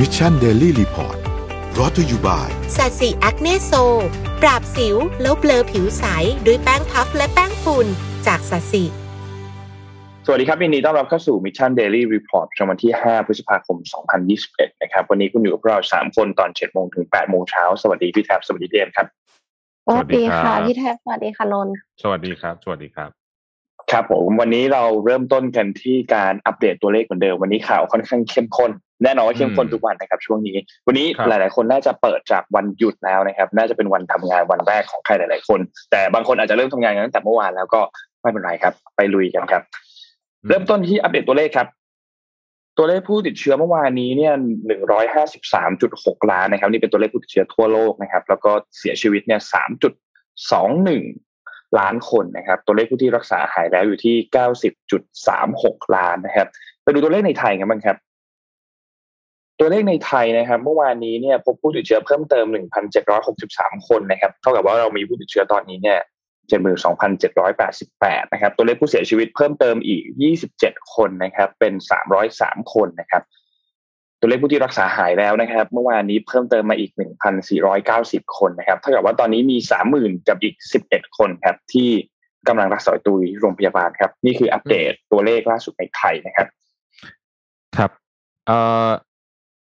Mission Daily Report brought to you by Sasi Acne Sol ปราบสิวแล้วเบลอผิวใส ด้วยแป้งพัฟและแป้งฝุ่นจากสัตสีสวัสดีครับยินดีต้อนรับเข้าสู่ Mission Daily Report ประจำวันที่ 5 พฤษภาคม 2021 นะครับ วันนี้คุณอยู่กับเรา 3 คนตอน 7 โมงถึง 8 โมงเช้า สวัสดีพี่แท็บสวัสดีเดมครับ สวัสดีค่ะสวัสดีครับพี่แทบสวัสดีค่ะนนท์สวัสดีครับ สวัสดีครับ ครับผมวันนี้เราเริ่มต้นกันที่การอัปเดตตัวเลขเหมือนเดิมวันนี้ข่าวค่อนข้างเข้มข้นแน่นอนว่าเข้มข้นอืมทุกวันนะครับ ช่วงนี้ วันนี้ครับหลาย ๆ คนน่าจะเปิดจากวันหยุดแล้วนะครับ น่าจะเป็นวันทำงานวันแรกของใครหลาย ๆ คน แต่บางคนอาจจะเริ่มทำงานกันตั้งแต่เมื่อวานแล้วก็ไม่เป็นไรครับ ไปลุยกันครับ เริ่มต้นที่อัปเดตตัวเลขครับ ตัวเลขผู้ติดเชื้อเมื่อวานนี้เนี่ยหนึ่งร้อยห้าสิบสามจุดหกล้านนะครับ นี่เป็นตัวเลขผู้ติดเชื้อทั่วโลกนะครับ แล้วก็เสียชีวิตเนี่ยสามจุดสองหนึ่ง ล้านคนนะครับ ตัวเลขผู้ที่รักษาหายแล้วอยู่ที่เก้าสิบจุดสามหกล้านนะครับ ไปดูตัวเลขในไทยกันบ้างครับ ตัวเลขในไทยนะครับ เมื่อวานนี้เนี่ยพบผู้ติดเชื้อเพิ่มเติม 1,763 คนนะครับ เท่ากับว่าเรามีผู้ติดเชื้อตอนนี้เนี่ย72,788 นะครับ ตัวเลขผู้เสียชีวิตเพิ่มเติมอีก 27 คนนะครับ เป็น 303 คนนะครับ ตัวเลขผู้ที่รักษาหายแล้วนะครับ เมื่อวานนี้เพิ่มเติมมาอีก 1,490 คนนะครับเท่ากับว่าตอนนี้มี 30,000 กับอีก 11 คนครับที่กำลังรักษาตัวอยู่ที่โรงพยาบาลครับ นี่คืออัปเดตตัวเลขล่าสุดในไทยนะครับ ครับเอ่อ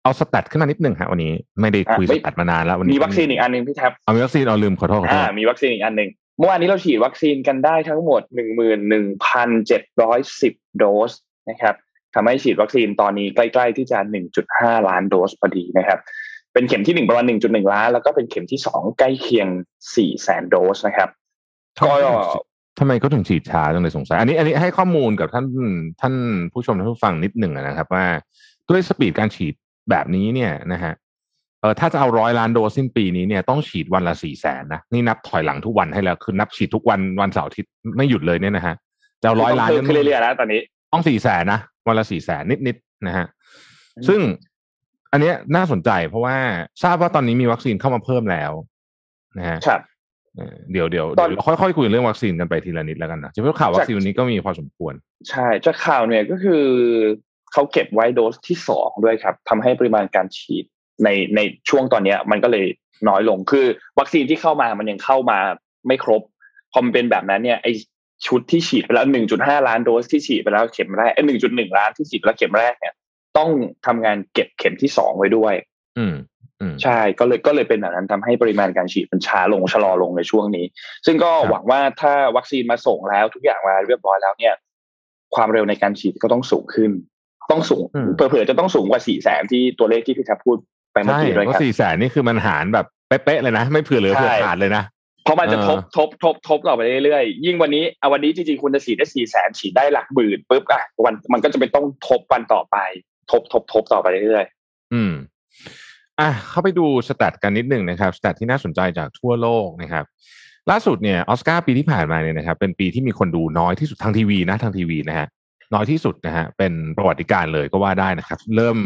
เอา stat ขึ้นมานิดหนึ่งฮะวันนี้ไม่ได้คุยอะไม่ stat มานานแล้ววันนี้มีวัคซีนอีกอันหนึ่งพี่แท็บเอามีวัคซีนเอาลืมขอโทษขอโทอ่ามีวัคซีนอีกอันหนึ่งเมื่อวานนี้เราฉีดวัคซีนกันได้ทั้งหมดหนึ่งหมื่นหนึ่งพันเจ็ดร้อยสิบโดสนะครับ ทำให้ฉีดวัคซีนตอนนี้ใกล้ๆที่จะหนึ่งจุดห้าล้านโดสพอดีนะครับ เป็นเข็มที่หนึ่งประมาณหนึ่งจุดหนึ่งล้าน แล้วก็เป็นเข็มที่สองใกล้เคียงสี่แสนโดสนะครับก็ทำไมเขาถึงฉีดช้าจังเลยสงสัย อันนี้อันนี้ให้ข้อมูลกับท่านท่านผู้ชมท่านผู้ฟังนิดหนึ่งนะครับ ว่าด้วยสปีดการฉีดแบบนี้เนี่ยนะฮะเออถ้าจะเอาร้อยล้านโดสสิ้นปีนี้เนี่ยต้องฉีดวันละสี่แสนนะนี่นับถอยหลังทุกวันให้แล้วคือนับฉีดทุกวันวันเสาร์อาทิตย์ไม่หยุดเลยเนี่ยนะฮะจะเอาร้อยล้านเพิ่มขึ้นเรื่อยๆแล้วตอนนี้ต้องสี่แสนนะ วันละสี่แสนนิดๆนะฮะซึ่งอันเนี้ยน่าสนใจเพราะว่าทราบว่าตอนนี้มีวัคซีนเข้ามาเพิ่มแล้วนะฮะครับเอ่อเดี๋ยวเดี๋ยวตอนเดี๋ยวค่อยๆคุยเรื่องวัคซีนกันไปทีละนิดแล้วกันนะเฉพาะข่าววัคซีนวันนี้ก็มีพอสมควร ใช่จากข่าวเนี่ยก็คือเขาเก็บไว้โดสที่สองด้วยครับทำให้ปริมาณการฉีดในในช่วงตอนเนี้ย มันก็เลยน้อยลงคือ วัคซีนที่เข้ามามันยังเข้ามาไม่ครบพอมันเป็นแบบนั้นเนี่ยไอ ชุดที่ฉีดไปแล้วหนึ่งจุดห้าล้านโดสที่ฉีดไปแล้วเข็มแรกไอหนึ่งจุดหนึ่งล้านที่ฉีดไปแล้วเข็มแรกเนี่ย ต้องทำงานเก็บเข็มที่สองไว้ด้วยอืมอืมใช่ก็เลยก็เลยเป็นแบบนั้นทำให้ปริมาณการฉีดมันช้าลงชะลอลงในช่วงนี้ ซึ่งก็ครับหวังว่าถ้าวัคซีนมาส่งแล้วทุกอย่างมาเรียบร้อยแล้วเนี่ย ความเร็วในการฉีดก็ต้องสูงขึ้น ต้องสูงอืมเผื่อๆจะต้องสูงกว่าสี่แสนที่ตัวเลขที่พี่แทบพูดไปเมื่อใช่กี้ด้วยเพครับราะสี่แสนนี่คือมันหารแบบเป๊ะๆเลยนะ ไม่เผื่อเหลือใช่เผื่อขาดเลยนะ เพราะมันจะเออทบทบทบทบต่อไปเรื่อยๆยิ่งวันนี้เอาวันนี้จริงๆคุณจะฉีดได้สี่แสนฉีดได้หลักหมื่นปุ๊บอะวันมันก็จะเป็นต้องทบวันต่อไป ทบทบทบต่อไปเรื่อยอืม อะเข้าไปดูสแตทกันนิดหนึ่งนะครับสแตทที่น่าสนใจจากทั่วโลกนะครับล่าสุดเนี่ยออสการ์ปีที่ผ่านมาเนี่ยนะครับ เป็นปีที่มีคนดูน้อยที่สุดทางทีวีนะทางทีวีนะฮะน้อยที่สุดนะฮะเป็นประวัติการณ์เลยก็ว่าได้นะครับ เริ่ม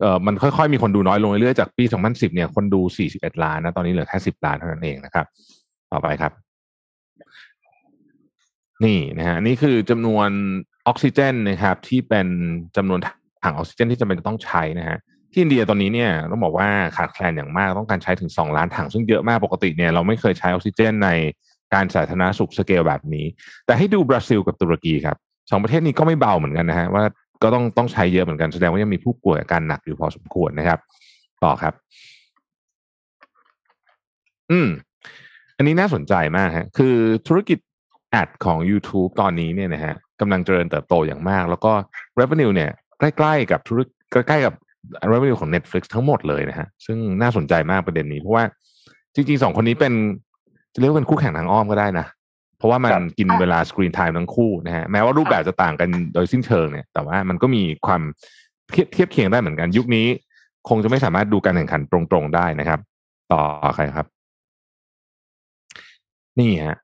เอ่อมันค่อยๆ มีคนดูน้อยลงเรื่อยๆจากปี 2010 เนี่ยคนดู 41 ล้านนะตอนนี้เหลือแค่ 10 ล้านเท่านั้นเองนะครับ ต่อไปครับ นี่นะฮะนี่คือจำนวนออกซิเจนนะครับ ที่เป็นจำนวนถังออกซิเจนที่จำเป็นจะต้องใช้นะฮะที่อินเดียตอนนี้เนี่ยต้องบอกว่าขาดแคลนอย่างมากต้องการใช้ถึง 2 ล้านถังซึ่งเยอะมากปกติเนี่ยเราไม่เคยใช้ออกซิเจนในการสาธารณสุขสเกลแบบนี้ แต่ให้ดูบราซิลกับตุรกีครับสองประเทศนี้ก็ไม่เบาเหมือนกันนะฮะว่าก็ต้องต้องใช้เยอะเหมือนกันแสดงว่ายังมีผู้ป่วยอาการหนักอยู่พอสมควรนะครับ ต่อครับ อืม อันนี้น่าสนใจมากฮะคือธุรกิจแอดของ YouTube ตอนนี้เนี่ยนะฮะกำลังเจริญเติบโตอย่างมาก แล้วก็ revenue เนี่ยใกล้ๆกับธุรกิจใกล้ๆกับ revenue ของ Netflix ทั้งหมดเลยนะฮะซึ่งน่าสนใจมากประเด็นนี้ เพราะว่าจริงๆสองคนนี้เป็นจะเรียกว่าเป็นคู่แข่งทางอ้อมก็ได้นะ เพราะว่ามันกินเวลาสกรีนไทม์ทั้งคู่นะฮะแม้ว่ารูปแบบจะต่างกันโดยสิ้นเชิงเนี่ย แต่ว่ามันก็มีความเทียบเทียบเคียงได้เหมือนกัน ยุคนี้ คงจะไม่สามารถดูการแข่งขันตรงๆได้นะครับ ต่อใครครับ นี่ฮะ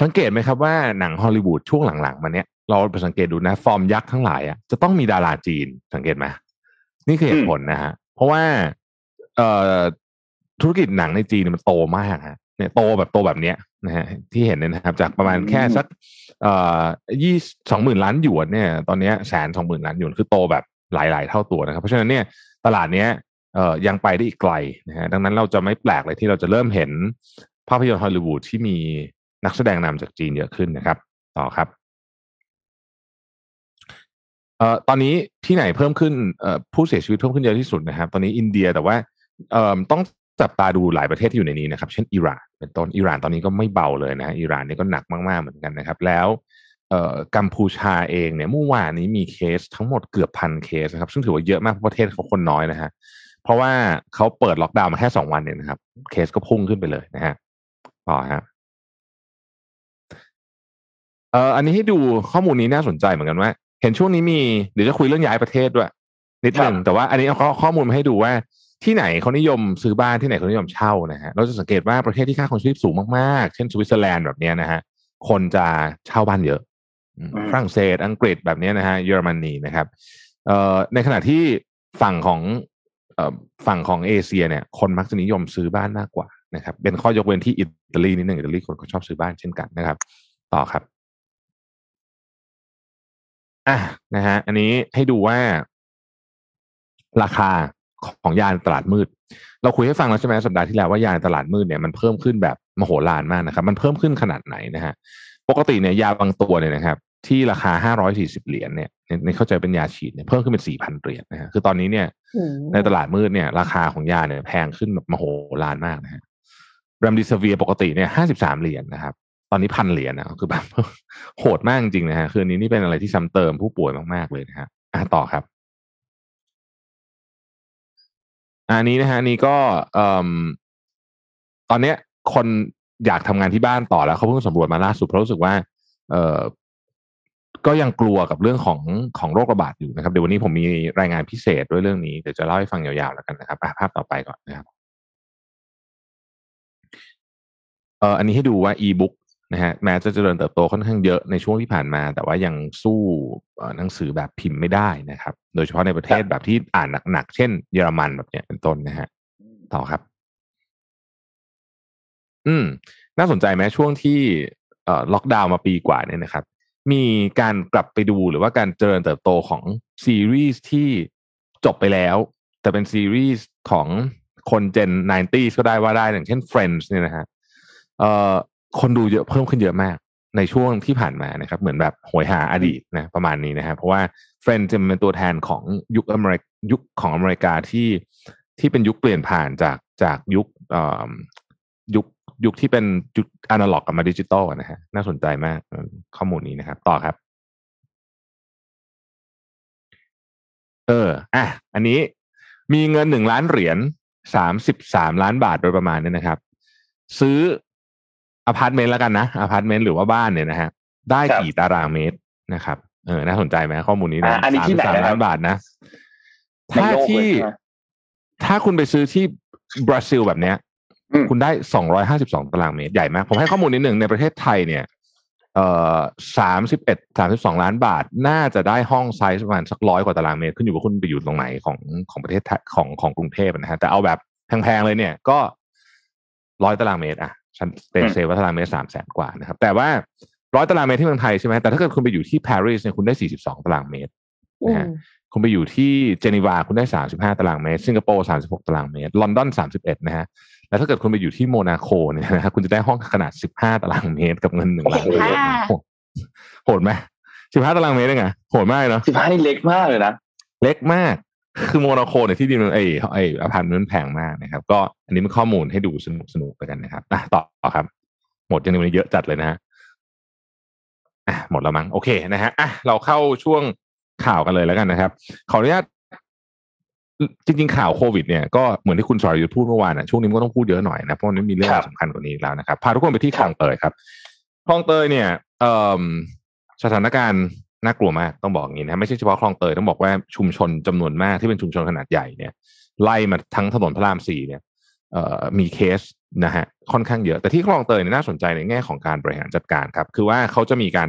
สังเกตไหมครับว่าหนังฮอลลีวูดช่วงหลังๆมาเนี้ยเราไปสังเกตดูนะ ฟอร์มยักษ์ทั้งหลายอะจะต้องมีดาราจีนสังเกตไหมนี่คือเหตุผลนะฮะเพราะว่าเอ่อธุรกิจหนังในจีนเนี่ยมันโตมากฮะเนี่ยโตแบบโตแบบเนี้ยนะฮะที่เห็นเนี่ยนะครับ จากประมาณแค่สักเอ่อยี่สองหมื่นล้านหยวนเนี่ย ตอนเนี้ยแสนสองหมื่นล้านหยวนคือโตแบบหลาย ๆ เท่าตัวนะครับ เพราะฉะนั้นเนี่ยตลาดเนี้ยเอ่อยังไปได้อีกไกลนะฮะดังนั้นเราจะไม่แปลกเลยที่เราจะเริ่มเห็น ภาพยนตร์ฮอลลีวูดที่มีนักแสดงนำจากจีนเยอะขึ้นนะครับ ต่อครับเอ่อตอนนี้ที่ไหนเพิ่มขึ้นเอ่อผู้เสียชีวิตเพิ่มขึ้นเยอะที่สุดนะครับ ตอนนี้อินเดียแต่ว่าเอ่อต้องจับตาดูหลายประเทศที่อยู่ในนี้นะครับ เช่นอิหร่านเป็นต้นอิหร่านตอนนี้ก็ไม่เบาเลยนะอิหร่านนี่ก็หนักมาก ๆ เหมือนกันนะครับ แล้วเอ่อกัมพูชาเองเนี่ยเมื่อวานนี้มีเคสทั้งหมดเกือบพันเคสนะครับ ซึ่งถือว่าเยอะมากเพราะประเทศเขาคนน้อยนะฮะเพราะว่าเขาเปิดล็อกดาวน์มาแค่สองวันเนี่ยนะครับ เคสก็พุ่งขึ้นไปเลยนะฮะ ต่อฮะเอ่ออันนี้ให้ดูข้อมูลนี้น่าสนใจเหมือนกันว่า เห็นช่วงนี้มีเดี๋ยวจะคุยเรื่องย้ายประเทศด้วย นิดหนึ่งแต่ว่าอันนี้เอาข้อข้อมูลมาให้ดูว่าที่ไหนเขานิยมซื้อบ้านที่ไหนเขานิยมเช่านะฮะเราจะสังเกตว่าประเทศที่ค่าครองชีพสูงมากๆ เช่นสวิตเซอร์แลนด์แบบเนี้ยนะฮะคนจะเช่าบ้านเยอะอืมอืมฝรั่งเศสอังกฤษแบบเนี้ยนะฮะเยอรมนีนะครับเอ่อในขณะที่ฝั่งของเอ่อฝั่งของเอเชียเนี่ย คนมักจะนิยมซื้อบ้านมากกว่า นะครับ เป็นข้อยกเว้นที่อิตาลีนิดหนึ่งอิตาลีคนเขาชอบซื้อบ้านเช่นกันนะครับ ต่อครับอะนะฮะอันนี้ให้ดูว่า ราคาของยาในตลาดมืด เราคุยให้ฟังแล้วใช่ไหมสัปดาห์ที่แล้วว่ายาในตลาดมืดเนี่ยมันเพิ่มขึ้นแบบมโหฬารมากนะครับ มันเพิ่มขึ้นขนาดไหนนะฮะปกติเนี่ยยาบางตัวเนี่ยนะครับ ที่ราคาห้าร้อยสี่สิบเหรียญเนี่ยในในเข้าใจเป็นยาฉีดเนี่ยเพิ่มขึ้นเป็นสี่พันเหรียญนะฮะคือตอนนี้เนี่ยอืมในตลาดมืดเนี่ย ราคาของยาเนี่ยแพงขึ้นแบบมโหฬารมากนะฮะแรมดิซเวียปกติเนี่ยห้าสิบสามเหรียญนะครับ ตอนนี้พันเหรียญนะคือแบบโหดมากจริงนะฮะคือนนี้นี่เป็นอะไรที่ซ้ำเติมผู้ป่วยมากๆเลยนะฮะอะต่อครับอันนี้นะฮะนนี้ก็เอ่มตอนเนี้ยคนอยากทำงานที่บ้านต่อแล้วเขาเพิ่งสำรวจมาล่าสุดเพราะรู้สึกว่า เอ่อก็ยังกลัวกับเรื่องของของโรคระบาดอยู่นะครับ เดี๋ยววันนี้ผมมีรายงานพิเศษด้วยเรื่องนี้เดี๋ยวจะเล่าให้ฟังยาวๆแล้วกันนะครับภาพต่อไปก่อนนะครับ เอ่ออันนี้ให้ดูว่า e-book นะฮะแม้จะเจริญเติบโตค่อนข้างเยอะในช่วงที่ผ่านมา แต่ว่ายังสู้เอ่อหนังสือแบบพิมพ์ไม่ได้นะครับ โดยเฉพาะในประเทศแบบที่อ่านหนักๆเช่นเยอรมันแบบเนี้ยเป็นต้นนะฮะต่อครับ อืม น่าสนใจไหมช่วงที่เอ่อล็อกดาวน์มาปีกว่าเนี่ยนะครับ มีการกลับไปดูหรือว่าการเจริญเติบโตของซีรีส์ที่จบไปแล้ว แต่เป็นซีรีส์ของคนเจน 90s ก็ได้ว่าได้อย่างเช่น Friends เนี่ยนะฮะ เอ่อคนดูเยอะเพิ่มขึ้นเยอะมากในช่วงที่ผ่านมานะครับ เหมือนแบบโหยหาอดีตนะประมาณนี้นะฮะเพราะว่า Friends จะเป็นตัวแทนของยุคอเมริกยุคของอเมริกาที่ที่เป็นยุคเปลี่ยนผ่านจากจากยุคเอ่อยุคยุคที่เป็นยุคอนาล็อกกับมาดิจิตอลนะฮะน่าสนใจมากข้อมูลนี้นะครับ ต่อครับ เอออะอันนี้มีเงินหนึ่งล้านเหรียญสามสิบสามล้านบาทโดยประมาณเนี่ยนะครับ ซื้อ อพาร์ตเมนต์แล้วกันนะอพาร์ตเมนต์หรือว่าบ้านเนี่ยนะฮะได้ครับกี่ตารางเมตรนะครับ เออน่าสนใจไหมข้อมูลนี้นะอ่าอันนี้ที่ไหนสามนะครับล้านบาทนะในถ้าโลกเลยที่ใช่ไหมถ้าคุณไปซื้อที่บราซิลแบบเนี้ยอืมคุณได้สองร้อยห้าสิบสองตารางเมตรใหญ่มากผมให้ข้อมูลนิดหนึ่งในประเทศไทยเนี่ยเอ่อสามสิบเอ็ดสามสิบสองล้านบาท น่าจะได้ห้องไซส์ประมาณสักร้อยกว่าตารางเมตร ขึ้นอยู่ว่าคุณไปอยู่ตรงไหนของของประเทศไทยของของกรุงเทพนะฮะแต่เอาแบบแพงๆเลยเนี่ย ก็ร้อยตารางเมตร อะ ฉันเต็มเซลว่าตารางเมตรสามแสนกว่านะครับ แต่ว่าร้อยตารางเมตรที่เมืองไทยใช่ไหมแต่ถ้าเกิดคุณไปอยู่ที่ปารีสเนี่ยคุณได้สี่สิบสองตารางเมตรอืนะมฮะคุณไปอยู่ที่เจนีวาคุณได้สามสิบห้าตารางเมตร สิงคโปร์สามสิบหกตารางเมตร ลอนดอนสามสิบเอ็ดนะฮะแล้วถ้าเกิดคุณไปอยู่ที่โมนาโคเนี่ยนะฮะคุณจะได้ห้องขนาดสิบห้าตารางเมตรกับเงินหนึ่งล้านเหรียญ15โหดโหดไหมสิบห้าตารางเมตรเองไงโหดมากเนาะสิบห้านี่เล็กมากเลยนะ เล็กมาก คือโมนาโคเนี่ยที่ดินมันไอ้ไอ้อพาร์ตเมนต์มันแพงมากนะครับ ก็อันนี้เป็นข้อมูลให้ดูสนุกสนุกๆไปกันนะครับอะต่อครับ หมดยังวันนี้เยอะจัดเลยนะฮะอะหมดแล้วมั้งโอเคนะฮะอะเราเข้าช่วงข่าวกันเลยแล้วกันนะครับ ขออนุญาตจริงๆข่าวโควิดเนี่ยก็เหมือนที่คุณสรยุทธ์พูดเมื่อวานนะช่วงนี้มันก็ต้องพูดเยอะหน่อยนะเพราะมันมีเรื่องครับสำคัญกว่านี้แล้วนะครับพาทุกคนไปที่คลองเตยครับคลองเตยเนี่ยเอ่อสถานการณ์ น่ากลัวมากต้องบอกอย่างนี้นะไม่ใช่เฉพาะคลองเตยต้องบอกว่าชุมชนจำนวนมากที่เป็นชุมชนขนาดใหญ่เนี่ยไล่มาทั้งถนนพระรามสี่เนี่ยเอ่อมีเคสนะฮะค่อนข้างเยอะ แต่ที่คลองเตยเนี่ยน่าสนใจในแง่ของการบริหารจัดการครับ คือว่าเขาจะมีการ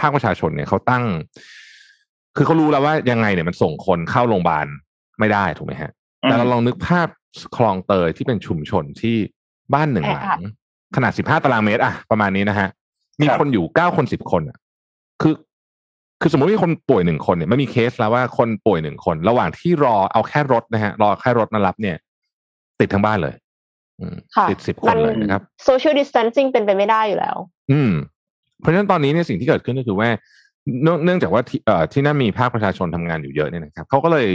ภาคประชาชนเนี่ยเขาตั้ง คือเขารู้แล้วว่ายังไงเนี่ยมันส่งคนเข้าโรงพยาบาลไม่ได้ถูกไหมฮะแต่เราลองนึกภาพคลองเตยที่เป็นชุมชนที่บ้านหนึ่งหลัแออังดขนาดสิบห้าตารางเมตรอะประมาณนี้นะฮะมีครับคนอยู่เก้าคนสิบคนอะคือ คือสมมติมีคนป่วยหนึ่งคนเนี่ยไม่มีเคสแล้วว่าคนป่วยหนึ่งคน ระหว่างที่รอเอาแค่รถนะฮะรอแค่รถมารับเนี่ย ติดทั้งบ้านเลยอืมค่ะติดสิบคนเลยนะครับ social distancing เป็นไปไม่ได้อยู่แล้ว อืม เพราะฉะนั้นตอนนี้เนี่ยสิ่งที่เกิดขึ้นก็คือว่า เนื่องเนื่องจากว่าที่เอ่อที่นั่นมีภาคประชาชนทำงานอยู่เยอะเนี่ยนะครับเขาก็เลย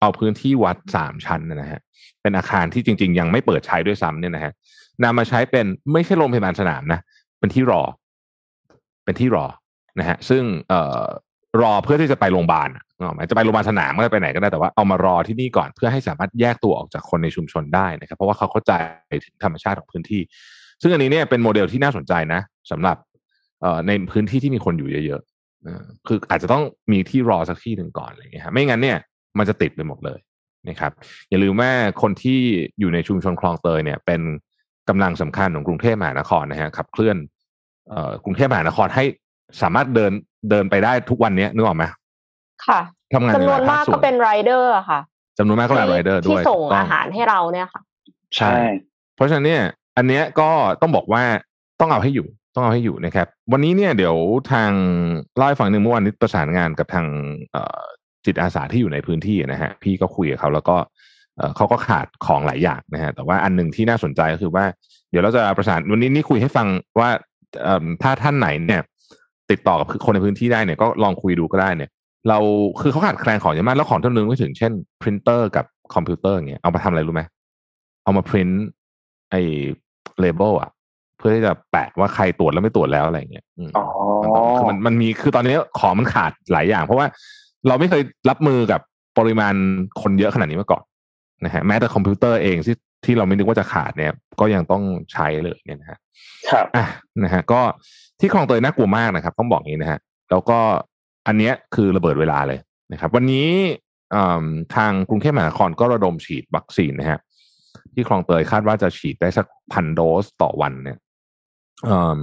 เอาพื้นที่วัดสามชั้นนะฮะเป็นอาคารที่จริง ๆ ยังไม่เปิดใช้ด้วยซ้ำเนี่ยนะฮะนำมาใช้เป็นไม่ใช่โรงพยาบาลสนามนะเป็นที่รอ เป็นที่รอนะฮะซึ่งเอ่อ รอเพื่อที่จะไปโรงพยาบาลอะนึกออกไหมจะไปโรงพยาบาลสนามก็ได้ไปไหนก็ได้แต่ว่าเอามารอที่นี่ก่อนเพื่อให้สามารถแยกตัวออกจากคนในชุมชนได้นะครับ เพราะว่าเขาเข้าใจถึงธรรมชาติของพื้นที่ ซึ่งอันนี้เนี่ยเป็นโมเดลที่น่าสนใจนะสำหรับเอ่อในพื้นที่ที่มีคนอยู่เยอะๆคืออาจจะต้องมีที่รอสักที่หนึ่งก่อนอะไรอย่างเงี้ยไม่งั้นเนี่ยมันจะติดไปหมดเลยนะครับอย่าลืมว่าคนที่อยู่ในชุมชนคลองเตยเนี่ย เป็นกำลังสำคัญของกรุงเทพมหานครนะฮะขับเคลื่อนเอ่อกรุงเทพมหานครให้ สามารถเดินเดินไปได้ทุกวันเนี้ยนึกออกไหมค่ะทำงานจำนวนใหลยภมากส่ก็เป็นไรเดอร์อะค่ะจำนวนมากก็เป็นไรเดอร์ด้วยที่ส่งถูกต้อาหารให้เราเนี่ยค่ะ ใช่ เพราะฉะนั้นเนี่ย อันเนี้ยก็ต้องบอกว่าต้องเอาให้อยู่ต้องเอาให้อยู่นะครับ วันนี้เนี่ยเดี๋ยวทางเล่าให้ฟังหนึ่งเมื่อวานนี้ประสานงานกับทางเอ่อจิตอาสาที่อยู่ในพื้นที่นะฮะพี่ก็คุยกับเขาแล้วก็เอ่อเขาก็ขาดของหลายอย่างนะฮะแต่ว่าอันหนึ่งที่น่าสนใจก็คือว่า เดี๋ยวเราจะประสานวันนี้นี่คุยให้ฟังว่าเอิ่มถ้าท่านไหนเนี่ย ติดต่อกับคนในพื้นที่ได้เนี่ยก็ลองคุยดูก็ได้เนี่ย เราคือเขาขาดแคลนของเยอะมากแล้วของจำนวนไม่ถึงเช่นพรินเตอร์กับคอมพิวเตอร์อย่างเงี้ยเอามาทำอะไรรู้ไหมเอามาพรินไอ้เลเบลอะเพื่อที่จะแปะว่าใครตรวจแล้วไม่ตรวจแล้วอะไรอย่างเงี้ยอืมอ๋อคือมันมันมีคือตอนนี้ของมันขาดหลายอย่าง เพราะว่าเราไม่เคยรับมือกับปริมาณคนเยอะขนาดนี้มาก่อนนะฮะแม้แต่คอมพิวเตอร์เองที่ ที่เราไม่นึกว่าจะขาดเนี่ย ก็ยังต้องใช้เลยเนี่ยนะฮะครับอะนะฮะก็ที่คลองเตยน่ากลัวมากนะครับ ต้องบอกอย่างนี้นะฮะแล้วก็อันเนี้ยคือระเบิดเวลาเลยนะครับ วันนี้อืมทางกรุงเทพมหานครก็ระดมฉีดวัคซีนนะฮะที่คลองเตยคาดว่าจะฉีดได้สักพันโดสต่อวันเนี่ยอืม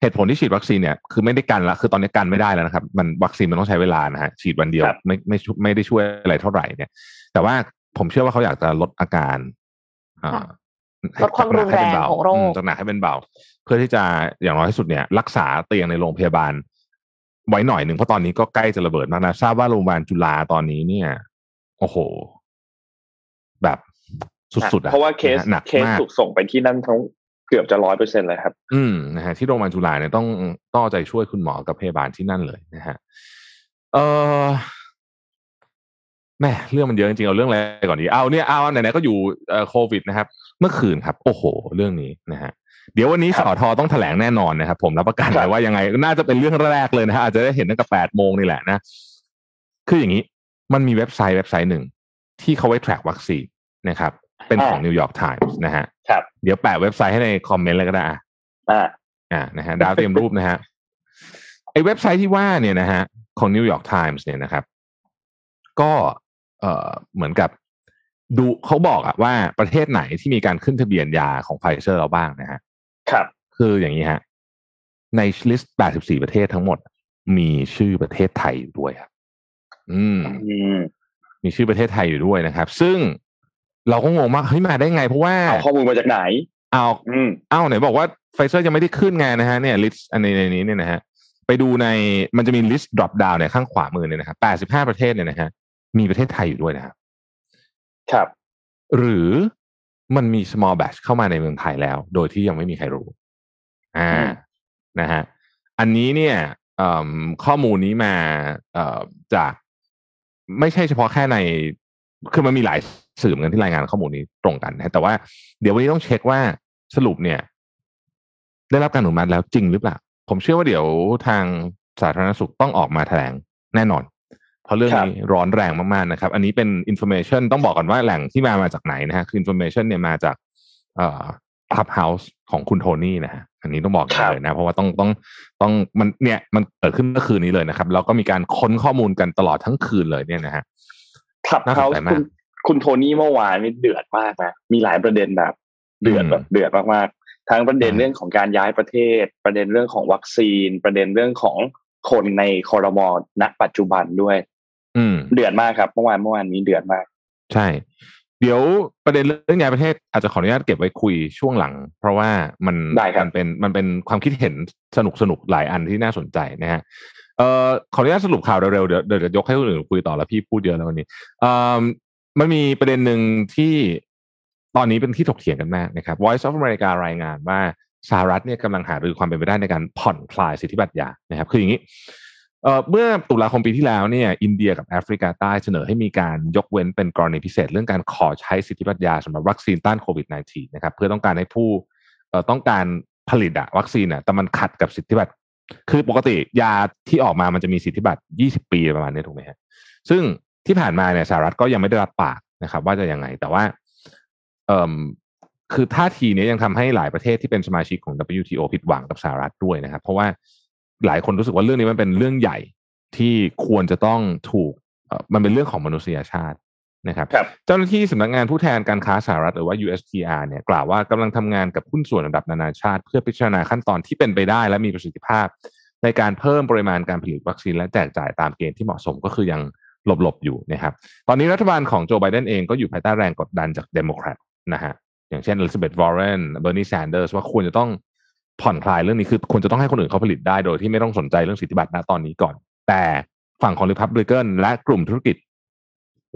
เหตุผลที่ฉีดวัคซีนเนี่ยคือไม่ได้กันละคือตอนนี้กันไม่ได้แล้วนะครับ มันวัคซีนมันต้องใช้เวลานะฮะฉีดวันเดียวครับไม่ไม่ช่วยไม่ได้ช่วยอะไรเท่าไหร่เนี่ย แต่ว่าผมเชื่อว่าเขาอยากจะลดอาการอ่าค่ะ ลดความรุนแรงของโรคมจากหนักให้เป็นเบา เพื่อที่จะอย่างน้อยที่สุดเนี่ย รักษาเตียงในโรงพยาบาล ไว้หน่อยหนึ่งเพราะตอนนี้ก็ใกล้จะระเบิดมากนะทราบว่าโรงพยาบาลจุฬาตอนนี้เนี่ย โอ้โห แบบสุดๆอะเพราะว่าเคสนะฮะหนักเคสมากถูกส่งไปที่นั่นทั้งเกือบจะร้อยเปอร์เซ็นต์เลยครับ อืมนะฮะที่โรงพยาบาลจุฬาเนี่ยต้องต้องเอาใจช่วยคุณหมอกับพยาบาลที่นั่นเลยนะฮะเออ แม่เรื่องมันเยอะจริงๆเอาเรื่องอะไรก่อนดีเอาเนี่ยเอาไหนๆก็อยู่เอ่อโควิดนะครับ เมื่อคืนครับ โอ้โห เรื่องนี้นะฮะเดี๋ยววันนี้ครัสบอทอต้องแถลงแน่นอนนะครับผมรับประกันครัเลยบว่ายังไงน่าจะเป็นเรื่องแรกเลยนะฮะอาจจะได้เห็นตั้งแต่แปดโมงนี่แหละนะ คืออย่างนี้มันมีเว็บไซต์เว็บไซต์หนึ่งที่เขาไว้ track วัคซีนนะครับ เป็นของนิวยอร์กไทมส์นะฮะครับเดี๋ยวแปะเว็บไซต์ให้ใน comment เลยก็ได้อะอ่าอ่านะฮะดาวเตรียมรูปนะฮะไอ้เว็บไซต์ที่ว่าเนี่ยนะฮะของนิวยอร์กไทมส์เนี่ยนะครับ ก็ เอ่อเหมือนกับดูเขาบอกอะว่าประเทศไหนที่มีการขึ้นทะเบียนยาของไฟเซอร์แล้วบ้างนะฮะ ครับ คืออย่างนี้ฮะ ใน list 84 ประเทศทั้งหมด มีชื่อประเทศไทยอยู่ด้วยครับ อืมอืมมีชื่อประเทศไทยอยู่ด้วยนะครับ ซึ่งเราก็งงมากเฮ้ยมาได้ไง เพราะว่าเอาข้อมูลมาจากไหน เอาอืมเอ้าไหนบอกว่าไฟเซอร์ยังไม่ได้ขึ้นไงนะฮะเนี่ย list อันในในนี้เนี่ยนะฮะ ไปดูในมันจะมีลิสต์ drop down เนี่ยข้างขวามือเนี่ยนะครับ85 ประเทศเนี่ยนะฮะ มีประเทศไทยอยู่ด้วยนะครับ ครับ หรือมันมี small batch เข้ามาในเมืองไทยแล้ว โดยที่ยังไม่มีใครรู้ อ่าอืมนะฮะ อันนี้เนี่ยเอิ่มข้อมูลนี้มาเอ่อจากไม่ใช่เฉพาะแค่ใน คือมันมีหลายสื่อเหมือนกันที่รายงานข้อมูลนี้ตรงกันนะแต่ว่าเดี๋ยววันนี้ต้องเช็คว่าสรุปเนี่ย ได้รับการอนุมัติแล้วจริงหรือเปล่า ผมเชื่อว่าเดี๋ยวทางสาธารณสุขต้องออกมาแถลงแน่นอน เพราะเรื่องนี้ร้อนแรงมากๆนะครับ อันนี้เป็น information ต้องบอกก่อนว่าแหล่งที่มามาจากไหนนะฮะคือ information เนี่ยมาจากเอ่อคับเฮาส์ของคุณโทนี่นะฮะอันนี้ต้องบอกกันเลยนะ เพราะว่าต้องต้องต้องมันเนี่ยมันเกิดขึ้นเมื่อคืนนี้เลยนะครับแล้วก็มีการค้นข้อมูลกันตลอดทั้งคืนเลยเนี่ยนะฮะครับน่าสนเขาใจมากคุณคุณโทนี่เมื่อวานนี่เดือดมากนะมีหลายประเด็นแบบเดือดอืมแบบเดือดมากๆทั้งประเด็นอืมเรื่องของการย้ายประเทศ ประเด็นเรื่องของวัคซีน ประเด็นเรื่องของคนในคอรมอณปัจจุบันด้วย อืมเดือดมากครับเมื่อวานเมื่อวานนี้เดือดมาก ใช่ เดี๋ยวประเด็นเรื่องย้ายประเทศอาจจะขออนุญาตเก็บไว้คุยช่วงหลัง เพราะว่ามันได้ครับมันเป็นมันเป็นความคิดเห็นสนุกสนุกหลายอันที่น่าสนใจนะฮะเอ่อขออนุญาตสรุปข่าวเร็วๆเดี๋ยวเดี๋ยวจะยกให้คนอื่นคุยต่อแล้วพี่พูดเยอะแล้ววันนี้เอ่อมันมีประเด็นหนึ่งที่ตอนนี้เป็นที่ถกเถียงกันมากนะครับ Voice of America รายงานว่าสหรัฐเนี่ยกำลังหารือความเป็นไปได้ในการผ่อนคลายสิทธิบัตรยานะครับ คืออย่างนี้ เอ่อเมื่อตุลาคมปีที่แล้วเนี่ยอินเดียกับแอฟริกาใต้เสนอให้มีการยกเว้นเป็นกรณีพิเศษ เรื่องการขอใช้สิทธิบัตรยาสำหรับวัคซีนต้านโควิด -19 นะครับเพื่อต้องการให้ผู้เอ่อต้องการผลิตอะวัคซีนอะแต่มันขัดกับสิทธิบัตรคือปกติยาที่ออกมามันจะมีสิทธิบัตร 20 ปีประมาณนี้ถูกไหมฮะซึ่งที่ผ่านมาเนี่ยสหรัฐก็ยังไม่ได้รับปากนะครับ ว่าจะยังไงแต่ว่าเอ่อคือท่าทีนี้ยังทำให้หลายประเทศที่เป็นสมาชิกของ WTO ผิดหวังกับสหรัฐด้วยนะครับ เพราะว่า หลายคนรู้สึกว่าเรื่องนี้มันเป็นเรื่องใหญ่ที่ควรจะต้องถูกเอ่อมันเป็นเรื่องของมนุษยชาตินะครับครับเจ้าหน้าที่สำนักงานผู้แทนการค้าสหรัฐหรือว่า USTR เนี่ยกล่าวว่ากำลังทำงานกับหุ้นส่วนระดับนานาชาติ เพื่อพิจารณาขั้นตอนที่เป็นไปได้ และมีประสิทธิภาพ ในการเพิ่มปริมาณการผลิตวัคซีนและแจกจ่ายตามเกณฑ์ที่เหมาะสมก็คือยังหลบๆอยู่นะครับ ตอนนี้รัฐบาลของโจไบเดนเองก็อยู่ภายใต้แรงกดดันจากเดโมแครตนะฮะอย่างเช่น Elizabeth Warren Bernie Sanders ว่าควรจะต้อง ผ่อนคลายเรื่องนี้คือควรจะต้องให้คนอื่นเขาผลิตได้โดยที่ไม่ต้องสนใจเรื่องสิทธิบัตรณตอนนี้ก่อน แต่ฝั่งของ Republican และกลุ่มธุรกิจ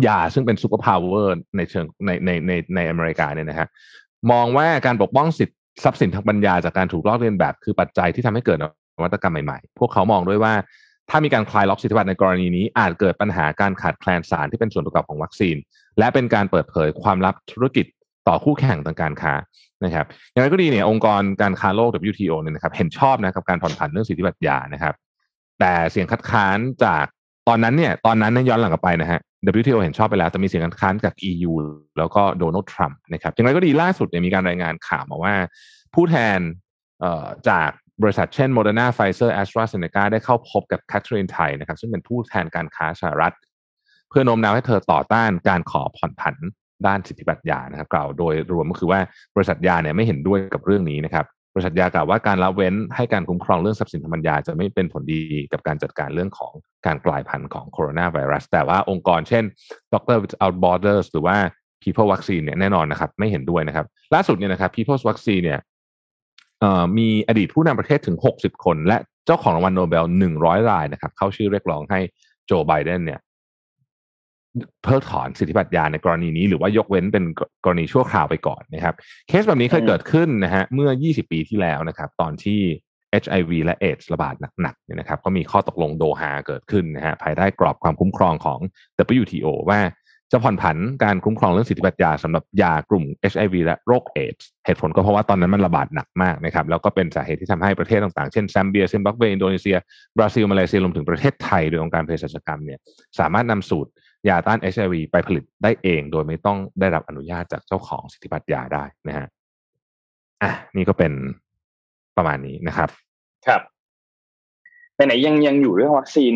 ยาซึ่งเป็น superpower ในเชิงในในในในอเมริกาเนี่ยนะฮะมองว่าการปกป้องสิทธิทรัพย์สินทางปัญญาจากการถูกลอกเลียนแบบคือปัจจัยที่ทำให้เกิดนวัตกรรมใหม่ๆ พวกเขามองด้วยว่าถ้ามีการคลายล็อกสิทธิบัตรในกรณีนี้ อาจเกิดปัญหาการขาดแคลนสารที่เป็นส่วนประกอบของวัคซีน และเป็นการเปิดเผยความลับธุรกิจ ต่อคู่แข่งทางการค้านะครับอย่างไรก็ดีเนี่ยองค์กรการค้าโลก WTO เนี่ยนะครับเห็นชอบนะกับการผ่อนผันเรื่องสิทธิบัตรยานะครับ แต่เสียงคัดค้านจากตอนนั้นเนี่ยตอนนั้นนย้อนหลังกลับไปนะฮะ WTO เห็นชอบไปแล้วแต่มีเสียงคัดค้านจาก EU แล้วก็โดนัลด์ทรัมป์นะครับอย่างไรก็ดีล่าสุดเนี่ยมีการรายงานข่าวมาว่า ผู้แทนเอ่อจากบริษัทเช่น Moderna Pfizer AstraZeneca ได้เข้าพบกับแคทเธอรีนไทยนะครับซึ่งเป็นผู้แทนการค้าสหรัฐ เพื่อโน้มน้าวให้เธอต่อต้านการขอผ่อนผัน ด้านสิทธิบัตรยานะครับ กล่าวโดยรวมก็คือว่าบริษัทยาเนี่ยไม่เห็นด้วยกับเรื่องนี้นะครับบริษัทยากล่าวว่าการละเว้นให้การคุ้มครองเรื่องทรัพย์สินทางปัญญาจะไม่เป็นผลดีกับการจัดการเรื่องของการกลายพันธุ์ของโคโรนาไวรัส แต่ว่าองค์กรเช่น Doctor Without Borders หรือว่า People Vaccine เนี่ยแน่นอนนะครับ ไม่เห็นด้วยนะครับ ล่าสุดเนี่ยนะครับ People's Vaccine เนี่ยมีอดีตผู้นำประเทศถึง 60 คน และเจ้าของรางวัลโนเบล 100 รายนะครับ เข้าชื่อเรียกร้องให้โจไบเดนเนี่ย เพิกถอนสิทธิบัตรยาในกรณีนี้ หรือว่ายกเว้นเป็นกรณีชั่วคราวไปก่อนนะครับ เคสแบบนี้เคยเกิดขึ้นนะฮะเมื่อ 20 ปีที่แล้วนะครับ ตอนที่ HIV และเอดส์ระบาดหนักๆเนี่ยนะครับ ก็มีข้อตกลงโดฮาเกิดขึ้นนะฮะภายใต้กรอบความคุ้มครองของ WTO ว่าจะผ่อนผันการคุ้มครองเรื่องสิทธิบัตรยาสำหรับยากลุ่ม HIV และโรคเอดส์เหตุผลก็เพราะว่าตอนนั้นมันระบาดหนักมากนะครับ แล้วก็เป็นสาเหตุที่ทำให้ประเทศต่างๆ เช่นแซมเบียซิมบับเว อินโดนีเซีย บราซิล มาเลเซียรวมถึงประเทศไทย โดยองค์การเภสัชกรรมเนี่ยสามารถนำสูตร ยาต้าน HIV ไปผลิตได้เอง โดยไม่ต้องได้รับอนุญาตจากเจ้าของสิทธิบัตรยาได้นะฮะอะนี่ก็เป็นประมาณนี้นะครับ ครับไหนยังยังอยู่เรื่องวัคซีน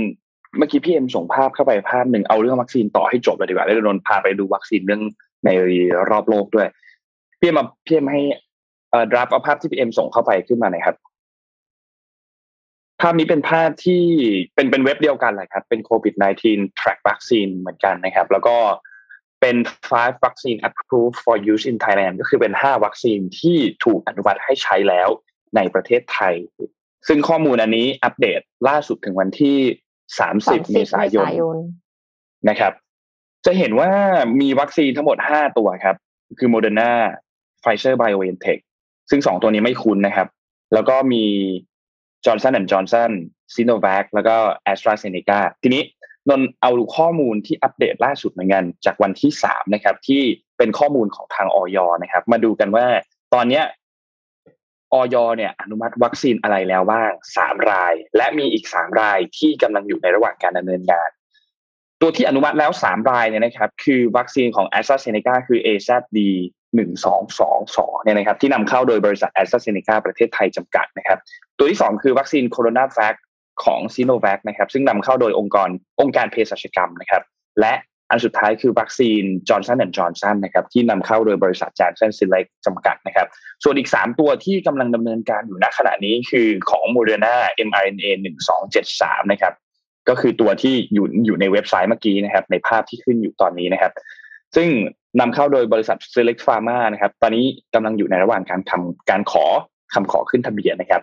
เมื่อกี้พี่เอ็มส่งภาพเข้าไปภาพหนึ่งเอาเรื่องวัคซีนต่อให้จบเลยดีกว่าแล้วนนพาไปดูวัคซีนเรื่องในรอบโลกด้วย พี่เอ็มมาพี่เอ็มให้เอ่อดราฟเอาภาพที่พี่เอ็มส่งเข้าไปขึ้นมาหน่อยครับ ภาพนี้เป็นภาพที่เป็นเป็นเว็บเดียวกันแหละครับ เป็นโควิด -19 track vaccine เหมือนกันนะครับ แล้วก็เป็น five vaccine approved for use in Thailand ก็คือเป็นห้าวัคซีนที่ถูกอนุมัติให้ใช้แล้วในประเทศไทย ซึ่งข้อมูลอันนี้อัปเดตล่าสุดถึงวันที่ 30 เมษายนนะครับ จะเห็นว่ามีวัคซีนทั้งหมด 5 ตัวครับ คือ Moderna Pfizer BioNTech ซึ่ง 2 ตัวนี้ไม่คุ้นนะครับ แล้วก็มี จอห์นสันแอนด์จอห์นสันซีโนแวคแล้วก็แอสตราเซเนกาทีนี้นนเอาข้อมูลที่อัปเดตล่าสุดเหมือนกัน จากวันที่สามนะครับ ที่เป็นข้อมูลของทางอย. นะครับ มาดูกันว่าตอนเนี้ยอย. เนี่ย อนุมัติวัคซีนอะไรแล้วบ้างสามราย และมีอีกสามรายที่กำลังอยู่ในระหว่างการดำเนินงาน ตัวที่อนุมัติแล้วสามรายเนี่ยนะครับ คือวัคซีนของแอสตราเซเนกาคือ a z d 1222เนี่ยนะครับที่นำเข้าโดยบริษัทแอสตราเซเนกาประเทศไทยจำกัดนะครับตัวที่ 2 คือวัคซีน CoronaVac ของซีโนแวคนะครับซึ่งนำเข้าโดยองค์กรองค์การเภสัชกรรมนะครับและอันสุดท้ายคือวัคซีนจอห์นสันและจอห์นสันนะครับที่นำเข้าโดยบริษัทแจนเซ่นซีแลกจำกัดนะครับ ส่วนอีก 3 ตัวที่กำลังดำเนินการอยู่ณขณะนี้คือของโมเดอร์นา mRNA 1273นะครับก็คือตัวที่อยู่อยู่ในเว็บไซต์เมื่อกี้นะครับในภาพที่ขึ้นอยู่ตอนนี้นะครับ ซึ่งนำเข้าโดยบริษัท Select Pharma นะครับ ตอนนี้กำลังอยู่ในระหว่างการทำการขอคำขอขึ้นทะเบียนนะครับ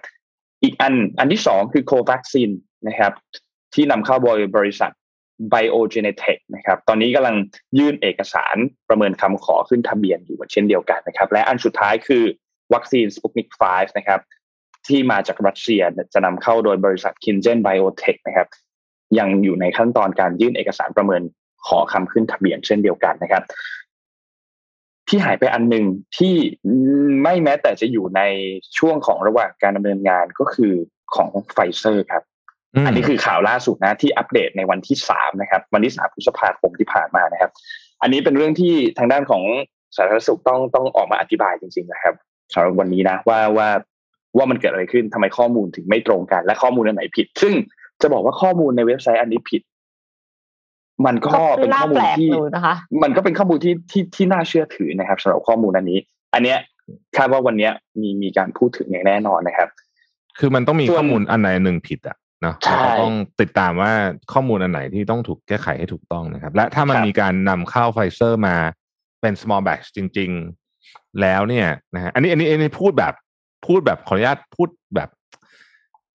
อีกอันอันที่สองคือ Covaxin นะครับ ที่นำเข้าโดยบริษัท Biogenetech นะครับ ตอนนี้กำลังยื่นเอกสารประเมินคำขอขึ้นทะเบียนอยู่เช่นเดียวกันนะครับ และอันสุดท้ายคือวัคซีน Sputnik 5นะครับ ที่มาจากรัสเซียจะนำเข้าโดยบริษัท Kingen Biotech นะครับ ยังอยู่ในขั้นตอนการยื่นเอกสารประเมิน ขอคำขึ้นทะเบียนเช่นเดียวกันนะครับ ที่หายไปอันหนึ่งที่ไม่แม้แต่จะอยู่ในช่วงของระหว่างการดำเนินงานก็คือของไฟเซอร์ครับอันนี้คือข่าวล่าสุดนะที่อัปเดตในวันที่สามนะครับ วันที่สามพฤษภาคมที่ผ่านมานะครับ อันนี้เป็นเรื่องที่ทางด้านของสาธารณสุขต้องต้องออกมาอธิบายจริง ๆ นะครับสำหรับวันนี้นะว่าว่าว่ามันเกิดอะไรขึ้นทำไมข้อมูลถึงไม่ตรงกัน และข้อมูลอันไหนผิด ซึ่งจะบอกว่าข้อมูลในเว็บไซต์อันนี้ผิด มันก็เป็นข้อมูลที่นะคะมันก็เป็นข้อมูลที่ที่ที่น่าเชื่อถือนะครับสำหรับข้อมูลอันนี้ อันเนี้ยคาดว่าวันเนี้ยมีมีการพูดถึงอย่างแน่นอนนะครับ คือมันต้องมีข้อมูลอันไหนหนึ่งผิดอะเนาะเราต้องติดตามว่าข้อมูลอันไหนที่ต้องถูกแก้ไขให้ถูกต้องนะครับ และถ้ามันมีการนำเข้าไฟเซอร์มาเป็น small batch จริง ๆ แล้วเนี่ยนะฮะอันนี้อันนี้อันนี้พูดแบบพูดแบบขออนุญาตพูดแบบ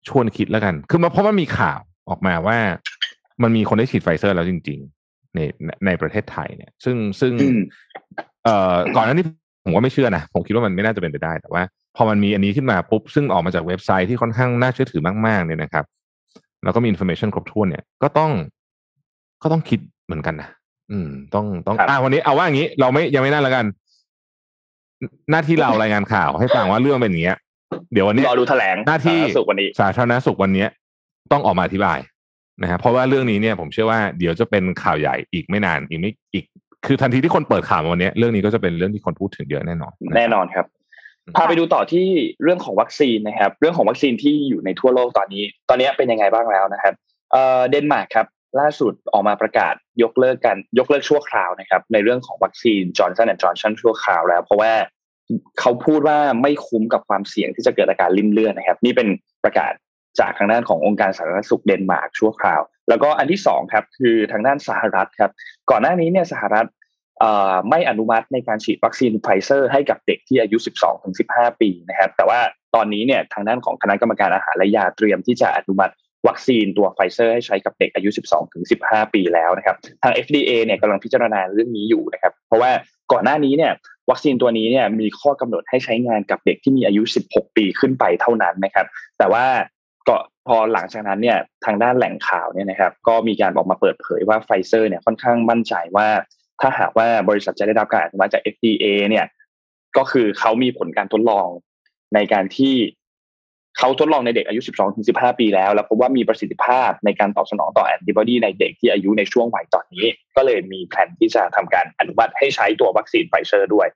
ชวนคิดแล้วกัน คือมาเพราะมันมีข่าวออกมาว่า มันมีคนได้ฉีดไฟเซอร์แล้วจริง ๆ ในในประเทศไทยเนี่ย ซึ่งซึ่งเอ่อก่อนหน้านี้ผมก็ไม่เชื่อนะ ผมคิดว่ามันไม่น่าจะเป็นไปได้ แต่ว่า พอมันมีอันนี้ขึ้นมาปุ๊บ ซึ่งออกมาจากเว็บไซต์ที่ค่อนข้างน่าเชื่อถือมากๆเนี่ยนะครับ แล้วก็มี information ครบถ้วนเนี่ย ก็ต้องก็ต้องคิดเหมือนกันนะอืม ต้องต้องอ่าวันนี้เอาว่าอย่างนี้เราไม่ยังไม่น่าแล้วกัน หน้าที่เรารายงานข่าวให้ฟังว่าเรื่องเป็นอย่างเงี้ย เดี๋ยววันนี้รอดูแถลงหน้าที่สุขวันนี้ สาธารณสุขวันนี้ต้องออกมาอธิบาย นะฮะเพราะว่าเรื่องนี้เนี่ยผมเชื่อว่าเดี๋ยวจะเป็นข่าวใหญ่อีกไม่นานอีกไม่อีก คือทันทีที่คนเปิดข่าววันนี้เรื่องนี้ก็จะเป็นเรื่องที่คนพูดถึงเยอะแน่นอน แน่นอนครับพาไปดูต่อที่เรื่องของวัคซีนนะครับ เรื่องของวัคซีนที่อยู่ในทั่วโลกตอนนี้ ตอนนี้เป็นยังไงบ้างแล้วนะครับเอ่อเดนมาร์กครับล่าสุดออกมาประกาศยกเลิกกันยกเลิกชั่วคราวนะครับ ในเรื่องของวัคซีนจอห์นสันแอนด์จอห์นสันชั่วคราวแล้ว เพราะว่าเขาพูดว่าไม่คุ้มกับความเสี่ยงที่จะเกิดอาการลิ่มเลือดนะครับ นี่เป็นประกาศ จากทางด้านขององค์การสาธารณสุขเดนมาร์กชั่วคราว แล้วก็อันที่สองครับคือทางด้านสหรัฐครับ ก่อนหน้านี้เนี่ยสหรัฐไม่อนุมัติในการฉีดวัคซีนไฟเซอร์ให้กับเด็กที่อายุ 12-15 ปีนะครับ แต่ว่าตอนนี้เนี่ยทางด้านของคณะกรรมการอาหารและยาเตรียมที่จะอนุมัติวัคซีนตัวไฟเซอร์ให้ใช้กับเด็กอายุ 12-15 ปีแล้วนะครับ ทาง FDA เนี่ยกำลังพิจารณาเรื่องนี้อยู่นะครับ เพราะว่าก่อนหน้านี้เนี่ยวัคซีนตัวนี้เนี่ยมีข้อกำหนดให้ใช้งานกับเด็กที่มีอายุ 16 ปีขึ้นไปเท่านั้นนะครับ แต่ว่า ก็พอหลังจากนั้นเนี่ยทางด้านแหล่งข่าวเนี่ยนะครับก็มีการออกมาเปิดเผยว่าไฟเซอร์เนี่ยค่อนข้างมั่นใจว่าถ้าหากว่าบริษัทจะได้รับการอนุมัติจาก FDA เนี่ยก็คือเขามีผลการทดลองในการที่เขาทดลองในเด็กอายุ 12-15 ปีแล้ว แล้วพบว่ามีประสิทธิภาพในการตอบสนองต่อแอนติบอดีในเด็กที่อายุในช่วงวัยตอนนี้ ก็เลยมีแผนที่จะทำการอนุมัติให้ใช้ตัววัคซีนไฟเซอร์ด้วย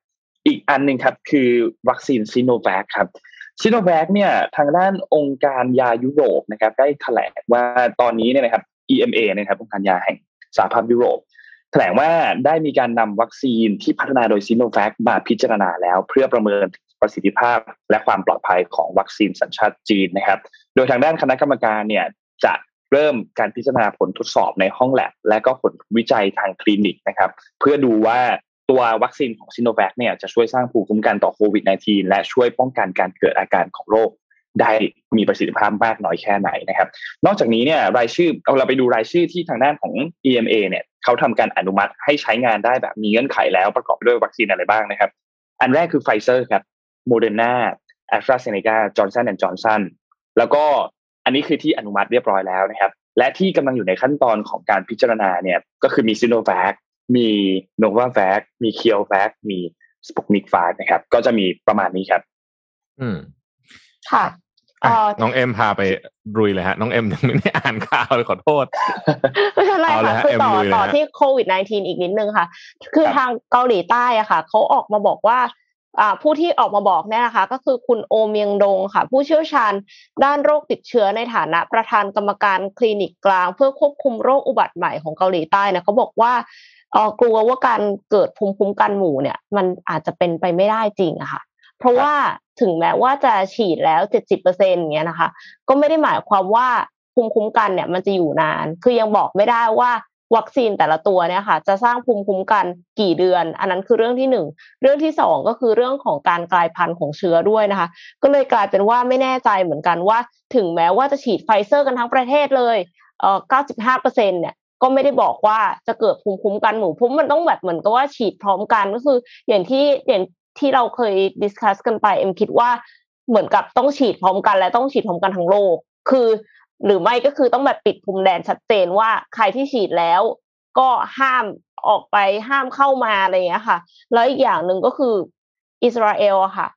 อีกอันหนึ่งครับคือวัคซีนซีโนแวคครับ ซีโนแวคเนี่ยทางด้านองค์การยายุโรปนะครับได้แถลงว่าตอนนี้เนี่ยนะครับ EMA นะครับองค์การยาแห่งสหภาพยุโรป แถลงว่าได้มีการนำวัคซีนที่พัฒนาโดยซีโนแวคมาพิจารณาแล้ว เพื่อประเมินประสิทธิภาพและความปลอดภัยของวัคซีนสัญชาติจีนนะครับ โดยทางด้านคณะกรรมการเนี่ยจะเริ่มการพิจารณาผลทดสอบในห้องแลบและก็ผลวิจัยทางคลินิกนะครับ เพื่อดูว่า ตัววัคซีนของซิโนแวคเนี่ยจะช่วยสร้างภูมิคุ้มกันต่อโควิด -19 และช่วยป้องกันการเกิดอาการของโรคได้มีประสิทธิภาพมากน้อยแค่ไหนนะครับ นอกจากนี้เนี่ยรายชื่อเอาเราไปดูรายชื่อที่ทางด้านของ EMA เนี่ยเขาทำการอนุมัติให้ใช้งานได้แบบมีเงื่อนไขแล้วประกอบด้วยวัคซีนอะไรบ้างนะครับ อันแรกคือไฟเซอร์ครับโมเดอร์นาแอสตราเซเนกาจอห์นสันแอนด์จอห์นสันแล้วก็อันนี้คือที่อนุมัติเรียบร้อยแล้วนะครับ และที่กำลังอยู่ในขั้นตอนของการพิจารณาเนี่ยก็คือมีซิโนแวค มีโนวาแวคมีเคียวร์แวคมีสปุกนิกฟานะครับ ก็จะมีประมาณนี้ครับ อืม ค่ะน้องเอ็มพาไปรุยเลยฮะ น้องเอ็มยังไม่ได้อ่านข่าวเลยขอโทษไม่เป็นไรค่ะคือต่อต่อที่โควิด -19 อีกนิดนึงค่ะ คือทางเกาหลีใต้อะค่ะเขาออกมาบอกว่าผู้ที่ออกมาบอกเนี่ยนะคะ ก็คือคุณโอเมียงดงค่ะ ผู้เชี่ยวชาญด้านโรคติดเชื้อในฐานะประธานกรรมการคลินิกกลาง เพื่อควบคุมโรคอุบัติใหม่ของเกาหลีใต้นะเขาบอกว่า เออกลัวว่าการเกิดภูมิคุ้มกันหมู่เนี่ย มันอาจจะเป็นไปไม่ได้จริงอะค่ะเพราะว่าถึงแม้ว่าจะฉีดแล้วเจ็ดสิบเปอร์เซ็นต์เงี้ยนะคะ ก็ไม่ได้หมายความว่าภูมิคุ้มกันเนี่ย มันจะอยู่นาน คือยังบอกไม่ได้ว่าวัคซีนแต่ละตัวเนี่ยค่ะ จะสร้างภูมิคุ้มกันกี่เดือน อันนั้นคือเรื่องที่หนึ่งเรื่องที่สองก็คือเรื่องของการกลายพันธุ์ของเชื้อด้วยนะคะ ก็เลยกลายเป็นว่าไม่แน่ใจเหมือนกันว่า ถึงแม้ว่าจะฉีดไฟเซอร์กันทั้งประเทศเลยเอ่อ95เปอร์เซ็นเนี่ย ก็ไม่ได้บอกว่าจะเกิดภูมิคุ้มกันหมู่เพราะมันต้องแบบเหมือนกับว่าฉีดพร้อมกันก็คือ อย่างที่อย่างที่เราเคย discuss กันไปเอ็มคิดว่าเหมือนกับต้องฉีดพร้อมกัน และต้องฉีดพร้อมกันทั้งโลก คือ หรือไม่ก็คือต้องแบบปิดพรมแดนชัดเจนว่าใครที่ฉีดแล้ว ก็ห้ามออกไปห้ามเข้ามาอะไรอย่างเงี้ค่ะ แล้วอีกอย่างหนึ่งก็คืออิสราเอลอะค่ะ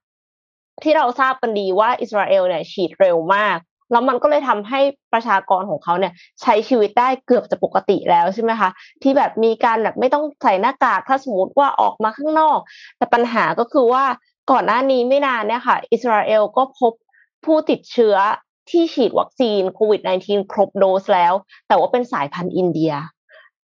ที่เราทราบกันดีว่าอิสราเอลเนี่ยฉีดเร็วมาก แล้วมันก็เลยทำให้ประชากรของเขาเนี่ยใช้ชีวิตได้เกือบจะปกติแล้วใช่ไหมคะที่แบบมีการแบบไม่ต้องใส่หน้ากากถ้าสมมติว่าออกมาข้างนอก แต่ปัญหาก็คือว่าก่อนหน้านี้ไม่นานเนี่ยค่ะ อิสราเอลก็พบผู้ติดเชื้อที่ฉีดวัคซีนโควิด -19 ครบโดสแล้ว แต่ว่าเป็นสายพันธุ์อินเดีย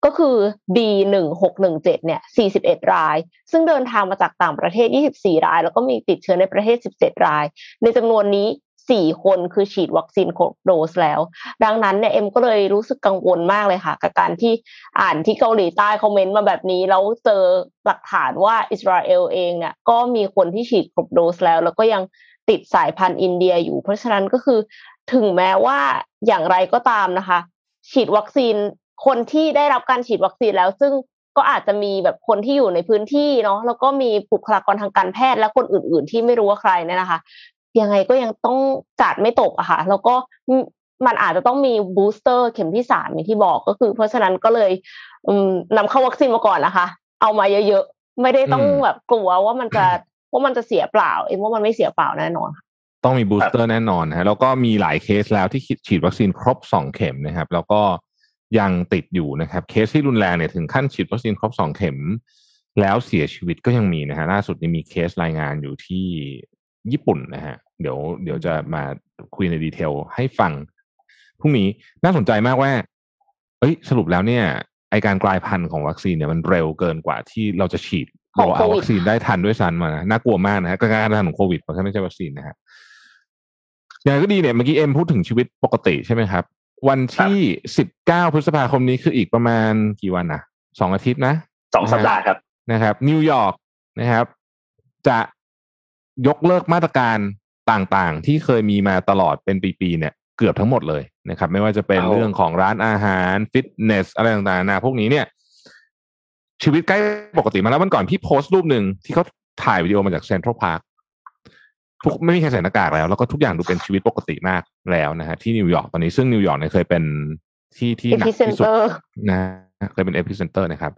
ก็คือ B1617 เนี่ย 41 ราย ซึ่งเดินทางมาจากต่างประเทศ 24 ราย แล้วก็มีติดเชื้อในประเทศ 17 ราย ในจำนวนนี้ สี่คนคือฉีดวัคซีนครบโดสแล้ว ดังนั้นเนี่ยเอ็มก็เลยรู้สึกกังวลมากเลยค่ะ กับการที่อ่านที่เกาหลีใต้คอมเมนต์มาแบบนี้ แล้วเจอหลักฐานว่าอิสราเอลเองเนี่ยก็มีคนที่ฉีดครบโดสแล้ว แล้วก็ยังติดสายพันธุ์อินเดียอยู่ เพราะฉะนั้นก็คือถึงแม้ว่าอย่างไรก็ตามนะคะ ฉีดวัคซีนคนที่ได้รับการฉีดวัคซีนแล้วซึ่งก็อาจจะมีแบบคนที่อยู่ในพื้นที่เนาะแล้วก็มีบุคลากรทางการแพทย์และคนอื่น ๆ ที่ไม่รู้ว่าใครเนี่ยนะคะ ยังไงก็ยังต้องการ์ดไม่ตกอะค่ะ แล้วก็มันอาจจะต้องมี booster เข็มที่สามที่บอกก็คือ เพราะฉะนั้นก็เลยนำเข้าวัคซีนมาก่อนนะคะ เอามาเยอะๆ ไม่ได้ต้องแบบกลัวว่ามันจะว่ามันจะเสียเปล่าเอ็มว่ามันไม่เสียเปล่าแน่นอนต้องมี booster แน่นอนฮะแล้วก็มีหลายเคสแล้วที่ฉีดวัคซีนครบสองเข็มนะครับ แล้วก็ยังติดอยู่นะครับ เคสที่รุนแรงเนี่ยถึงขั้นฉีดวัคซีนครบสองเข็ม แล้วเสียชีวิตก็ยังมีนะฮะล่าสุดนี่มีเคสรายงานอยู่ที่ญี่ปุ่นนะฮะ เดี๋ยวเดี๋ยวจะมาคุยในดีเทลให้ฟังพรุ่งนี้น่าสนใจมากว่าเอ้ยสรุปแล้วเนี่ยไอการกลายพันธุ์ของวัคซีนเนี่ยมันเร็วเกินกว่าที่เราจะฉีดเราเอาวัคซีนได้ทันด้วยซ้ำมานะน่ากลัวมากนะฮะการพันธุ์ของโควิดเพราะไม่ใช่วัคซีนนะฮะอย่างก็ดีเนี่ยเมื่อกี้เอ็มพูดถึงชีวิตปกติใช่ไหมครับ วันที่สิบเก้าพฤษภาคมนี้คืออีกประมาณกี่วันนะสองอาทิตย์นะสองสัปดาห์ครับนะครับ นิวยอร์กนะครับ จะยกเลิกมาตรการ ต่างๆ ที่เคยมีมาตลอดเป็นปีๆเนี่ยเกือบทั้งหมดเลยนะครับ ไม่ว่าจะเป็นเรื่องของร้านอาหารฟิตเนสอะไรต่างๆนะพวกนี้เนี่ย ชีวิตใกล้ปกติมาแล้ววันก่อนพี่โพสต์รูปหนึ่งที่เขาถ่ายวิดีโอมาจากเซ็นทรัลพาร์คทุกไม่มีใครใส่หน้ากากแล้ว แล้วก็ทุกอย่างดูเป็นชีวิตปกติมากแล้วนะฮะที่นิวยอร์กตอนนี้ซึ่งนิวยอร์กเนี่ยเคยเป็นที่ที่หนักที่สุดนะเคยเป็น epicenter นะครับ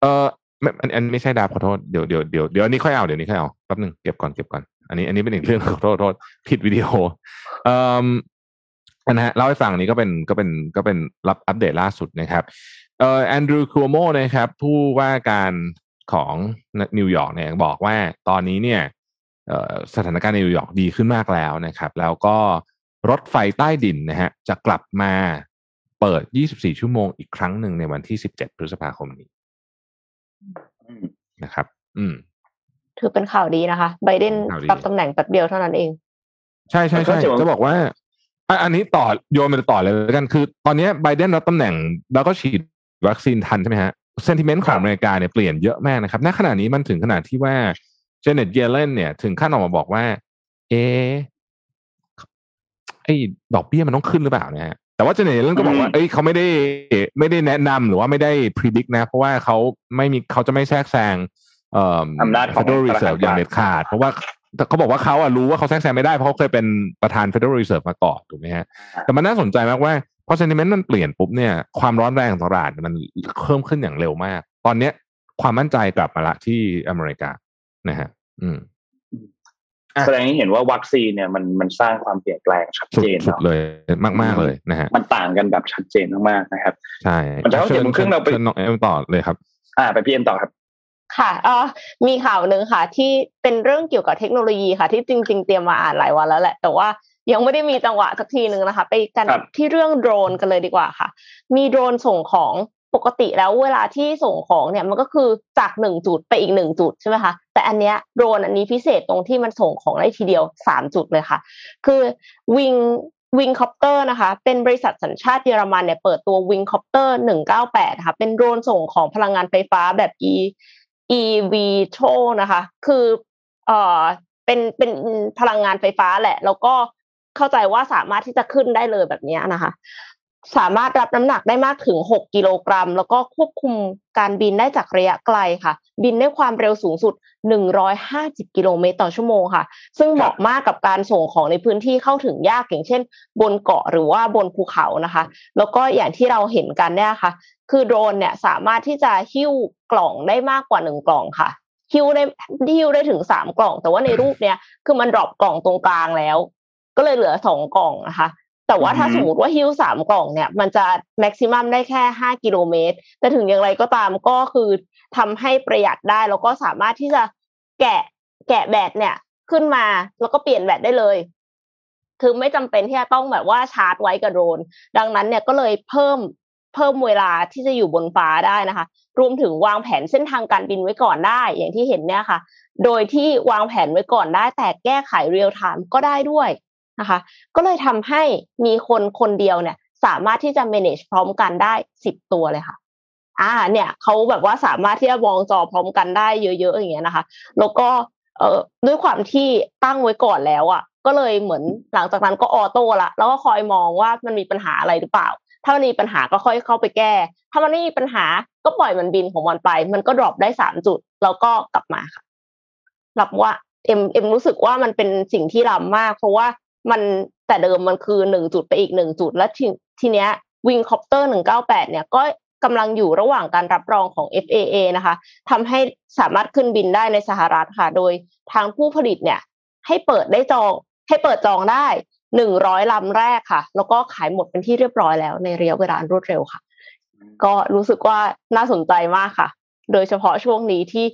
เออไม่อันไม่ใช่ดาบขอโทษเดี๋ยวเดี๋ยวเดี๋ยวเดี๋ยวอันนี้ค่อยเอาเดี๋ยวนี้ค่อยเอาแป๊บหนึ่งเก็บก่อนเก็บก่อน อันนี้ อันนี้เป็นอีกเรื่องขอโทษโทษผิดวิดีโอเอ่อนะฮะเล่าให้ฟังนี้ก็เป็นก็เป็นก็เป็นรับอัปเดตล่าสุดนะครับเอ่อแอนดรูว์คูโมนะครับผู้ว่าการของนิวยอร์กเนี่ยบอกว่าตอนนี้เนี่ยสถานการณ์ในนิวยอร์กดีขึ้นมากแล้วนะครับ แล้วก็รถไฟใต้ดินนะฮะจะกลับมาเปิด 24 ชั่วโมงอีกครั้งหนึ่งในวันที่ 17 พฤษภาคมนี้นะครับ อืม ถือเป็นข่าวดีนะคะไบเดนรับตำแหน่งแป๊บเดียวเท่านั้นเอง ใช่ใช่ใช่จะบอกว่าอันนี้ต่อโยนไปต่อเลยแล้วกันคือ ตอนนี้ไบเดนรับตำแหน่งแล้วก็ฉีดวัคซีนทันใช่ไหมฮะเซนติเมนต์ของอเมริกาเนี่ยเปลี่ยนเยอะมากนะครับณขณะนี้มันถึงขนาดที่ว่าเจเน็ตเยเลนเนี่ยถึงขั้นออกมาบอกว่า เอไอ้ดอกเบี้ยมันต้องขึ้นหรือเปล่าเนี่ยแต่ว่าเจเน็ตเยเลนก็บอกว่าเอ้ยเขาไม่ได้ไม่ได้แนะนำหรือว่าไม่ได้ predict นะ เพราะว่าเขาไม่มีเขาจะไม่แทรกแซง อำนาจของ Federal Reserve อย่างเด็ดขาด เพราะว่าเขาบอกว่าเขาอะรู้ว่าเขาแทรกแซงไม่ได้ เพราะเขาเคยเป็นประธาน Federal Reserve มาก่อนถูกไหมฮะ แต่มันน่าสนใจมากว่าพอ sentiment มันเปลี่ยนปุ๊บเนี่ยความร้อนแรงของตลาดมันเพิ่มขึ้นอย่างเร็วมาก ตอนเนี้ยความมั่นใจกลับมาละที่อเมริกานะฮะ อืมแสดงให้เห็นว่าวัคซีนเนี่ยมันมันสร้างความเปลี่ยนแปลงชัดเจนเลยมากๆเลยนะฮะมันต่างกันแบบชัดเจนมากๆนะครับ ใช่มันจะเข้าเจ็ดโมงครึ่งเราไปน้องเอ็มต่อเลยครับ อ่าไปพี่เอ็มต่อครับ ค่ะเออมีข่าวหนึ่งค่ะ ที่เป็นเรื่องเกี่ยวกับเทคโนโลยีค่ะ ที่จริง ๆ เตรียมมาอ่านหลายวันแล้วแหละ แต่ว่ายังไม่ได้มีจังหวะสักทีหนึ่งนะคะ ไปกันที่เรื่องโดรนกันเลยดีกว่าค่ะ มีโดรนส่งของปกติแล้วเวลาที่ส่งของเนี่ยมันก็คือจากหนึ่งจุดไปอีกหนึ่งจุดใช่ไหมคะแต่อันเนี้ยโดรนอันนี้พิเศษตรงที่มันส่งของได้ทีเดียวสามจุดเลยค่ะ คือวิงวิงคอปเตอร์นะคะ เป็นบริษัทสัญชาติเยอรมันเนี่ยเปิดตัววิงคอปเตอร์หนึ่งเก้าแปดค่ะ เป็นโดรนส่งของพลังงานไฟฟ้าแบบ e EV t o นะคะ คือเอ่อเป็นเป็นพลังงานไฟฟ้าแหละ แล้วก็เข้าใจว่าสามารถที่จะขึ้นได้เลยแบบนี้นะคะ สามารถรับน้ำหนักได้มากถึง 6 กิโลกรัม แล้วก็ควบคุมการบินได้จากระยะไกลค่ะ บินได้ความเร็วสูงสุด 150 กิโลเมตรต่อชั่วโมงค่ะ ซึ่งเหมาะมากกับการส่งของในพื้นที่เข้าถึงยากอย่างเช่น บนเกาะหรือว่าบนภูเขานะคะ แล้วก็อย่างที่เราเห็นกันเนี่ยค่ะ คือโดรนเนี่ยสามารถที่จะหิ้วกล่องได้มากกว่าหนึ่งกล่องค่ะหิ้วได้หิ้วได้ถึงสามกล่อง แต่ว่าในรูปเนี่ยคือมันดรอปกล่องตรงกลางแล้ว ก็เลยเหลือสองกล่องนะคะ แต่ว่าถ้าสมมติว่าฮิ้วสามกล่องเนี่ย มันจะแม็กซิมัมได้แค่ห้ากิโลเมตร แต่ถึงอย่างไรก็ตามก็คือทำให้ประหยัดได้แล้วก็สามารถที่จะแกะแกะแบตเนี่ยขึ้นมาแล้วก็เปลี่ยนแบตได้เลย คือไม่จำเป็นที่จะต้องแบบว่าชาร์จไว้กับโดรนดังนั้นเนี่ยก็เลยเพิ่มเพิ่มเวลาที่จะอยู่บนฟ้าได้นะคะ รวมถึงวางแผนเส้นทางการบินไว้ก่อนได้ อย่างที่เห็นเนี่ยค่ะ โดยที่วางแผนไว้ก่อนได้ แต่แก้ไข real time ก็ได้ด้วย นะคะ ก็เลยทำให้มีคนคนเดียวเนี่ย สามารถที่จะ manage พร้อมกันได้สิบตัวเลยค่ะอ่าเนี่ยเขาแบบว่าสามารถที่จะมองจอพร้อมกันได้เยอะๆอย่างเงี้ยนะคะ แล้วก็เอ่อด้วยความที่ตั้งไว้ก่อนแล้วอะ ก็เลยเหมือนหลังจากนั้นก็ auto ละแล้วก็คอยมองว่ามันมีปัญหาอะไรหรือเปล่า ถ้ามันมีปัญหาก็ค่อยเข้าไปแก้ ถ้ามันไม่มีปัญหาก็ปล่อยมันบินของมันไป มันก็ drop ได้สามจุด แล้วก็กลับมาค่ะรับว่าเอ็มเอ็มรู้สึกว่ามันเป็นสิ่งที่ล้ำมาก เพราะว่า มันแต่เดิมมันคือหนึ่งจุดไปอีกหนึ่งจุด แล้วทีทีเนี้ยวิงคอปเตอร์หนึ่งเก้าแปดเนี่ยก็กำลังอยู่ระหว่างการรับรองของ FAA นะคะทำให้สามารถขึ้นบินได้ในสหรัฐค่ะ โดยทางผู้ผลิตเนี่ย ให้เปิดได้จอง ให้เปิดจองได้หนึ่งร้อยลำแรกค่ะ แล้วก็ขายหมดเป็นที่เรียบร้อยแล้วในระยะเวลารวดเร็วค่ะ ก็รู้สึกว่าน่าสนใจมากค่ะ โดยเฉพาะช่วงนี้ที่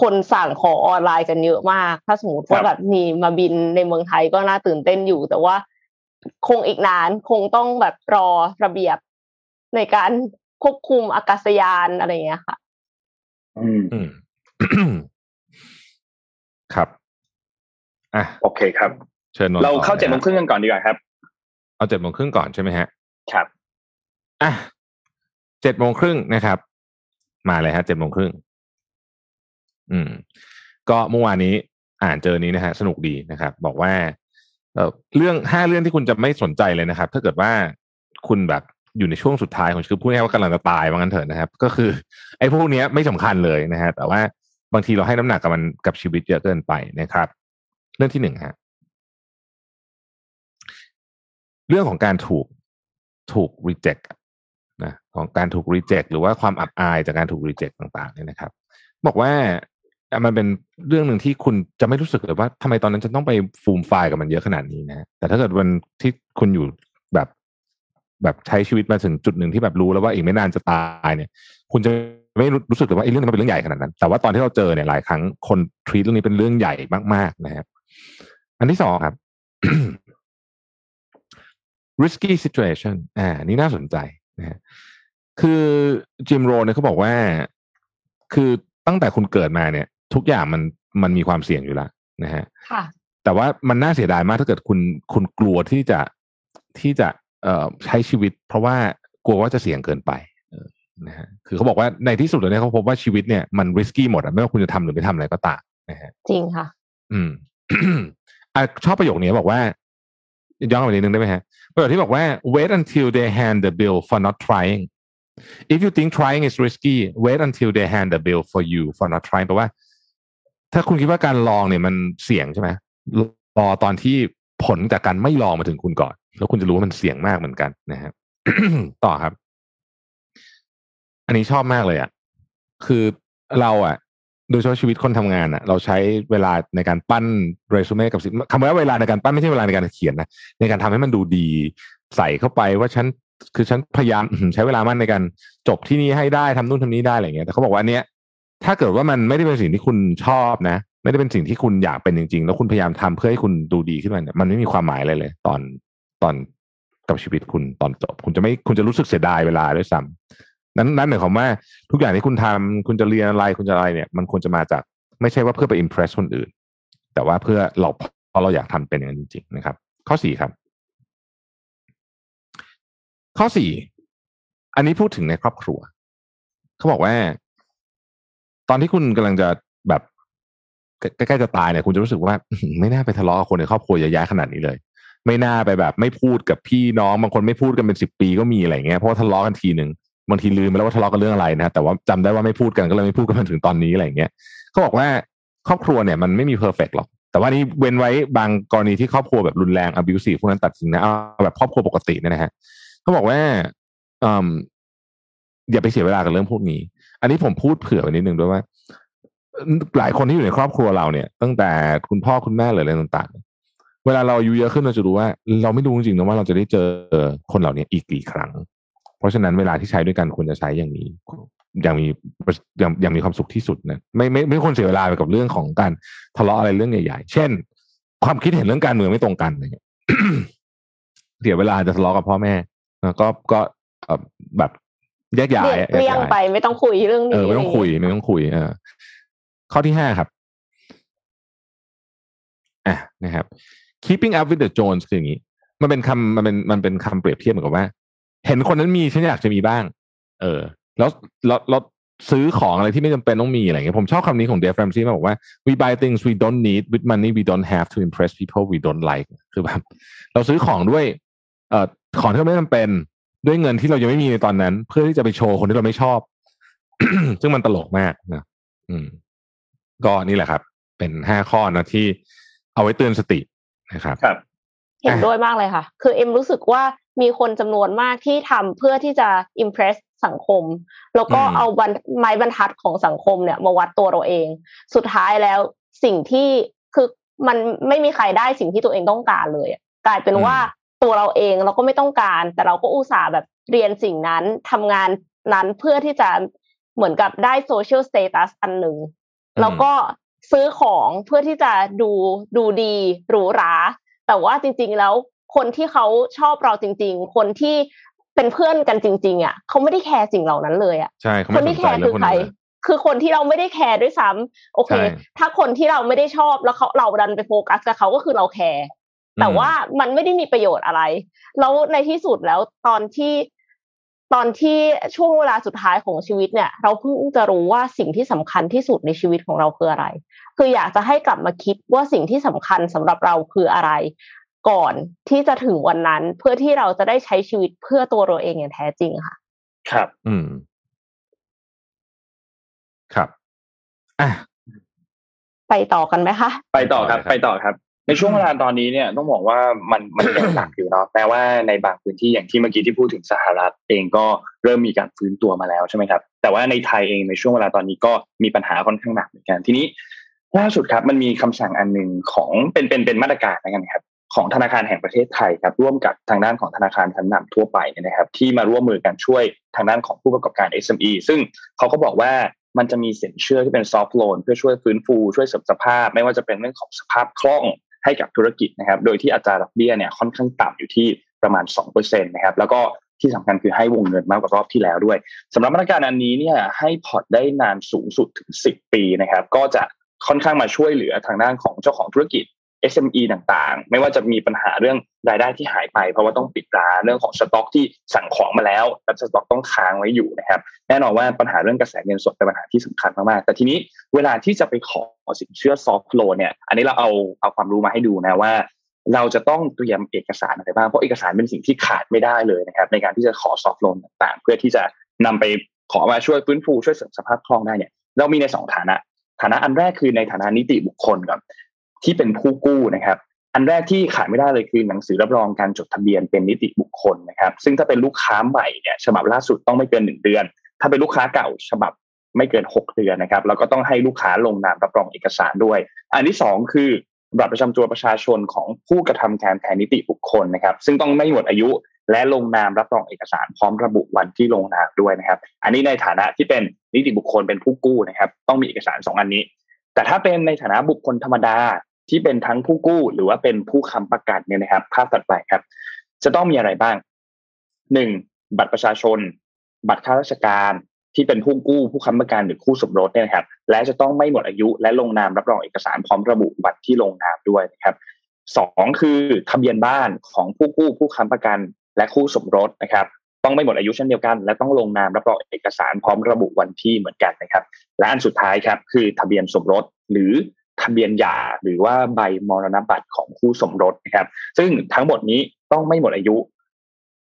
คนสั่งขอออนไลน์กันเยอะมาก ถ้าสมมติว่าแบบมีมาบินในเมืองไทยก็น่าตื่นเต้นอยู่ แต่ว่าคงอีกนานคงต้องแบบรอระเบียบในการควบคุมอากาศยานอะไรเงี้ยค่ะ อืมครับอะโอเคครับ เชิญเราเข้าเจ็ดโมงครึ่งกันก่อนดีกว่าครับ เอาเจ็ดโมงครึ่งก่อนใช่ไหมฮะ ครับอะเจ็ดโมงครึ่งนะครับ มาเลยฮะเจ็ดโมงครึ่ง อืม ก็เมื่อวานนี้อ่านเจอนี้นะฮะสนุกดีนะครับ บอกว่าเออเรื่องห้าเรื่องที่คุณจะไม่สนใจเลยนะครับ ถ้าเกิดว่าคุณแบบอยู่ในช่วงสุดท้ายของชีวิตพูดง่ายว่ากำลังจะตายว่างั้นเถอะนะครับ ก็คือ ไอ้พวกนี้ไม่สำคัญเลยนะฮะแต่ว่าบางทีเราให้น้ำหนักกับมันกับชีวิตเยอะเกินไปนะครับ เรื่องที่หนึ่งฮะเรื่องของการถูกถูก reject นะของการถูก reject หรือว่าความอับอายจากการถูก reject ต่างๆเนี่ยนะครับ บอกว่า มันเป็นเรื่องหนึ่งที่คุณจะไม่รู้สึกเลยว่าทำไมตอนนั้นฉันต้องไปฟูมไฟล์กับมันเยอะขนาดนี้นะแต่ถ้าเกิดวันที่คุณอยู่แบบแบบใช้ชีวิตมาถึงจุดหนึ่งที่แบบรู้แล้วว่าอีกไม่นานจะตายเนี่ย คุณจะไม่รู้สึกเลยว่าไอ้เรื่องนี้มันเป็นเรื่องใหญ่ขนาดนั้น แต่ว่าตอนที่เราเจอเนี่ยหลายครั้งคนทรีตเรื่องนี้เป็นเรื่องใหญ่มากๆนะครับอันที่สองครับ risky situation อ่า นี่น่าสนใจนะฮะคือจิมโรเนี่ยเขาบอกว่า คือตั้งแต่คุณเกิดมาเนี่ย ทุกอย่างมันมันมีความเสี่ยงอยู่แล้วนะฮะแต่ว่ามันน่าเสียดายมากถ้าเกิดคุณคุณกลัวที่จะที่จะเอ่อใช้ชีวิต เพราะว่ากลัวว่าจะเสี่ยงเกินไปนะฮะคือเขาบอกว่าในที่สุดแล้วเนี่ยเขาพบว่าชีวิตเนี่ยมันริสกี้หมดอะไม่ว่าคุณจะทำหรือไม่ทำอะไรก็ตามนะฮะจริงค่ะ อืมอชอบประโยคนี้บอกว่าย้อนกลับไปนิดนึงได้ไหมฮะประโยคที่บอกว่า wait until they hand the bill for not trying if you think trying is risky wait until they hand the bill for you for not trying แปลว่า ถ้าคุณคิดว่าการลองเนี่ยมันเสี่ยงใช่ไหมรอตอนที่ผลจากการไม่ลองมาถึงคุณก่อน แล้วคุณจะรู้ว่ามันเสี่ยงมากเหมือนกันนะฮะต่อครับ อันนี้ชอบมากเลยอะ คือเราอะ โดยเฉพาะชีวิตคนทำงานอะ เราใช้เวลาในการปั้นเรซูเม่กับคำว่าเวลาในการปั้นไม่ใช่เวลาในการเขียนนะในการทำให้มันดูดี ใส่เข้าไปว่าฉันคือฉันพยายามใช้เวลามันในการจบที่นี่ให้ได้ทำนู่นทำนี้ได้อะไรเงี้ยแต่เขาบอกว่าอันเนี้ย ถ้าเกิดว่ามันไม่ได้เป็นสิ่งที่คุณชอบนะ ไม่ได้เป็นสิ่งที่คุณอยากเป็นจริง ๆ แล้วคุณพยายามทำเพื่อให้คุณดูดีขึ้นมาเนี่ยมันไม่มีความหมายอะไรเลย ตอนตอนกับชีวิตคุณตอนจบ คุณจะไม่คุณจะรู้สึกเสียดายเวลาด้วยซ้ำนั้นนั้นหมายความว่าทุกอย่างที่คุณทำคุณจะเรียนอะไรคุณจะอะไรเนี่ย มันควรจะมาจากไม่ใช่ว่าเพื่อไปอิมเพรสคนอื่น แต่ว่าเพื่อเราเพราะเราอยากทำเป็นอย่างนั้นจริง ๆ นะครับ ข้อสี่ครับ ข้อสี่อันนี้พูดถึงในครอบครัว เขาบอกว่า ตอนที่คุณกำลังจะแบบใกล้ๆจะตายเนี่ยคุณจะรู้สึกว่า ไม่น่าไปทะเลาะกับคนในครอบครัวเยอะแยะขนาดนี้เลย ไม่น่าไปแบบ ไม่พูดกับพี่น้องบางคนไม่พูดกันเป็นสิบปีก็มีอะไรเงี้ยเพราะว่าทะเลาะกันทีหนึ่งบางทีลืมไปแล้วว่าทะเลาะกันเรื่องอะไรนะแต่ว่าจำได้ว่าไม่พูดกันก็เลยไม่พูดกันถึงตอนนี้อะไรเงี้ยเขาบอกว่าครอบครัวเนี่ยมันไม่มีเพอร์เฟกหรอกแต่ว่านี่เว้นไว้บางกรณีที่ครอบครัวแบบรุนแรง abusive พวกนั้นตัดสินนะเอาแบบครอบครัวปกติเนี่ยนะฮะเขาบอกว่าออย่าไปเสียเวลากับเรื่องพวกนี้ อันนี้ผมพูดเผื่อไว้นิดนึงด้วยว่า หลายคนที่อยู่ในครอบครัวเราเนี่ย ตั้งแต่คุณพ่อคุณแม่หรืออะไรต่างๆ เวลาเราอายุเยอะขึ้นเราจะรู้ว่า เราไม่รู้จริงๆนะว่าเราจะได้เจอคนเหล่านี้อีกกี่ครั้ง เพราะฉะนั้นเวลาที่ใช้ด้วยกันควรจะใช้อย่างนี้อย่างมีอย่างอย่างมีความสุขที่สุดนะไม่ไม่ไม่ควรเสียเวลาไปกับเรื่องของการทะเลาะอะไรเรื่องใหญ่ๆ เช่น ความคิดเห็นเรื่องการเมืองไม่ตรงกันอะไรเงี้ยเสียเวลาจะทะเลาะกับพ่อแม่ก็ก็แบบ แยกย้ายเลี่ยงไปไม่ต้องคุยเรื่องนี้เออไม่ต้องคุยไม่ต้องคุยเออข้อที่ห้าครับอะนะครับ keeping up with the Jones คืออย่างนี้ มันเป็นคำมันเป็นมันเป็นคำเปรียบเทียบเหมือนกับว่า เห็นคนนั้นมีฉันอยากจะมีบ้าง เออ แล้วแล้วแล้วซื้อของอะไรที่ไม่จำเป็นต้องมีอะไรเงี้ยผมชอบคำนี้ของเดฟแรมซี่มาบอกว่า we buy things we don't need with money we don't have to impress people we don't like คือแบบเราซื้อของด้วย เอ่อของที่ไม่จำเป็น ด้วยเงินที่เรายังไม่มีในตอนนั้น เพื่อที่จะไปโชว์คนที่เราไม่ชอบ ซึ่งมันตลกมากนะอืม ก็นี่แหละครับ เป็นห้าข้อนะที่เอาไว้เตือนสตินะครับครับเห็นด้วยมากเลยค่ะ คือเอ็มรู้สึกว่ามีคนจำนวนมากที่ทำเพื่อที่จะอิมเพรสสังคม แล้วก็เอาบันไม้บรรทัดของสังคมเนี่ย มาวัดตัวเราเอง สุดท้ายแล้วสิ่งที่คือมันไม่มีใครได้สิ่งที่ตัวเองต้องการเลย กลายเป็นว่า ตัวเราเองเราก็ไม่ต้องการ แต่เราก็อุตส่าห์แบบเรียนสิ่งนั้นทำงานนั้นเพื่อที่จะเหมือนกับได้ social status อันหนึ่งแล้วก็ซื้อของเพื่อที่จะดูดูดีหรูหรา แต่ว่าจริง ๆ แล้วคนที่เขาชอบเราจริง ๆ คนที่เป็นเพื่อนกันจริง ๆ อะเขาไม่ได้ care สิ่งเหล่านั้นเลยอะใช่คนที่ care คือใครคือคนที่เราไม่ได้ care ด้วยซ้ำโอเค ถ้าคนที่เราไม่ได้ชอบแล้วเขาเราดันไปโฟกัสกับเขาก็คือเรา care แต่ว่ามันไม่ได้มีประโยชน์อะไร แล้วในที่สุดแล้วตอนที่ตอนที่ช่วงเวลาสุดท้ายของชีวิตเนี่ย เราเพิ่งจะรู้ว่าสิ่งที่สำคัญที่สุดในชีวิตของเราคืออะไร คืออยากจะให้กลับมาคิดว่าสิ่งที่สำคัญสำหรับเราคืออะไร ก่อนที่จะถึงวันนั้นเพื่อที่เราจะได้ใช้ชีวิตเพื่อตัวเราเองอย่างแท้จริงค่ะ ครับ อืม ครับอะไปต่อกันไหมคะ ไปต่อครับ ไปต่อครับ ในช่วงเวลาตอนนี้เนี่ยต้องบอกว่ามันมันยังหนักอยู่เนาะแม้ว่าในบางพื้นที่อย่างที่เมื่อกี้ที่พูดถึงสหรัฐเองก็เริ่มมีการฟื้นตัวมาแล้วใช่ไหมครับ แต่ว่าในไทยเองในช่วงเวลาตอนนี้ก็มีปัญหาค่อนข้างหนักเหมือนกันทีนี้ล่าสุดครับมันมีคำสั่งอันหนึ่งของเป็นเป็นเป็นมาตรการนะครับของธนาคารแห่งประเทศไทยครับร่วมกับทางด้านของธนาคารชั้นนำทั่วไปนะครับ ที่มาร่วมมือกันช่วยทางด้านของผู้ประกอบการ SME ซึ่งเขาก็บอกว่ามันจะมีสินเชื่อที่เป็นซอฟท์โลนเพื่อช่วยฟื้นฟูช่วยเสริมสภาพ ไม่ว่าจะเป็นเรื่องของสภาพคล่อง ให้กับธุรกิจนะครับ โดยที่อัตราดอกเบี้ยเนี่ยค่อนข้างต่ำอยู่ที่ประมาณ2%นะครับแล้วก็ที่สำคัญคือให้วงเงินมากกว่ารอบที่แล้วด้วยสำหรับมาตรการอันนี้เนี่ยให้พอร์ตได้นานสูงสุดถึง 10 ปีนะครับ ก็จะค่อนข้างมาช่วยเหลือทางด้านของเจ้าของธุรกิจ SME ต่างๆ ไม่ว่าจะมีปัญหาเรื่องรายได้ที่หายไป เพราะว่าต้องปิดร้านเรื่องของสต็อกที่สั่งของมาแล้วแต่สต็อกต้องค้างไว้อยู่นะครับ แน่นอนว่าปัญหาเรื่องกระแสเงินสดเป็นปัญหาที่สำคัญมากๆแต่ทีนี้เวลาที่จะไปขอสินเชื่อซอฟท์โลนเนี่ย อันนี้เราเอาเอาความรู้มาให้ดูนะว่า เราจะต้องเตรียมเอกสารอะไรบ้างเพราะเอกสารเป็นสิ่งที่ขาดไม่ได้เลยนะครับในการที่จะขอซอฟท์โลนต่างๆ เพื่อที่จะนำไปขอมาช่วยฟื้นฟูช่วยเสริมสภาพคล่องได้เนี่ยเรามีในสองฐานะฐานะอันแรกคือในฐานะนิติบุคคลก่อน ที่เป็นผู้กู้นะครับอันแรกที่ขายไม่ได้เลยคือหนังสือรับรองการจดทะเบียนเป็นนิติบุคคลนะครับ ซึ่งถ้าเป็นลูกค้าใหม่เนี่ยฉบับล่าสุดต้องไม่เกินหนึ่งเดือน ถ้าเป็นลูกค้าเก่าฉบับไม่เกินหกเดือนนะครับแล้วก็ต้องให้ลูกค้าลงนามรับรองเอกสารด้วย อันที่สองคือบัตรประจำตัวประชาชนของผู้กระทำการแทนนิติบุคคลนะครับ ซึ่งต้องไม่หมดอายุและลงนามรับรองเอกสารพร้อมระบุวันที่ลงนามด้วยนะครับ อันนี้ในฐานะที่เป็นนิติบุคคลเป็นผู้กู้นะครับ ต้องมีเอกสารสองอันนี้ แต่ถ้าเป็นในฐานะบุคคลธรรมดา ที่เป็นทั้งผู้กู้หรือว่าเป็นผู้ค้ำประกันเนี่ยนะครับภาพตัดไปครับ จะต้องมีอะไรบ้างหนึ่งบัตรประชาชน บัตรข้าราชการที่เป็นผู้กู้ผู้ค้ำประกันหรือคู่สมรสเนี่ยนะครับและจะต้องไม่หมดอายุและลงนามรับรองเอกสารพร้อมระบุบัตรที่ลงนามด้วยนะครับสองคือทะเบียนบ้านของผู้กู้ผู้ค้ำประกันและคู่สมรสนะครับ ต้องไม่หมดอายุเช่นเดียวกัน และต้องลงนามรับรองเอกสารพร้อมระบุวันที่เหมือนกันนะครับ และอันสุดท้ายครับคือทะเบียนสมรสหรือ ทะเบียนหย่าหรือว่าใบมรณบัตรของคู่สมรสนะครับ ซึ่งทั้งหมดนี้ต้องไม่หมดอายุ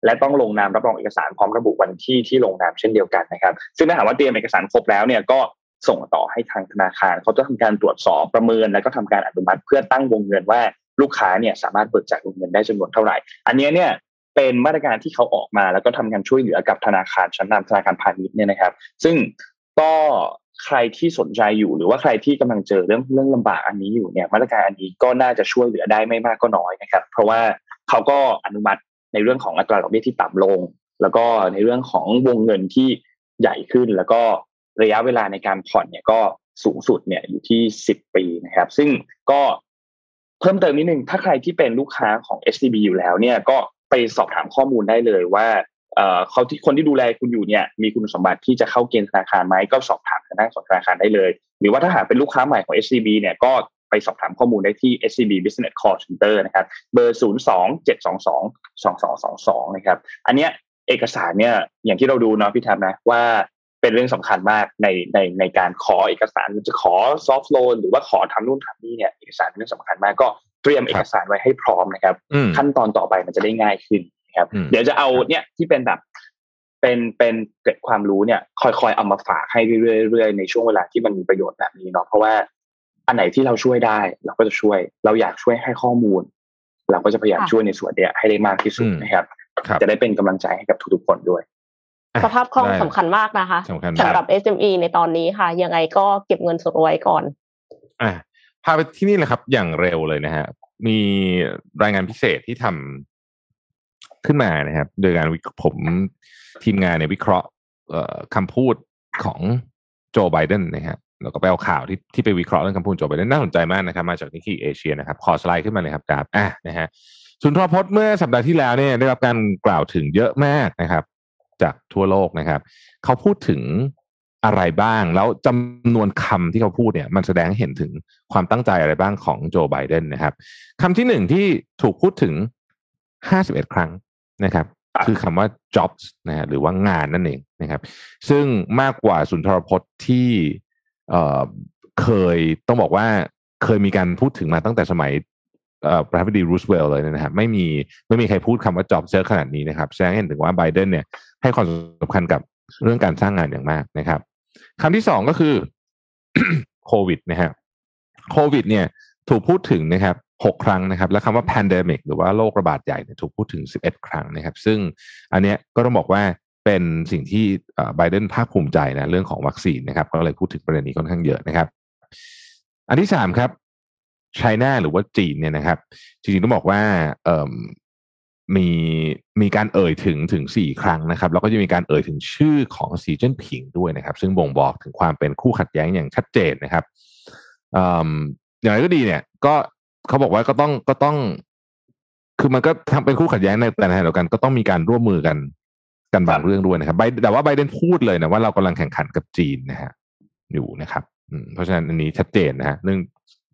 และต้องลงนามรับรองเอกสารพร้อมระบุวันที่ที่ลงนามเช่นเดียวกันนะครับ ซึ่งถ้าหากว่าเตรียมเอกสารครบแล้วเนี่ยก็ส่งต่อให้ทางธนาคาร เขาจะทำการตรวจสอบประเมิน แล้วก็ทำการอนุมัติเพื่อตั้งวงเงินว่าลูกค้าเนี่ยสามารถเบิกจ่ายวงเงินได้จำนวนเท่าไหร่ อันนี้เนี่ยเป็นมาตรการที่เขาออกมาแล้วก็ทำการช่วยเหลือกับธนาคารชั้นนำธนาคารพาณิชย์เนี่ยนะครับ ซึ่งก็ ใครที่สนใจอยู่หรือว่าใครที่กำลังเจอเรื่องเรื่องลำบากอันนี้อยู่เนี่ยมาตรการอันนี้ก็น่าจะช่วยเหลือได้ไม่มากก็น้อยนะครับ เพราะว่าเขาก็อนุมัติในเรื่องของอัตราดอกเบี้ยที่ต่ำลง แล้วก็ในเรื่องของวงเงินที่ใหญ่ขึ้น แล้วก็ระยะเวลาในการผ่อนเนี่ยก็สูงสุดเนี่ยอยู่ที่สิบปีนะครับ ซึ่งก็เพิ่มเติมนิดนึงถ้าใครที่เป็นลูกค้าของ SCB อยู่แล้วเนี่ยก็ไปสอบถามข้อมูลได้เลยว่า เขาที่คนที่ดูแลคุณอยู่เนี่ยมีคุณสมบัติที่จะเข้าเกณฑ์ธนาคารไหมก็สอบถามทางด้านของธนาคารได้เลย หรือว่าถ้าหากเป็นลูกค้าใหม่ของ SCB เนี่ยก็ไปสอบถามข้อมูลได้ที่ SCB Business Call Center นะครับเบอร์ 0 2 7 2 2 2 2 2 2 นะครับ อันเนี้ยเอกสารเนี่ยอย่างที่เราดูเนาะพี่แทบนะว่าเป็นเรื่องสำคัญมากในในในการขอเอกสารจะขอซอฟท์โลนหรือว่าขอทำนู่นทำนี่เนี่ยเอกสารเป็นเรื่องสำคัญมากก็เตรียมเอกสารไว้ให้พร้อมนะครับ ขั้นตอนต่อไปมันจะได้ง่ายขึ้นนะ ครับ เดี๋ยวจะเอาเนี่ยที่เป็นแบบ เป็นเป็นเกิดความรู้เนี่ยค่อยๆเอามาฝากให้เรื่อยๆในช่วงเวลาที่มันมีประโยชน์แบบนี้เนาะเพราะว่าอันไหนที่เราช่วยได้ เราก็จะช่วย เราอยากช่วยให้ข้อมูล เราก็จะพยายามช่วยในส่วนเนี้ยให้ได้มากที่สุดนะครับ จะได้เป็นกำลังใจให้กับทุกๆคนด้วยสภาพคล่องสำคัญมากนะคะสำหรับ SME ในตอนนี้ค่ะ ยังไงก็เก็บเงินสดไว้ก่อน อ่าพาไปที่นี่เลยครับ อย่างเร็วเลยนะฮะ มีรายงานพิเศษที่ทำ ขึ้นมานะครับ โดยการผมทีมงานในวิเคราะห์คำพูดของโจไบเดนนะฮะแล้วก็ไปเอาข่าวที่ที่ไปวิเคราะห์เรื่องคำพูดโจไบเดนน่าสนใจมากนะครับ มาจากนิกกี้เอเชียนะครับ ขอสไลด์ขึ้นมาเลยครับกราฟอะนะฮะสุนทรพจน์เมื่อสัปดาห์ที่แล้วเนี่ยได้รับการกล่าวถึงเยอะมากนะครับ จากทั่วโลกนะครับ เขาพูดถึงอะไรบ้าง แล้วจำนวนคำที่เขาพูดเนี่ย มันแสดงให้เห็นถึงความตั้งใจอะไรบ้างของโจไบเดนนะครับคำที่หนึ่งที่ถูกพูดถึงห้าสิบเอ็ดครั้ง นะครับ คือคำว่า jobs นะฮะหรือว่างานนั่นเองนะครับ ซึ่งมากกว่าสุนทรพจน์ที่เอ่อเคยต้องบอกว่าเคยมีการพูดถึงมาตั้งแต่สมัยประธานาธิบดีรูสเวลเลยนะครับไม่มีไม่มีใครพูดคำว่า job เยอะขนาดนี้นะครับแสดงให้เห็นถึงว่าไบเดนเนี่ยให้ความสำคัญกับเรื่องการสร้างงานอย่างมากนะครับคำที่สองก็คือโควิดนะฮะโควิดเนี่ยถูกพูดถึงนะครับ หกครั้งนะครับ และคำว่า pandemic หรือว่าโรคระบาดใหญ่เนี่ยถูกพูดถึงสิบเอ็ดครั้งนะครับ ซึ่งอันเนี้ยก็ต้องบอกว่าเป็นสิ่งที่ไบเดนภาคภูมิใจนะเรื่องของวัคซีนนะครับ ก็เลยพูดถึงประเด็นนี้ค่อนข้างเยอะนะครับ อันที่สามครับไชน่าหรือว่าจีนเนี่ยนะครับ จริงๆต้องบอกว่าเอ่อมีมีการเอ่ยถึงถึงสี่ครั้งนะครับ แล้วก็จะมีการเอ่ยถึงชื่อของสีเจิ้นผิงด้วยนะครับ ซึ่งบ่งบอกถึงความเป็นคู่ขัดแย้งอย่างชัดเจนนะครับอย่างไรก็ดีเนี่ย ก็ เขาบอกว่าก็ต้องก็ต้อง คือมันก็ทำเป็นคู่ขัดแย้งในแต่ในขณะเดียวกันก็ต้องมีการร่วมมือกันกันบางเรื่องด้วยนะครับแต่ว่าไบเดนพูดเลยนะว่าเรากำลังแข่งขันกับจีนนะฮะอยู่นะครับเพราะฉะนั้นอันนี้ชัดเจนนะฮะเรื่อง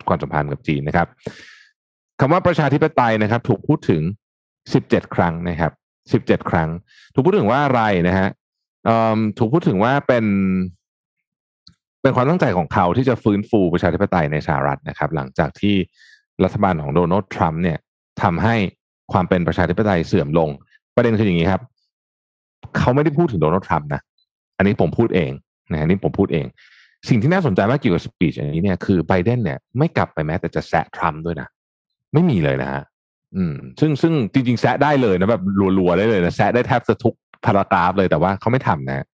ความสัมพันธ์กับจีนนะครับคำว่าประชาธิปไตยนะครับ ถูกพูดถึงสิบเจ็ดครั้งนะครับสิบเจ็ดครั้ง ถูกพูดถึงว่าอะไรนะฮะถูกพูดถึงว่าเป็น เป็นความตั้งใจของเขาที่จะฟื้นฟูประชาธิปไตยในสหรัฐนะครับ หลังจากที่ รัฐบาลของโดนัลด์ทรัมป์เนี่ยทำให้ความเป็นประชาธิปไตยเสื่อมลง ประเด็นคืออย่างนี้ครับ เขาไม่ได้พูดถึงโดนัลด์ทรัมป์นะอันนี้ผมพูดเองนะนี่ผมพูดเอง สิ่งที่น่าสนใจมากเกี่ยวกับสปีชอันนี้เนี่ยคือไบเดนเนี่ยไม่กลับไปแม้แต่จะแซะทรัมป์ด้วยนะไม่มีเลยนะฮะอืม ซึ่งซึ่งจริงๆแซะได้เลยนะแบบรัวๆได้เลยนะแซะได้แทบจะทุกพารากราฟเลยแต่ว่าเขาไม่ทำนะ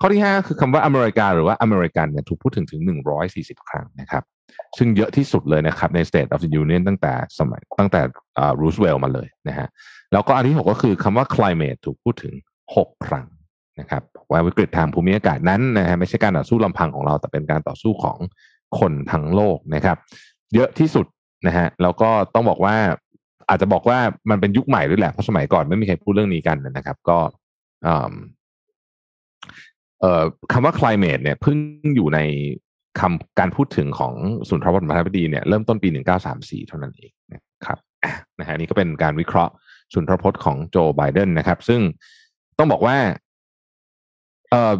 ข้อที่ห้าคือคำว่าอเมริกาหรือว่าอเมริกันเนี่ยถูกพูดถึงถึงหนึ่งร้อยสี่สิบครั้งนะครับ ซึ่งเยอะที่สุดเลยนะครับใน State of the Union ตั้งแต่สมัยตั้งแต่รูสเวลมาเลยนะฮะแล้วก็อันที่หกก็คือคำว่า climate ถูกพูดถึงหกครั้งนะครับว่าวิกฤตทางภูมิอากาศนั้นนะฮะไม่ใช่การต่อสู้ลำพังของเรา แต่เป็นการต่อสู้ของคนทั้งโลกนะครับ เยอะที่สุดนะฮะแล้วก็ต้องบอกว่าอาจจะบอกว่ามันเป็นยุคใหม่ด้วยแหละเพราะสมัยก่อนไม่มีใครพูดเรื่องนี้กันนะครับ ก็คำว่า climate เนี่ยเพิ่งอยู่ใน คำการพูดถึงของสุนทรพจน์มหาธิบดีเนี่ยเริ่มต้นปี 1934 เท่านั้นเองนะครับนะฮะนี่ก็เป็นการวิเคราะห์สุนทรพจน์ของโจไบเดนนะครับ ซึ่งต้องบอกว่าเอ่อ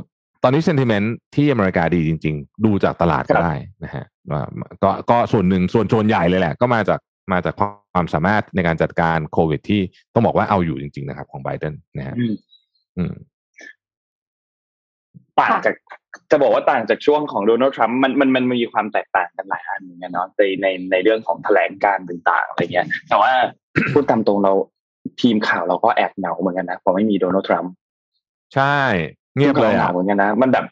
ตอนนี้เซนติเมนต์ที่อเมริกาดีจริง ๆ ดูจากตลาดก็ได้นะฮะว่าก็ก็ส่วนหนึ่งส่วนส่วนใหญ่เลยแหละ ก็มาจากมาจากความสามารถในการจัดการโควิด ที่ต้องบอกว่าเอาอยู่จริง ๆ นะครับ ของไบเดนนะฮะอืมต่างจาก จะบอกว่าต่างจากช่วงของโดนัลด์ทรัมป์มันมันมันมีความแตกต่างกันหลายอันเหมือนกันเนาะในในในเรื่องของแถลงการต่างๆอะไรเงี้ย แต่ว่าพูดตามตรงเราทีมข่าวเราก็แอบเหงาเหมือนกันนะพอไม่มีโดนัลด์ทรัมป์ใช่ เงียบเลยอะเหมือนกันนะมันแบบ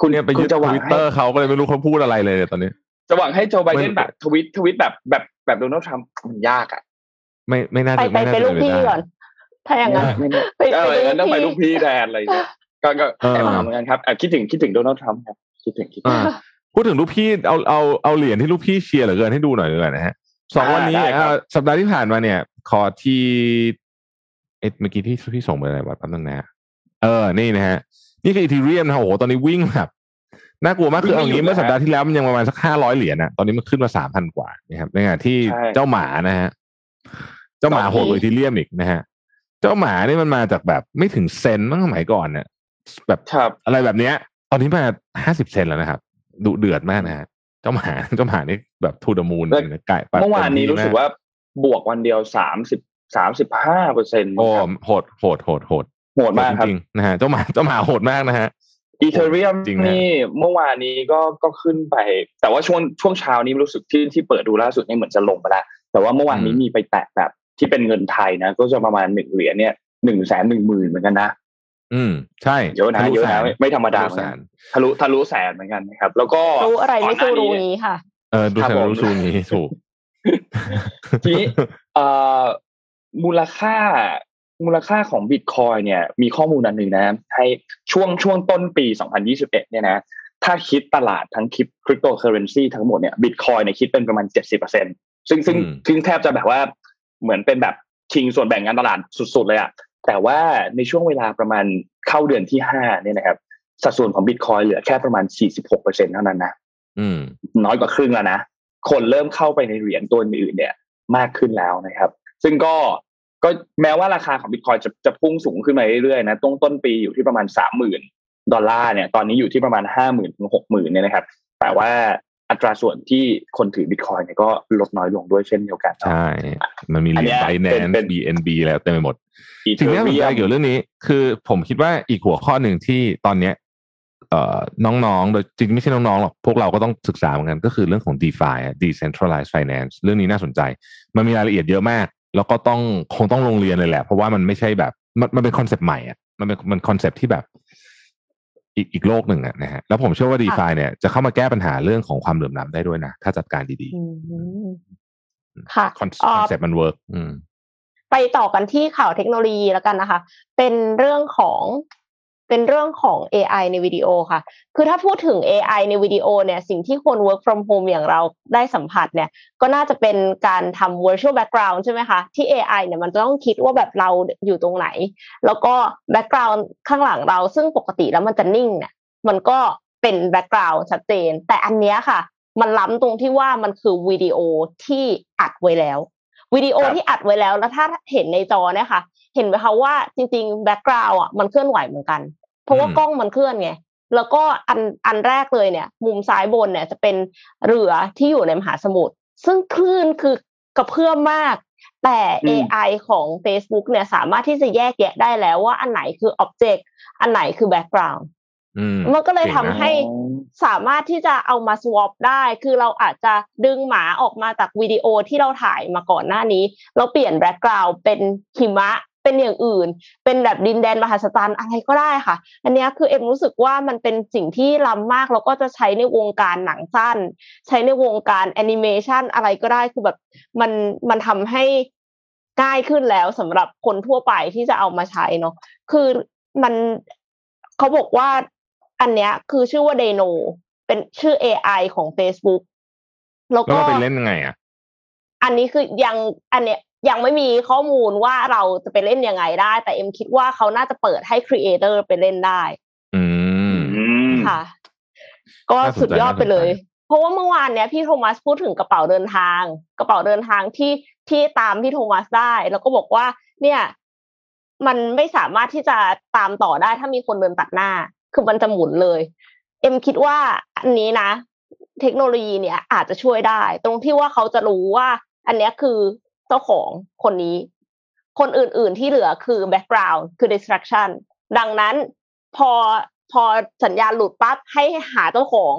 คุณเนี่ยไปยึดทวิตเตอร์เขาก็เลยไม่รู้เขาพูดอะไรเลยตอนนี้ จะหวังให้โจไบเดนแบบทวิตทวิตแบบแบบแบบโดนัลด์ทรัมป์มันยากอะไม่ไม่น่าจะไปไปลูกพี่ก่อนถ้าอย่างนั้นไปไปต้องไปลูกพี่แทนอะไรเงี้ย ก็ก็แอบเหมือนกันครับคิดถึงคิดถึงโดนัลด์ทรัมป์ครับคิดถึงคิดถึงพูดถึงลูกพี่เอาเอาเอาเหรียญที่ลูกพี่เชียร์เหลือเกินให้ดูหน่อยเลยนะฮะสองวันนี้สัปดาห์ที่ผ่านมาเนี่ย ขอที่เอ็ดเมื่อกี้ที่พี่ส่งไปอะไรวะแป๊บนึงนะเออนี่นะฮะ นี่คืออีทีเรียมนะโอ้โหตอนนี้วิ่งแบบน่ากลัวมากคือเอางี้เมื่อสัปดาห์ที่แล้วมันยังประมาณสักห้าร้อยเหรียญนะตอนนี้มันขึ้นมาสามพันกว่านะครับในขณะที่เจ้าหมานะฮะเจ้าหมาโหดกว่าอีทีเรียมอีกนะฮะเจ้าหมานี่มันมาจากแบบไม่ถึงเซนตั้งสมัยก่อนเนี่ย แบบอะไรแบบเนี้ย ตอนนี้มาห้าสิบเซนแล้วนะครับดุเดือดมากนะฮะเจ้าหมาเจ้าหมานี่แบบทูดมูลไก่เมื่อวานนี้รู้สึกว่าบวกวันเดียวสามสิบสามสิบห้าเปอร์เซ็นต์โอ้โหดโหดโหดโหดโหดมากครับนะฮะเจ้าหมาเจ้าหมาโหดมากนะฮะอีเทเรียมนี่เมื่อวานนี้ก็ก็ขึ้นไป แต่ว่าช่วงช่วงเช้านี้รู้สึกที่ที่เปิดดูล่าสุดนี่เหมือนจะลงไปแล้วแต่ว่าเมื่อวานนี้มีไปแตะแบบที่เป็นเงินไทยนะ ก็จะประมาณหนึ่งเหรียญเนี่ยหนึ่งแสนหนึ่งหมื่นเหมือนกันนะ อืมใช่เยอะนะเยอะนะไม่ธรรมดาเหมือนกันทะลุทะลุแสนเหมือนกันนะครับ แล้วก็รู้อะไรไม่สู้รู้นี้ค่ะเออดูแสนรู้สู้นี้ถูกทีนี้เอ่อมูลค่ามูลค่าของบิตคอยเนี่ย มีข้อมูลอันหนึ่งนะให้ช่วงช่วงต้นปี 2021 เนี่ยนะถ้าคิดตลาดทั้งคริปคริปโตเคอเรนซีทั้งหมดเนี่ยบิตคอยเนี่ยคิดเป็นประมาณ 70%ซึ่งซึ่งซึ่งแทบจะแบบว่าเหมือนเป็นแบบคิงส่วนแบ่งงานตลาดสุดๆเลยอะ แต่ว่าในช่วงเวลาประมาณเข้าเดือนที่ห้าเนี่ยนะครับ สัดส่วนของบิตคอยเหลือแค่ประมาณ46%เท่านั้นนะน้อยกว่าครึ่งแล้วนะ คนเริ่มเข้าไปในเหรียญตัวอื่นเนี่ย มากขึ้นแล้วนะครับ ซึ่งก็ก็แม้ว่าราคาของบิตคอยน์จะจะพุ่งสูงขึ้นมาเรื่อยๆนะต้นต้นปีอยู่ที่ประมาณสามหมื่นดอลลาร์เนี่ย ตอนนี้อยู่ที่ประมาณห้าหมื่นถึงหกหมื่นเนี่ยนะครับ แต่ว่า อัตราส่วนที่คนถือบิตคอยน์เนี่ยก็ลดน้อยลงด้วยเช่นเดียวกัน ใช่ มันมีไบแนนซ์บีเอ็นบีแล้วเต็มไปหมดสิ่งที่ผมจะเกี่ยวเรื่องนี้ คือผมคิดว่าอีกหัวข้อหนึ่งที่ตอนเนี้ยเอ่อน้องๆ โดยจริงไม่ใช่น้องๆหรอก พวกเราก็ต้องศึกษาเหมือนกันก็คือเรื่องของ DeFi Decentralized Finance เรื่องนี้น่าสนใจ มันมีรายละเอียดเยอะมาก แล้วก็ต้องคงต้องลงเรียนเลยแหละ เพราะว่ามันไม่ใช่แบบ มันมันเป็นคอนเซปต์ใหม่อะมันเป็นมันคอนเซปต์ที่แบบ อีกอีกโลกหนึ่งอะนะฮะแล้วผมเชื่อว่า DeFi เนี่ยจะเข้ามาแก้ปัญหาเรื่องของความเหลื่อมล้ำได้ด้วยนะ ถ้าจัดการดีๆค่ะคอนเซ็ปต์มัน workไปต่อกันที่ข่าวเทคโนโลยีแล้วกันนะคะ เป็นเรื่องของ เป็นเรื่องของ AI ในวิดีโอค่ะ คือถ้าพูดถึง AI ในวิดีโอเนี่ยสิ่งที่คน work from home อย่างเราได้สัมผัสเนี่ยก็น่าจะเป็นการทำ virtual background ใช่ไหมคะ ที่ AI เนี่ยมันจะต้องคิดว่าแบบเราอยู่ตรงไหน แล้วก็ background ข้างหลังเราซึ่งปกติแล้วมันจะนิ่งเนี่ยมันก็เป็น background ชัดเจน แต่อันเนี้ยค่ะ มันล้ำตรงที่ว่ามันคือวิดีโอที่อัดไว้แล้ววิดีโอที่อัดไว้แล้วแล้วถ้าเห็นในจอเนี่ยค่ะ เห็นไหมคะว่าจริงๆ background อะมันเคลื่อนไหวเหมือนกัน ราะว่ากล้องมันเคลื่อนไงแล้วก็อันอันแรกเลยเนี่ย มุมซ้ายบนเนี่ยจะเป็นเรือที่อยู่ในมหาสมุทรซึ่งคลื่นคือกระเพื่อมมาก แต่ AI ของ Facebook เนี่ยสามารถที่จะแยกแยะได้แล้วว่าอันไหนคือ Object อันไหนคือ Background มันก็เลยทำให้สามารถที่จะเอามา swap ได้ คือเราอาจจะดึงหมาออกมาจากวิดีโอที่เราถ่ายมาก่อนหน้านี้ เราเปลี่ยนแบ็กกราวด์เป็นหิมะ เป็นอย่างอื่น เป็นแบบดินแดนมหัศจรรย์อะไรก็ได้ค่ะ อันนี้คือเอ็มรู้สึกว่ามันเป็นสิ่งที่ล้ำมากแล้วก็จะใช้ในวงการหนังสั้น ใช้ในวงการแอนิเมชันอะไรก็ได้คือแบบมันมันทำให้ง่ายขึ้นแล้วสำหรับคนทั่วไปที่จะเอามาใช้เนาะคือมันเขาบอกว่าอันเนี้ยคือชื่อว่าเดโนเป็นชื่อ AI ของ Facebook แล้วก็ไปเล่นยังไงอะ อันนี้คือยังอันเนี้ย ยังไม่มีข้อมูลว่าเราจะไปเล่นยังไงได้ แต่เอ็มคิดว่าเขาน่าจะเปิดให้ creator ไปเล่นได้ อืมค่ะ ก็สุดยอดไปเลย เพราะว่าเมื่อวานเนี้ยพี่โทมัสพูดถึงกระเป๋าเดินทาง กระเป๋าเดินทางที่ที่ตามพี่โทมัสได้ แล้วก็บอกว่า เนี่ย มันไม่สามารถที่จะตามต่อได้ถ้ามีคนเดินตัดหน้า คือมันจะหมุนเลย เอ็มคิดว่าอันนี้นะ เทคโนโลยีเนี่ยอาจจะช่วยได้ ตรงที่ว่าเขาจะรู้ว่า อันนี้คือ เจ้าของคนนี้ คนอื่น ๆที่เหลือคือ background คือ distraction ดังนั้นพอพอสัญญาณหลุดปั๊บให้หาเจ้าของ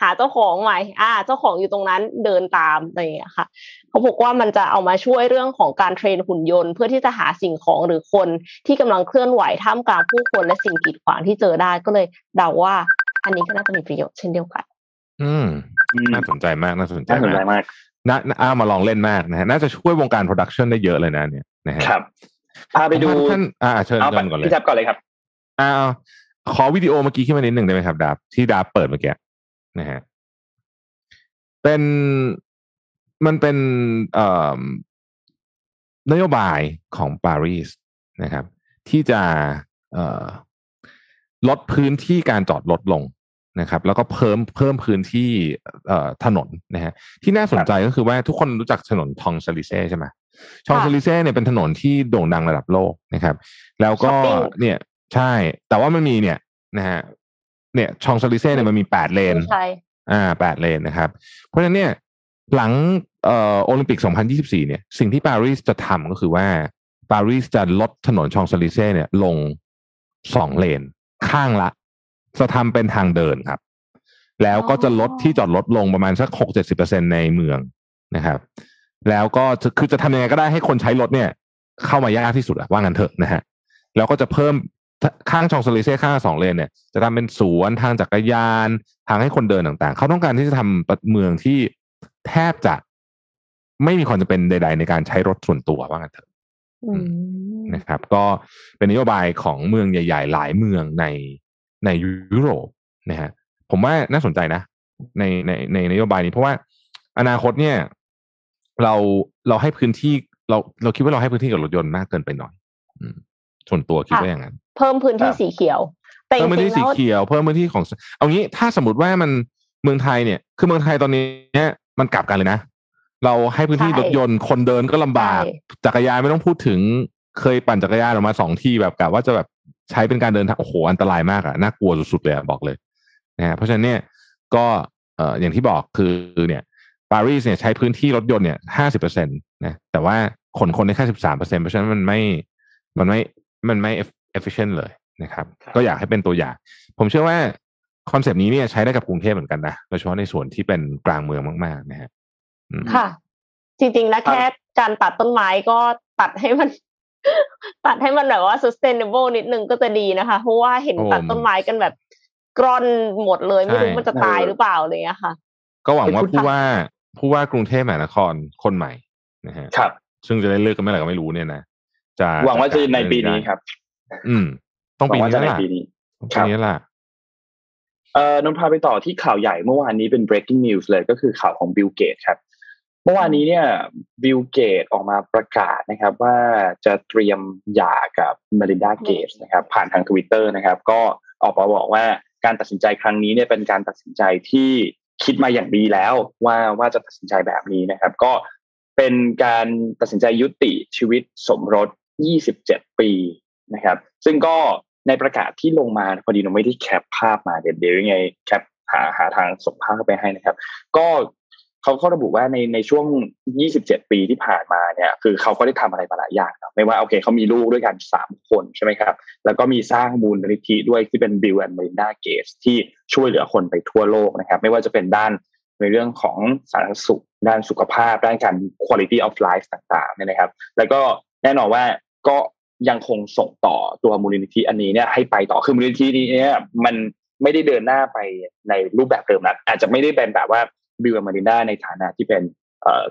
หาเจ้าของใหม่อ่า เจ้าของอยู่ตรงนั้นเดินตามอะไรอย่างเงี้ยค่ะ เขาบอกว่ามันจะเอามาช่วยเรื่องของการเทรนหุ่นยนต์ เพื่อที่จะหาสิ่งของหรือคนที่กำลังเคลื่อนไหวท่ามกลางผู้คนและสิ่งกีดขวางที่เจอได้ก็เลยเดาว่า อันนี้ก็น่าจะมีประโยชน์เช่นเดียวกัน อืมน่าสนใจมากน่าสนใจน่าสนใจมาก น่าน่ามาลองเล่นมากนะฮะน่าจะช่วยวงการ production ได้เยอะเลยนะเนี่ยนะฮะครับพาไปดูท่านอ่าเชิญเอาเชิญก่อนเลยพี่แท็บก่อนเลยครับอ่าขอวิดีโอเมื่อกี้ขึ้นมานิดหนึ่งได้ไหมครับดาบที่ดาบเปิดเมื่อกี้นะฮะเป็นมันเป็นเอ่อนโยบายของปารีสนะครับ ที่จะเอ่อลดพื้นที่การจอดรถลง นะครับแล้วก็เพิ่มเพิ่มพื้นที่เอ่อถนนนะฮะที่น่าสนใจก็คือว่าทุกคนรู้จักถนนทองซาลิเซ่ใช่ไหมชองซาลิเซ่เนี่ยเป็นถนนที่โด่งดังระดับโลกนะครับ แล้วก็ Shopping เนี่ยใช่ แต่ว่ามันมีเนี่ยนะฮะเนี่ยชองซาลิเซ่เนี่ยมันมีแปดเลนใช่อ่าแปดเลนนะครับ เพราะฉะนั้นเนี่ยหลังเอ่อโอลิมปิก 2024 เนี่ย สิ่งที่ปารีสจะทำก็คือว่าปารีสจะลดถนนชองซาลิเซ่เนี่ยลงสองเลน ข้างละ จะทำเป็นทางเดินครับ แล้วก็จะลดที่จอดรถลงประมาณสักหกเจ็ดสิบเปอร์เซ็นในเมืองนะครับ แล้วก็จะคือจะทำยังไงก็ได้ให้คนใช้รถเนี่ย เข้ามายากที่สุดอะว่างั้นเถอะนะฮะแล้วก็จะเพิ่มข้างชองซาลิเซ่ข้างละสองเลนเนี่ย จะทำเป็นสวนทางจักรยาน ทางให้คนเดินต่างๆ เขาต้องการที่จะทำเมืองที่แทบจะไม่มีความจำเป็นใด ๆ ในการใช้รถส่วนตัวว่างั้นเถอะอืมนะครับ ก็เป็นนโยบายของเมืองใหญ่ ๆ หลายเมืองใน ในยุโรปนะฮะผมว่าน่าสนใจนะ ในในในนโยบายนี้เพราะว่าอนาคตเนี่ย เราเราให้พื้นที่เราเราคิดว่าเราให้พื้นที่กับรถยนต์มากเกินไปหน่อยอืมส่วนตัวคิดว่าอย่างนั้น เพิ่มพื้นที่ครับสีเขียวแต่จเพิ่มพื้นริที่งๆสีแล้วเขียว เพิ่มพื้นที่ของ เอางี้ถ้าสมมติว่ามันเมืองไทยเนี่ย คือเมืองไทยตอนนี้เนี่ยมันกลับกันเลยนะ เราให้พื้นที่ใช่รถยนต์คนเดินก็ลำบากใช่จักรยานไม่ต้องพูดถึง เคยปั่นจักรยานออกมาสองที่แบบกะว่าจะแบบ ใช้เป็นการเดินทางโอ้โหอันตรายมากอะน่ากลัวสุดๆเลยอะบอกเลยนะฮะเพราะฉะนั้นเนี่ยก็เอ่ออย่างที่บอกคือเนี่ยปารีสเนี่ยใช้พื้นที่รถยนต์เนี่ยห้าสิบเปอร์เซ็นตนะแต่ว่าขนคนได้แค่สิบสามเปอร์เซ็นเพราะฉะนั้นมันไม่มันไม่มันไม่ efficient เลยนะครับครับ ก็อยากให้เป็นตัวอย่าง ผมเชื่อว่าคอนเซปต์นี้เนี่ยใช้ได้กับกรุงเทพเหมือนกันนะโดยเฉพาะในส่วนที่เป็นกลางเมืองมาก ๆ นะฮะอืมค่ะ จริงๆนะแค่การตัดต้นไม้ก็ตัดให้มัน ตัดให้มันแบบว่า sustainable นิดนึงก็จะดีนะคะ เพราะว่าเห็นโอ้ตัดต้นไม้กันแบบกร่อนหมดเลย ไม่รู้ใช่มันจะตายหรือเปล่าอะไรอย่างเงี้ยค่ะ ก็หวังว่าไอ้พูดผู้ว่าผู้ว่ากรุงเทพมหานครคนใหม่นะฮะครับ ซึ่งจะได้เลือกกันเมื่อไหร่ก็ไม่รู้เนี่ยนะจะหวังว่าจะในปีนี้ได้ครับ อืม ต้องหวัปีงว่านี้จะแล้วในล่ะปีนี้ต้องครัปีบนี้ล่ะเอ่อนนท์พาไปต่อที่ข่าวใหญ่เมื่อวานนี้เป็น breaking news เลยก็คือข่าวของบิลเกตส์ครับ เมื่อวานนี้เนี่ยบิลเกตส์ออกมาประกาศนะครับ ว่าจะเตรียมหย่ากับเมลินดาเกตส์นะครับ ผ่านทางทวิตเตอร์นะครับ ก็ออกมาบอกว่าการตัดสินใจครั้งนี้เนี่ยเป็นการตัดสินใจที่คิดมาอย่างดีแล้วว่าว่าจะตัดสินใจแบบนี้นะครับ ก็เป็นการตัดสินใจยุติชีวิตสมรส 27 ปีนะครับ ซึ่งก็ในประกาศที่ลงมาพอดีเราไม่ได้แคปภาพมาเดี๋ยวเดี๋ยวยังไงแคปหาหาทางส่งภาพเข้าไปให้นะครับ ก็ เขาเขาระบุว่าในในช่วง 27 ปีที่ผ่านมาเนี่ย คือเขาก็ได้ทำอะไรมาหลายอย่างนะไม่ว่าโอเคเขามีลูกด้วยกันสามคนใช่ไหมครับ แล้วก็มีสร้างมูลนิธิด้วยที่เป็น Bill and Melinda Gates ที่ช่วยเหลือคนไปทั่วโลกนะครับ ไม่ว่าจะเป็นด้านในเรื่องของสาธารณสุข ด้านสุขภาพ ด้านการ quality of life ต่างๆเนี่ยนะครับ แล้วก็แน่นอนว่าก็ยังคงส่งต่อตัวมูลนิธิอันนี้เนี่ยให้ไปต่อคือมูลนิธินี้เนี่ยมันไม่ได้เดินหน้าไปในรูปแบบเดิมนะอาจจะไม่ได้เป็นแบบว่า บิลมารินดาในฐานะที่เป็น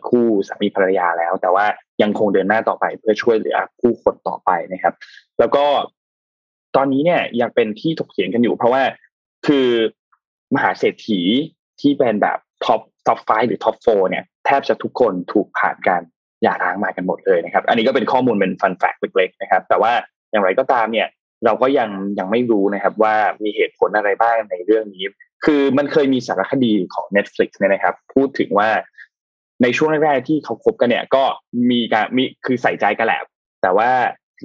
คู่สามีภรรยาแล้ว แต่ว่ายังคงเดินหน้าต่อไปเพื่อช่วยเหลือผู้คนต่อไปนะครับ แล้วก็ตอนนี้เนี่ยยังเป็นที่ถกเถียงกันอยู่ เพราะว่าคือมหาเศรษฐีที่เป็นแบบ top top five หรือ top four เนี่ยแทบจะทุกคนถูกผ่านการหย่าร้างมากันหมดเลยนะครับ อันนี้ก็เป็นข้อมูลเป็น fun fact เล็กๆนะครับ แต่ว่าอย่างไรก็ตามเนี่ยเราก็ยังยังไม่รู้นะครับว่ามีเหตุผลอะไรบ้างในเรื่องนี้ คือมันเคยมีสารคดีของ Netflix เนี่ยนะครับ พูดถึงว่าในช่วงแรกๆที่เขาคบกันเนี่ย ก็มีการมีคือใส่ใจกันแหละแต่ว่า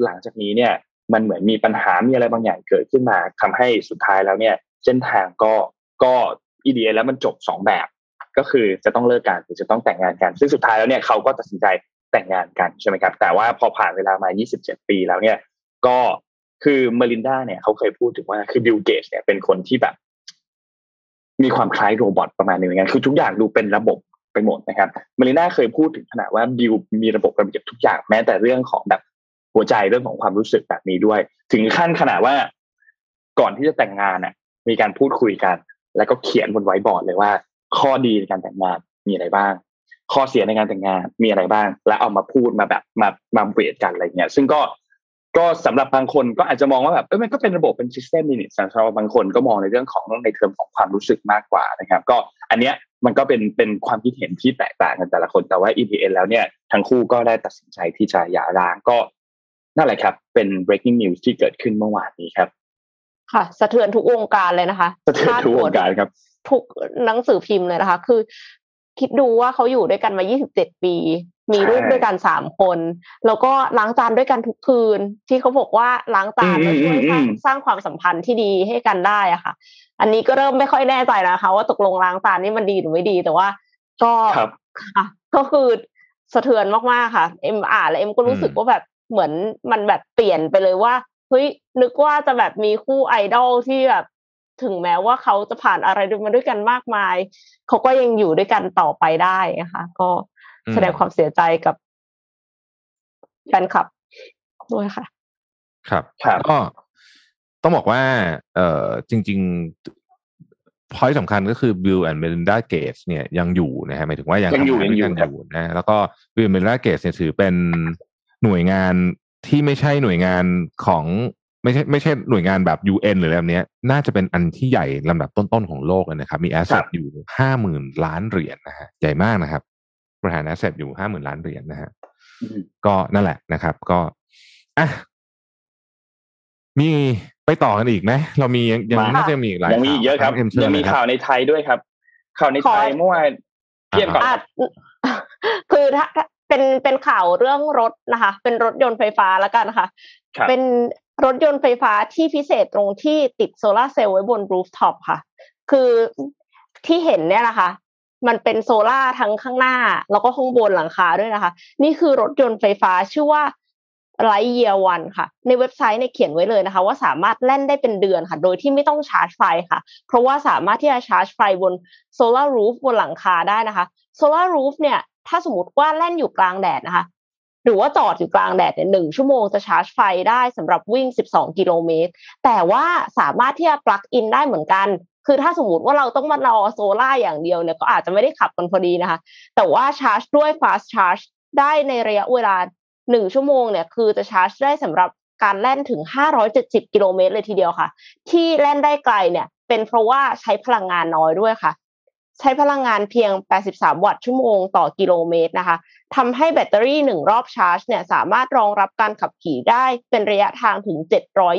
หลังจากนี้เนี่ย มันเหมือนมีปัญหามีอะไรบางอย่างเกิดขึ้นมาทำให้สุดท้ายแล้วเนี่ย เส้นทางก็ก็อีเดียแล้วมันจบสองแบบ ก็คือจะต้องเลิกกันหรือจะต้องแต่งงานกัน ซึ่งสุดท้ายแล้วเนี่ยเขาก็ตัดสินใจแต่งงานกันใช่ไหมครับ แต่ว่าพอผ่านเวลามา 27 ปีแล้วเนี่ย ก็คือเมลินดาเนี่ยเขาเคยพูดถึงว่าคือบิลเกตส์เนี่ยเป็นคนที่แบบ มีความคล้าย robot ประมาณนึงเหมือนกันคือทุกอย่างดูเป็นระบบไปหมดนะครับเมลินดาเคยพูดถึงขนาดว่าบิลมีระบบระเบียบทุกอย่างแม้แต่เรื่องของแบบหัวใจเรื่องของความรู้สึกแบบนี้ด้วย ถึงขั้นขนาดว่าก่อนที่จะแต่งงานน่ะ มีการพูดคุยกัน แล้วก็เขียนบนไวบอร์ดเลยว่า ข้อดีในการแต่งงานมีอะไรบ้าง ข้อเสียในการแต่งงานมีอะไรบ้าง และเอามาพูดมาแบบมามา weight กันอะไรเงี้ยซึ่งก็ ก็สำหรับบางคนก็อาจจะมองว่าแบบเออมันก็เป็นระบบเป็น system นี่สำหรับบางคนก็มองในเรื่องของในเทอมของความรู้สึกมากกว่านะครับ ก็อันเนี้ยมันก็เป็นเป็นความคิดเห็นที่แตกต่างกันแต่ละคนแต่ว่า EPN แล้วเนี่ยทั้งคู่ก็ได้ตัดสินใจที่จะหย่าร้างก็นั่นแหละครับ เป็น breaking news ที่เกิดขึ้นเมื่อวานนี้ครับค่ะ สะเทือนทุกวงการเลยนะคะสะเทือนทุกวงการครับ ทุกหนังสือพิมพ์เลยนะคะ คือ คิดดูว่าเขาอยู่ด้วยกันมา 27 ปี มีลูกด้วยกันสามคน แล้วก็ล้างจานด้วยกันทุกคืน ที่เขาบอกว่าล้างจานจะช่วยสร้างสร้างความสัมพันธ์ที่ดีให้กันได้อะค่ะ อันนี้ก็เริ่มไม่ค่อยแน่ใจนะคะ ว่าตกลงล้างจานนี่มันดีหรือไม่ดีแต่ว่า ก็ค่ะก็คือสะเทือนมากๆค่ะ เอ็มอ่านแล้วเอ็มก็รู้สึกว่าแบบเหมือนมันแบบเปลี่ยนไปเลยว่าเฮ้ยนึกว่าจะแบบมีคู่ไอดอลที่แบบถึงแม้ว่าเขาจะผ่านอะไรมาด้วยกันมากมาย เขาก็ยังอยู่ด้วยกันต่อไปได้นะคะ ก็ แสดงความเสียใจกับแฟนคลับด้วยค่ะครับครับก็ต้องบอกว่า เอ่อจริง ๆ พอยสำคัญก็คือ Bill and Melinda Gates เนี่ยยังอยู่นะฮะหมายถึงว่ายังยังอยู่ทำงานด้วยกันยังอยู่อยู่นะแล้วก็ Bill and Melinda Gates เนี่ยถือเป็นหน่วยงานที่ไม่ใช่หน่วยงานของไม่ใช่ไม่ใช่หน่วยงานแบบ UN หรืออะไรแบบนี้น่าจะเป็นอันที่ใหญ่ลำดับต้นๆของโลกเลยนะครับ มี asset อยู่ห้าหมื่นล้านเหรียญนะฮะใหญ่มากนะครับ บริหาร asset อยู่ห้าหมื่นล้านเหรียญนะฮะก็นั่นแหละนะครับ ก็อะมีไปต่อกันอีกไหมเรามียังยังมาน่าจะมีอีกหลายยังมีอีกเยอะครับเอ็มเชิญยังมีเลยครับข่าวในไทยด้วยครับ ข่าวในไทยขอเมื่อวานเทียบก่อนอาจคือถ้าถ้าเป็นเป็นข่าวเรื่องรถนะคะ เป็นรถยนต์ไฟฟ้าแล้วกันนะคะครับเป็นรถยนต์ไฟฟ้าที่พิเศษตรงที่ติดโซลาร์เซลล์ไว้บน rooftop ค่ะ คือที่เห็นเนี่ยนะคะ มันเป็นโซล่าทั้งข้างหน้า แล้วก็ข้างบนหลังคาด้วยนะคะ นี่คือรถยนต์ไฟฟ้าชื่อว่าไ i เยียวันค่ะ ในเว็บไซต์เนี่ยเขียนไว้เลยนะคะ ว่าสามารถแล่นได้เป็นเดือนค่ะ โดยที่ไม่ต้องชาร์จไฟค่ะ เพราะว่าสามารถที่จะชาร์จไฟบน solar roof บนหลังคาได้นะคะ solar roof เนี่ยถ้าสมมติว่าแล่นอยู่กลางแดดนะคะ หรือว่าจอดอยู่กลางแดดเนี่ยหนึ่งชั่วโมงจะชาร์จไฟได้สำหรับวิ่ง 12 กิโลเมตร แต่ว่าสามารถที่จะ plug in ได้เหมือนกัน คือถ้าสมมติว่าเราต้องมารอโซล่าอย่างเดียวเนี่ยก็อาจจะไม่ได้ขับกันพอดีนะคะ แต่ว่าชาร์จด้วย fast charge ได้ในระยะเวลาหนึ่งชั่วโมงเนี่ยคือจะชาร์จได้สำหรับการแล่นถึง 570 กิโลเมตรเลยทีเดียวค่ะ ที่แล่นได้ไกลเนี่ย เป็นเพราะว่าใช้พลังงานน้อยด้วยค่ะ ใช้พลังงานเพียง 83 วัตต์ชั่วโมงต่อกิโลเมตรนะคะ ทำให้แบตเตอรี่หนึ่งรอบชาร์จเนี่ยสามารถรองรับการขับขี่ได้เป็นระยะทางถึง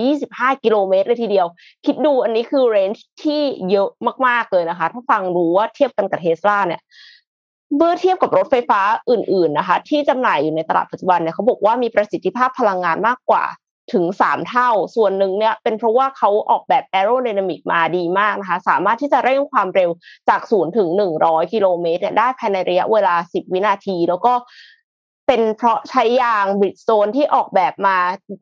725 กิโลเมตรเลยทีเดียว คิดดูอันนี้คือ range ที่เยอะมาก ๆ เลยนะคะ ถ้าฟังรู้ว่าเทียบกันกับเทสลาเนี่ยเมื่อเทียบกับรถไฟฟ้าอื่น ๆ นะคะ ที่จำหน่ายอยู่ในตลาดปัจจุบันเนี่ยเขาบอกว่ามีประสิทธิภาพพลังงานมากกว่า ถึงสามเท่า ส่วนหนึ่งเนี่ยเป็นเพราะว่าเขาออกแบบ aerodynamic มาดีมากนะคะ สามารถที่จะเร่งความเร็วจากศูนย์ถึงหนึ่งร้อยกิโลเมตรเนี่ยได้ภายในระยะเวลาสิบวินาที แล้วก็เป็นเพราะใช้ยาง Bridgestone ที่ออกแบบมา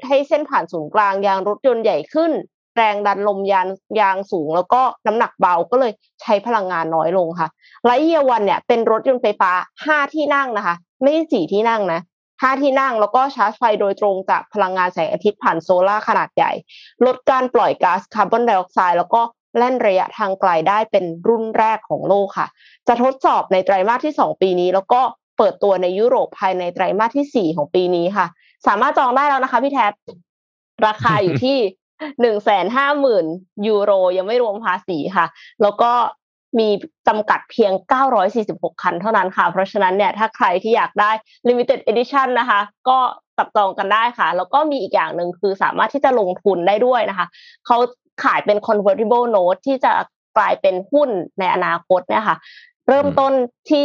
ให้เส้นผ่านศูนย์กลางยางรถยนต์ใหญ่ขึ้น แรงดันลมยางยางสูง แล้วก็น้ำหนักเบาก็เลยใช้พลังงานน้อยลงค่ะ Lightyear One เนี่ยเป็นรถยนต์ไฟฟ้าห้าที่นั่งนะคะ ไม่ใช่สี่ที่นั่งนะ ห้าที่นั่ง แล้วก็ชาร์จไฟโดยตรงจากพลังงานแสงอาทิตย์ผ่านโซลาขนาดใหญ่ ลดการปล่อยก๊าซคาร์บอนไดออกไซด์แล้วก็แล่นระยะทางไกลได้เป็นรุ่นแรกของโลกค่ะ จะทดสอบในไตรมาสที่ 2 ปีนี้ แล้วก็เปิดตัวในยุโรปภายในไตรมาสที่ 4 ของปีนี้ค่ะ สามารถจองได้แล้วนะคะพี่แท็บราคาอยู่ที่หนึ่งแสนห้าหมื่นยูโรยังไม่รวมภาษีค่ะ แล้วก็ มีจำกัดเพียง 946 คันเท่านั้นค่ะ เพราะฉะนั้นเนี่ยถ้าใครที่อยากได้ limited edition นะคะ ก็จับจองกันได้ค่ะ แล้วก็มีอีกอย่างหนึ่งคือสามารถที่จะลงทุนได้ด้วยนะคะ เขาขายเป็น convertible note ที่จะกลายเป็นหุ้นในอนาคตเนี่ยค่ะเริ่มต้นที่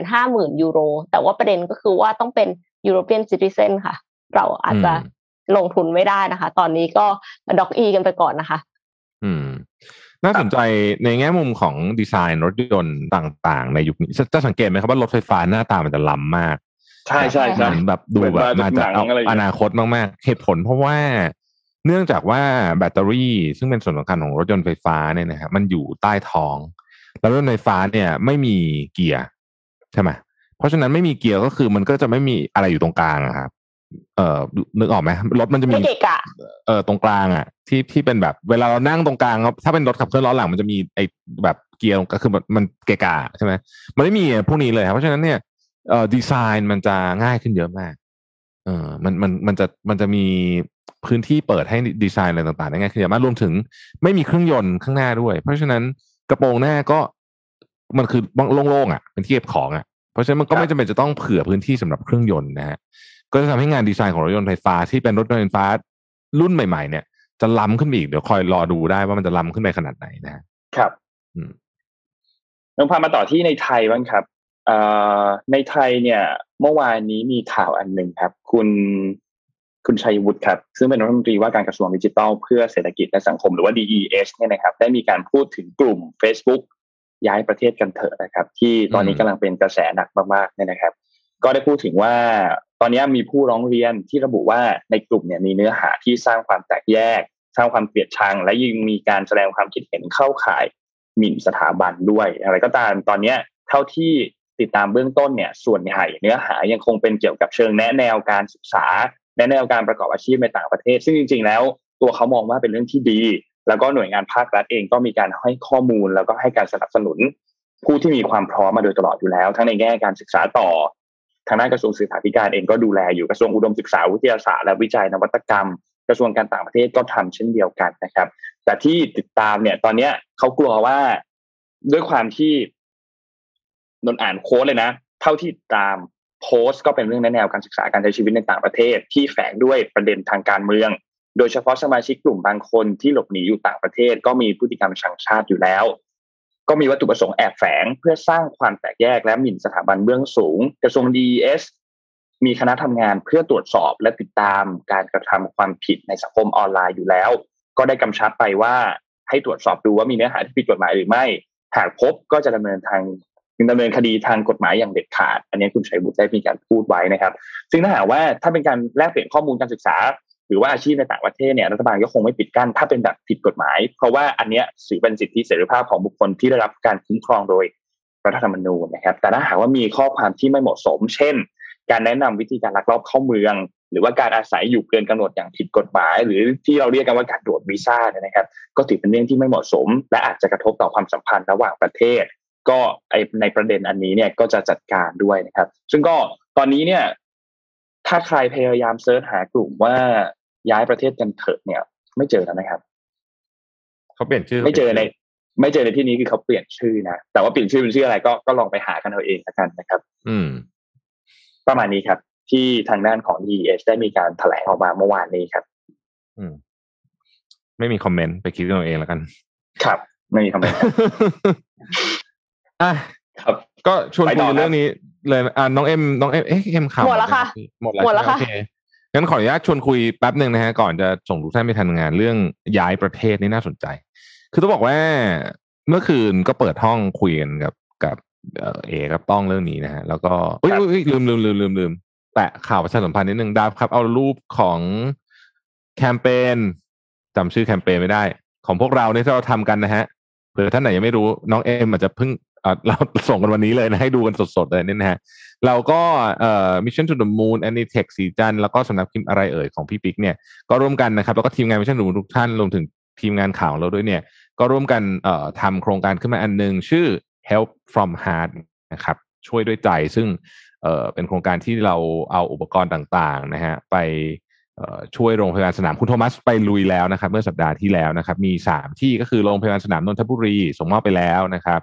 250,000 ยูโร แต่ว่าประเด็นก็คือว่าต้องเป็น European citizen ค่ะ เราอาจจะลงทุนไม่ได้นะคะ ตอนนี้ก็ด็อกอีกันไปก่อนนะคะ อืม น่าสนใจในแง่มุมของดีไซน์รถยนต์ต่างๆ ในยุคนี้จะสังเกตไหมครับว่ารถไฟฟ้าหน้าตามันจะล้ำมาก ใช่ใช่ใช่เหมือนแบบดูแบบมาจากอนาคตมากๆเหตุผลเพราะว่าเนื่องจากว่าแบตเตอรี่ซึ่งเป็นส่วนสำคัญของรถยนต์ไฟฟ้าเนี่ยนะครับมันอยู่ใต้ท้อง แล้วรถไฟฟ้าเนี่ยไม่มีเกียร์ใช่ไหมเพราะฉะนั้นไม่มีเกียร์ก็คือมันก็จะไม่มีอะไรอยู่ตรงกลางครับ เอ่อนึกออกไหมรถมันจะมีเอ่อตรงกลางอะ ที่ที่เป็นแบบ เวลาเรานั่งตรงกลางถ้าเป็นรถขับเคลื่อนล้อหลังมันจะมีไอ้แบบเกียร์ก็คือมันเกะกะใช่ไหมมันไม่มีพวกนี้เลยครับเพราะฉะนั้นเนี่ยเอ่อดีไซน์มันจะง่ายขึ้นเยอะมาก เออมันมันมันจะมันจะมีพื้นที่เปิดให้ดีไซน์อะไรต่างๆได้ง่ายขึ้นเยอะมากรวมถึงไม่มีเครื่องยนต์ข้างหน้าด้วย เพราะฉะนั้นกระโปรงหน้าก็มันคือโล่งๆอะเป็นที่เก็บของอะ เพราะฉะนั้นมันก็ไม่จำเป็นจะต้องเผื่อพื้นที่สำหรับเครื่องยนต์นะฮะ ก็จะทำให้งานดีไซน์ของรถยนต์ไฟฟ้าที่เป็นรถยนต์ไฟฟ้ารุ่นใหม่ ๆ เนี่ย จะล้ำขึ้นอีกเดี๋ยวคอยรอดูได้ว่ามันจะล้ำขึ้นไปขนาดไหนนะครับอืมน้องพามาต่อที่ในไทยบ้างครับในไทยเนี่ย เมื่อวานนี้มีข่าวอันหนึ่งครับ คุณคุณชัยวุฒิครับ ซึ่งเป็นรัฐมนตรีว่าการกระทรวงดิจิทัลเพื่อเศรษฐกิจและสังคมหรือว่า DES เนี่ยนะครับ ได้มีการพูดถึงกลุ่ม Facebook ย้ายประเทศกันเถอะนะครับ ที่ตอนนี้กำลังเป็นกระแสหนักมากๆเนี่ยนะครับ ก็ได้พูดถึงว่า ตอนนี้มีผู้ร้องเรียนที่ระบุว่าในกลุ่มเนี่ยมีเนื้อหาที่สร้างความแตกแยก สร้างความเกลียดชัง และยังมีการแสดงความคิดเห็นเข้าข่ายหมิ่นสถาบันด้วย อะไรก็ตามตอนนี้เท่าที่ติดตามเบื้องต้นเนี่ยส่วนใหญ่เนื้อหายังคงเป็นเกี่ยวกับเชิงแนะแนวการศึกษา แนะแนวการประกอบอาชีพในต่างประเทศ ซึ่งจริง ๆ แล้ว ตัวเขามองว่าเป็นเรื่องที่ดี แล้วก็หน่วยงานภาครัฐเองก็มีการให้ข้อมูลแล้วก็ให้การสนับสนุน ผู้ที่มีความพร้อมมาโดยตลอดอยู่แล้ว ทั้งในแง่การศึกษาต่อ ทางด้านกระทรวงศึกษาธิการเองก็ดูแลอยู่กระทรวงอุดมศึกษาวิทยาศาสตร์และวิจัยนวัตกรรม กระทรวงการต่างประเทศก็ทำเช่นเดียวกันนะครับ แต่ที่ติดตามเนี่ย ตอนเนี้ยเขากลัวว่าด้วยความที่นนอ่านโค้ดเลยนะ เท่าที่ตามโพสต์ก็เป็นเรื่องแนวการศึกษาการใช้ชีวิตในต่างประเทศ ที่แฝงด้วยประเด็นทางการเมือง โดยเฉพาะสมาชิกกลุ่มบางคนที่หลบหนีอยู่ต่างประเทศ ก็มีพฤติกรรมชังชาติอยู่แล้ว ก็มีวัตถุประสงค์แอบแฝงเพื่อสร้างความแตกแยกและหมิ่นสถาบันเบื้องสูง กระทรวงดีเอสมีคณะทำงานเพื่อตรวจสอบและติดตามการกระทำความผิดในสังคมออนไลน์อยู่แล้ว ก็ได้กำชับไปว่าให้ตรวจสอบดูว่ามีเนื้อหาที่ผิดกฎหมายหรือไม่ หากพบก็จะดำเนินทางดำเนินคดีทางกฎหมายอย่างเด็ดขาด อันนี้คุณชัยบุตรได้มีการพูดไว้นะครับ ซึ่งถ้าหากว่าถ้าเป็นการแลกเปลี่ยนข้อมูลการศึกษา หรือว่าอาชีพในต่างประเทศเนี่ยรัฐบาลก็คงไม่ปิดกั้นถ้าเป็นแบบผิดกฎหมาย เพราะว่าอันเนี้ยสือเป็นสิทธิเสรีภาพของบุคคลที่ได้รับการคุ้มครองโดยรัฐธรรมนูญนะครับ แต่ถ้าหากว่ามีข้อความที่ไม่เหมาะสม เช่น การแนะนำวิธีการลักลอบเข้าเมือง หรือว่าการอาศัยอยู่เกินกำหนดอย่างผิดกฎหมาย หรือที่เราเรียกกันว่าการโดดวีซ่าเนี่ยนะครับ ก็ถือเป็นเรื่องที่ไม่เหมาะสม และอาจจะกระทบต่อความสัมพันธ์ระหว่างประเทศ ก็ในประเด็นอันนี้เนี่ยก็จะจัดการด้วยนะครับ ซึ่งก็ตอนนี้เนี่ย ถ้าใครพยายามเซิร์ชหากลุ่มว่าย้ายประเทศกันเถอะเนี่ย ไม่เจอแล้วนะครับเขาเปลี่ยนชื่อไม่เจอใน ไม่เจอในที่นี้คือเขาเปลี่ยนชื่อนะแต่ว่าเปลี่ยนชื่อเป็นชื่ออะไรก็ก็ลองไปหากันเอาเองละกันนะครับ อืม ประมาณนี้ครับ ที่ทางด้านของ DES ได้มีการแถลงออกมาเมื่อวานนี้ครับ อืม ไม่มีคอมเมนต์ไปคิดกันเอาเองแล้วกัน ครับ ไม่มีคอมเมนต์อะครับ ก็ชวนคุยเรื่องนี้ เลยอ่าน้องเอ็มน้องเอ็มเอ๊ะเอ็มข่าวหมดแล้วค่ะหมดแล้วหมดแล้วค่ะโอเคงั้นขออนุญาตชวนคุยแป๊บหนึ่งนะฮะก่อนจะส่งทุกท่านไปทันงานเรื่องย้ายประเทศนี่น่าสนใจ คือต้องบอกว่าเมื่อคืนก็เปิดห้องคุยกันกับกับเอกับต้องเรื่องนี้นะฮะแล้วก็อุ้ยลืมลืมลืมลืมลืมแตะข่าวประชาสัมพันธ์นิดนึงดาวครับ เอารูปของแคมเปญจำชื่อแคมเปญไม่ได้ ของพวกเราเนี่ยที่เราทำกันนะฮะเผื่อท่านไหนยังไม่รู้น้องเอ็มอาจจะเพิ่ง เราส่งกันวันนี้เลยนะ ให้ดูกันสดๆเลยนี่นะฮะเราก็เอ่อ Mission to the Moon Anytech สีจันแล้วก็สำนักพิมพ์อะไรเอ่ยของพี่ปิ๊กเนี่ยก็ร่วมกันนะครับ แล้วก็ทีมงาน Mission to the Moon ทุกท่านรวมถึงทีมงานข่าวเราด้วยเนี่ย ก็ร่วมกันเอ่อทำโครงการขึ้นมาอันหนึ่งชื่อ Help from Heart นะครับช่วยด้วยใจซึ่งเอ่อเป็นโครงการที่เราเอาอุปกรณ์ต่างๆนะฮะไปช่วยโรงพยาบาลสนามคุณโทมัสไปลุยแล้วนะครับ เมื่อสัปดาห์ที่แล้วนะครับ มีสามที่ก็คือโรงพยาบาลสนามนนทบุรีส่งมอบไปแล้วนะครับ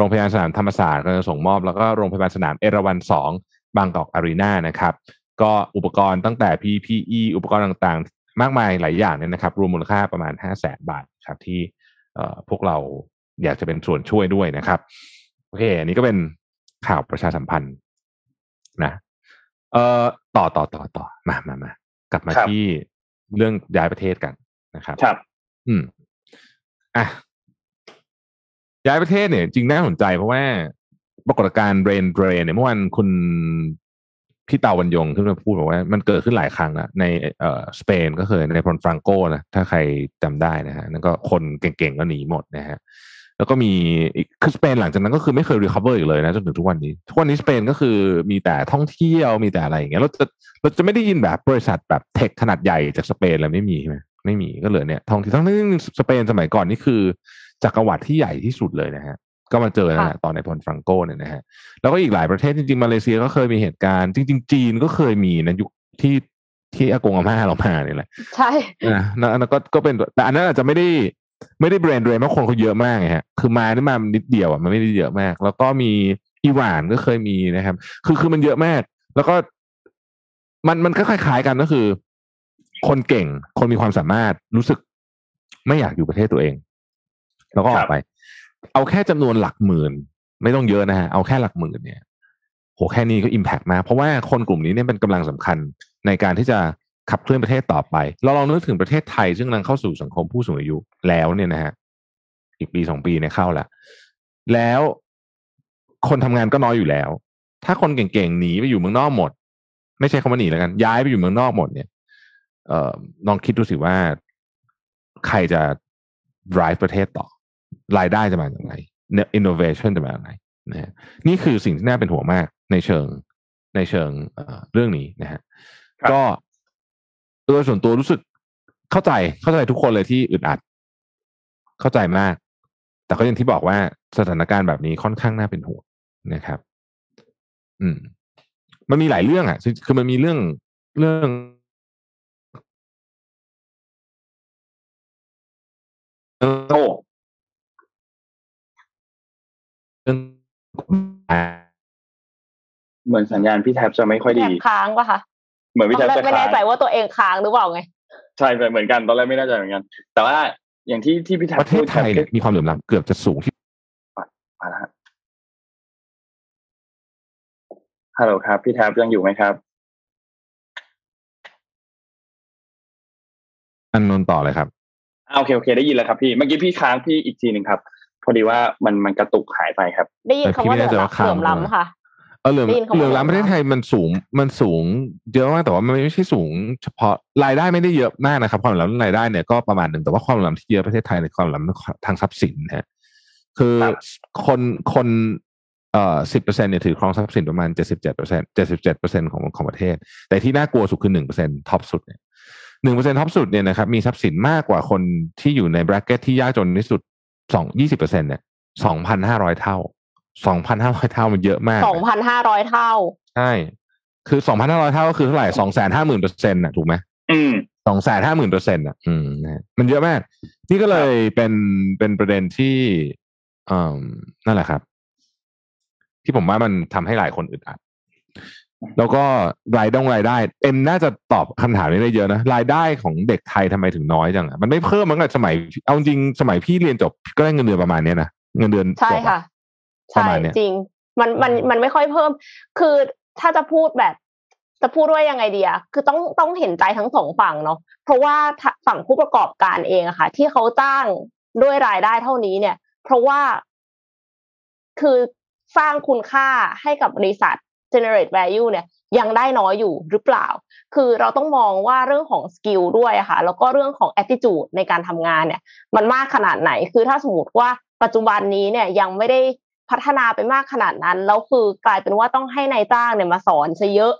โรงพยาบาลสนามธรรมศาสตร์ก็จะส่งมอบ แล้วก็โรงพยาบาลสนามเอราวันสองบางกอกอารีนานะครับ ก็อุปกรณ์ตั้งแต่ PPE อุปกรณ์ต่างๆ มากมายหลายอย่างเนี่ยนะครับ รวมมูลค่าประมาณห้าแสนบาทครับที่พวกเราอยากจะเป็นส่วนช่วยด้วยนะครับ โอเค อันนี้ก็เป็นข่าวประชาสัมพันธ์นะเอ่อต่อต่อต่อต่อมามามากลับมาที่เรื่องย้ายประเทศกันนะครับ ครับ อืมอะ ย้ายประเทศเนี่ยจริงน่าสนใจเพราะว่าปรากฏการณ์ brain drain เนี่ยเมื่อวันคุณพี่เตาวันยงขึ้นมาพูดบอกว่า มันเกิดขึ้นหลายครั้งแล้วในเอ่อสเปนก็เคยนายพลฟรังโกนะถ้าใครจำได้นะฮะนั่นก็คนเก่งๆก็หนีหมดนะฮะแล้วก็มีคือสเปนหลังจากนั้นก็คือไม่เคย recover อีกเลยนะจนถึงทุกวันนี้ ทุกวันนี้สเปนก็คือมีแต่ท่องเที่ยวมีแต่อะไรอย่างเงี้ยเราจะเราจะไม่ได้ยินแบบบริษัทแบบ tech ขนาดใหญ่จากสเปนเลยไม่มีใช่ไหมไม่มีก็เหลือเนี่ยท่องเที่ยวทั้งที่สเปนสมัยก่อนนี่คือ จักรวรรดิที่ใหญ่ที่สุดเลยนะฮะก็มาเจอนั่นแหละตอนในพลฟรังโกเนี่ยนะฮะแล้วก็อีกหลายประเทศจริงๆมาเลเซียก็เคยมีเหตุการณ์ จริง ๆ จีนก็เคยมีนะยุคที่ที่อากงอาม่าเรามาเนี่ยแหละใช่นะนะนะก็ก็เป็นแต่อันนั้นอาจจะไม่ได้ไม่ได้แบรนด์เรนเพราะคนเขาเยอะมากไงฮะคือมานี่มานิดเดียวอะมันไม่ได้เยอะมาก แล้วก็มีอิหร่านก็เคยมีนะครับ คือคือมันเยอะมาก แล้วก็มันมันก็คล้ายๆกันก็คือ คนเก่งคนมีความสามารถรู้สึกไม่อยากอยู่ประเทศตัวเอง แล้วก็ออกไป เอาแค่จำนวนหลักหมื่น ไม่ต้องเยอะนะฮะเอาแค่หลักหมื่นเนี่ยโหแค่นี้ก็อิมแพกมากเพราะว่าคนกลุ่มนี้เนี่ยเป็นกำลังสำคัญในการที่จะขับเคลื่อนประเทศต่อไป เราลองนึกถึงประเทศไทย ซึ่งกำลังเข้าสู่สังคมผู้สูงอายุแล้วเนี่ยนะฮะอีกปีสองปีเนี่ยเข้าแล้วแล้วคนทำงานก็น้อยอยู่แล้ว ถ้าคนเก่งๆหนีไปอยู่เมืองนอกหมด ไม่ใช่คำว่าหนีแล้วกัน ย้ายไปอยู่เมืองนอกหมดเนี่ยเอ่อลองคิดดูสิว่าใครจะ drive ประเทศต่อ รายได้จะมาจากไหน innovation จะมาจากไหนนะฮะนี่คือสิ่งที่น่าเป็นห่วงมากในเชิงในเชิงเเรื่องนี้นะฮะก็โดยส่วนตัวรู้สึกเข้าใจเข้าใจทุกคนเลยที่อึดอัด เข้าใจมาก แต่ก็อย่างที่บอกว่าสถานการณ์แบบนี้ค่อนข้างน่าเป็นห่วงนะครับ อืม มันมีหลายเรื่องอะคือมันมีเรื่องเรื่องโอ้เหมือนสัญญาณพี่แท็บจะไม่ค่อยดีค้างปะคะเหมือนพี่แท็บจะไม่แน่ใจว่าตัวเองค้างหรือเปล่าไง ใช่เหมือนกันตอนแรกไม่แน่ใจเหมือนกัน แต่ว่าอย่างที่ที่พี่แท็บประเทศไทยเนี่ยมีความเหลื่อมล้ำเกือบจะสูงที่มาแล้วฮัลโหลครับ พี่แท็บยังอยู่ไหมครับอันนนต่อเลยครับโอเคโอเค ได้ยินแล้วครับพี่ เมื่อกี้พี่ค้างพี่อีกทีหนึ่งครับ พอดีว่ามันมันกระตุกหายไปครับ ได้ยินคำว่าเหลื่อมล้ำค่ะเออเหลื่อมเหลื่อมล้ำประเทศไทยมันสูงมันสูงเยอะมากแต่ว่ามันไม่ใช่สูง เฉพาะรายได้ไม่ได้เยอะมากนะครับ ความเหลื่อมล้ำรายได้เนี่ยก็ประมาณหนึ่งแต่ว่าความเหลื่อมล้ำที่เยอะประเทศไทยในความเหลื่อมล้ำทางทรัพย์สินนะคือคนคนเอ่อสิบเปอร์เซ็นเนี่ยถือครองทรัพย์สินประมาณเจ็ดสิบเจ็ดเปอร์เซ็นเจ็ดสิบเจ็ดเปอร์เซ็นของของประเทศ แต่ที่น่ากลัวสุดคือหนึ่งเปอร์เซ็น top สุดเนี่ยหนึ่งเปอร์เซ็น top สุดเนี่ยนะครับมีทรัพย์สินมากกว่าคนที่อยู่ใน bracket ที่ยากจนที่สุด สองยี่สิบเปอร์เซ็นเนี่ยสองพันห้าร้อยเท่าสองพันห้าร้อยเท่ามันเยอะมากสองพันห้าร้อยเท่า ใช่ คือสองพันห้าร้อยเท่าก็คือเท่าไหร่สองแสนห้าหมื่นเปอร์เซ็นต์อะถูกไหมอืมสองแสนห้าหมื่นเปอร์เซ็นต์อะ อืมนะมันเยอะมาก นี่ก็เลยเป็นเป็นประเด็นที่อ่านั่นแหละครับ ที่ผมว่ามันทำให้หลายคนอึดอัด แล้วก็รายได้รายได้เอ็มน่าจะตอบคำถามนี้ได้เยอะนะรายได้ของเด็กไทยทำไมถึงน้อยจังอะมันไม่เพิ่มเหมือนกับสมัยเอาจริงสมัยพี่เรียนจบก็ได้เงินเดือนประมาณนี้นะเงินเดือนใช่ค่ะใช่จริง มันมันมันไม่ค่อยเพิ่ม คือถ้าจะพูดแบบจะพูดว่ายังไงดีอะคือต้องต้องเห็นใจทั้งสองฝั่งเนาะเพราะว่าฝั่งผู้ประกอบการเองอะค่ะ ที่เขาจ้างด้วยรายได้เท่านี้เนี่ย เพราะว่าคือสร้างคุณค่าให้กับบริษัท generate value เนี่ยยังได้น้อยอยู่หรือเปล่า คือเราต้องมองว่าเรื่องของสกิลด้วยค่ะ แล้วก็เรื่องของ attitude ในการทำงานเนี่ย มันมากขนาดไหน คือถ้าสมมติว่าปัจจุบันนี้เนี่ยยังไม่ได้พัฒนาไปมากขนาดนั้น แล้วคือกลายเป็นว่าต้องให้ในายจ้างเนี่ยมาสอนซะเยอะ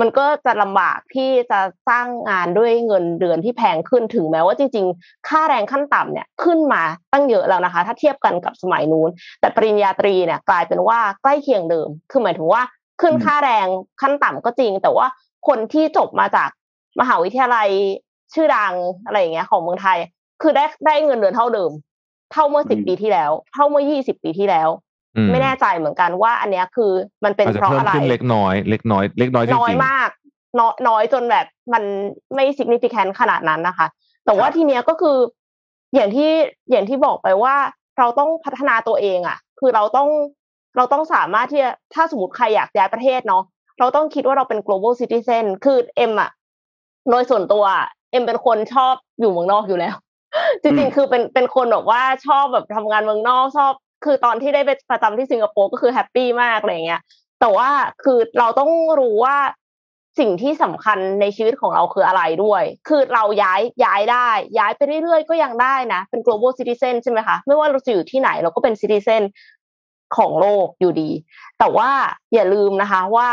มันก็จะลำบากที่จะสร้างงานด้วยเงินเดือนที่แพงขึ้นถึงแม้ว่าจริง ๆ ค่าแรงขั้นต่ำเนี่ยขึ้นมาตั้งเยอะแล้วนะคะ ถ้าเทียบกันกับสมัยนู้น แต่ปริญญาตรีเนี่ยกลายเป็นว่าใกล้เคียงเดิม คือหมายถึงว่า ขึ้นค่าแรงขั้นต่ำก็จริง แต่ว่าคนที่จบมาจากมหาวิทยาลัยชื่อดังอะไรอย่างเงี้ยของเมืองไทย คือได้ได้เงินเดือนเท่าเดิม เท่าเมื่อสิบปีที่แล้ว เท่าเมื่อยี่สิบปีที่แล้ว ไม่แน่ใจเหมือนกันว่า อันเนี้ยคือมันเป็นเพราะอะไรเล็กน้อย เล็กน้อย เล็กน้อยน้อยมาก น้อยน้อยจนแบบมันไม่ significant ขนาดนั้นนะคะ แต่ว่าทีเนี้ยก็คืออย่างที่อย่างที่บอกไปว่าเราต้องพัฒนาตัวเองอะ คือเราต้อง เราต้องสามารถที่จะถ้าสมมติใครอยากย้ายประเทศเนาะเราต้องคิดว่าเราเป็น global citizen คือเอ็มอะโดยส่วนตัวเอ็มเป็นคนชอบอยู่เมืองนอกอยู่แล้ว จริงๆ คือเป็นเป็นคนแบบว่าชอบแบบทำงานเมืองนอกชอบ คือตอนที่ได้ไปประจำที่สิงคโปร์ก็คือแฮปปี้มากอะไรเงี้ย แต่ว่าคือเราต้องรู้ว่าสิ่งที่สำคัญในชีวิตของเราคืออะไรด้วย คือเราย้ายย้ายได้ ย้ายไปเรื่อยๆ ก็ยังได้นะ เป็น global citizen ใช่ไหมคะ ไม่ว่าเราจะอยู่ที่ไหนเราก็เป็น citizen ของโลกอยู่ดี แต่ว่าอย่าลืมนะคะว่า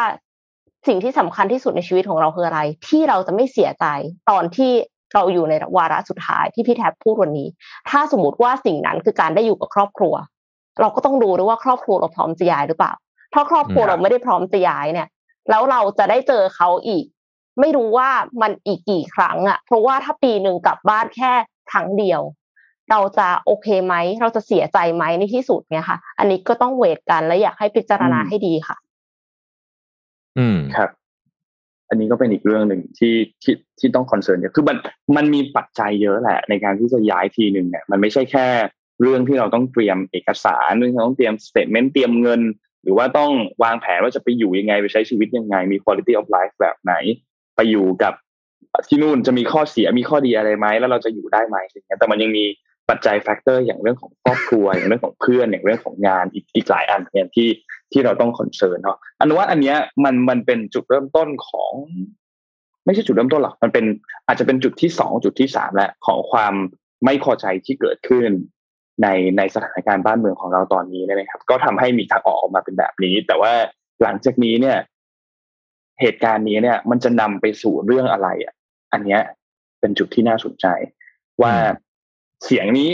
สิ่งที่สำคัญที่สุดในชีวิตของเราคืออะไร ที่เราจะไม่เสียใจตอนที่เราอยู่ในวาระสุดท้ายที่พี่แท็บพูดวันนี้ ถ้าสมมติว่าสิ่งนั้นคือการได้อยู่กับครอบครัว เราก็ต้องดูด้วยว่าครอบครัวเราพร้อมจะย้ายหรือเปล่า ถ้าครอบครัวเราไม่ได้พร้อมจะย้ายเนี่ย แล้วเราจะได้เจอเขาอีก ไม่รู้ว่ามันอีกกี่ครั้งอะ่ะ เพราะว่าถ้าปีหนึ่งกลับบ้านแค่ครั้งเดียว เราจะโอเคไหม เราจะเสียใจไหมในที่สุดเนี่ยค่ะ อันนี้ก็ต้อง weight กันและอยากให้พิจารณาให้ดีค่ะ อืมครับ อันนี้ก็เป็นอีกเรื่องหนึ่งที่ที่ที่ต้อง concern เนี่ยคือมันมันมีปัจจัยเยอะแหละ ในการที่จะย้ายทีหนึ่งเนี่ยมันไม่ใช่แค่ เรื่องที่เราต้องเตรียมเอกสารเรื่องที่เราต้องเตรียม statement เตรียมเงิน หรือว่าต้องวางแผนว่าจะไปอยู่ยังไงไปใช้ชีวิตยังไง มี quality of life แบบไหน ไปอยู่กับที่นู่นจะมีข้อเสียมีข้อดีอะไรไหมแล้วเราจะอยู่ได้ไหมอย่างเงี้ยแต่มันยังมี ปัจจัย factor อย่างเรื่องของครอบครัวอย่างเรื่องของเพื่อนอย่างเรื่องของงานอีกอีกหลายอันเนี่ยที่ที่เราต้อง concern เนาะอันว่าอันเนี้ยมันมันเป็นจุดเริ่มต้นของ ไม่ใช่จุดเริ่มต้นหรอกมันเป็นอาจจะเป็นจุดที่สองจุดที่สามแหละของความไม่พอใจที่เกิดขึ้นในในสถานการณ์บ้านเมืองของเราตอนนี้นะครับ ก็ทำให้มีทางออกออกมาเป็นแบบนี้ แต่ว่าหลังจากนี้เนี่ย เหตุการณ์นี้เนี่ย มันจะนำไปสู่เรื่องอะไรอะ อันเนี้ย เป็นจุดที่น่าสนใจ ว่า เสียงนี้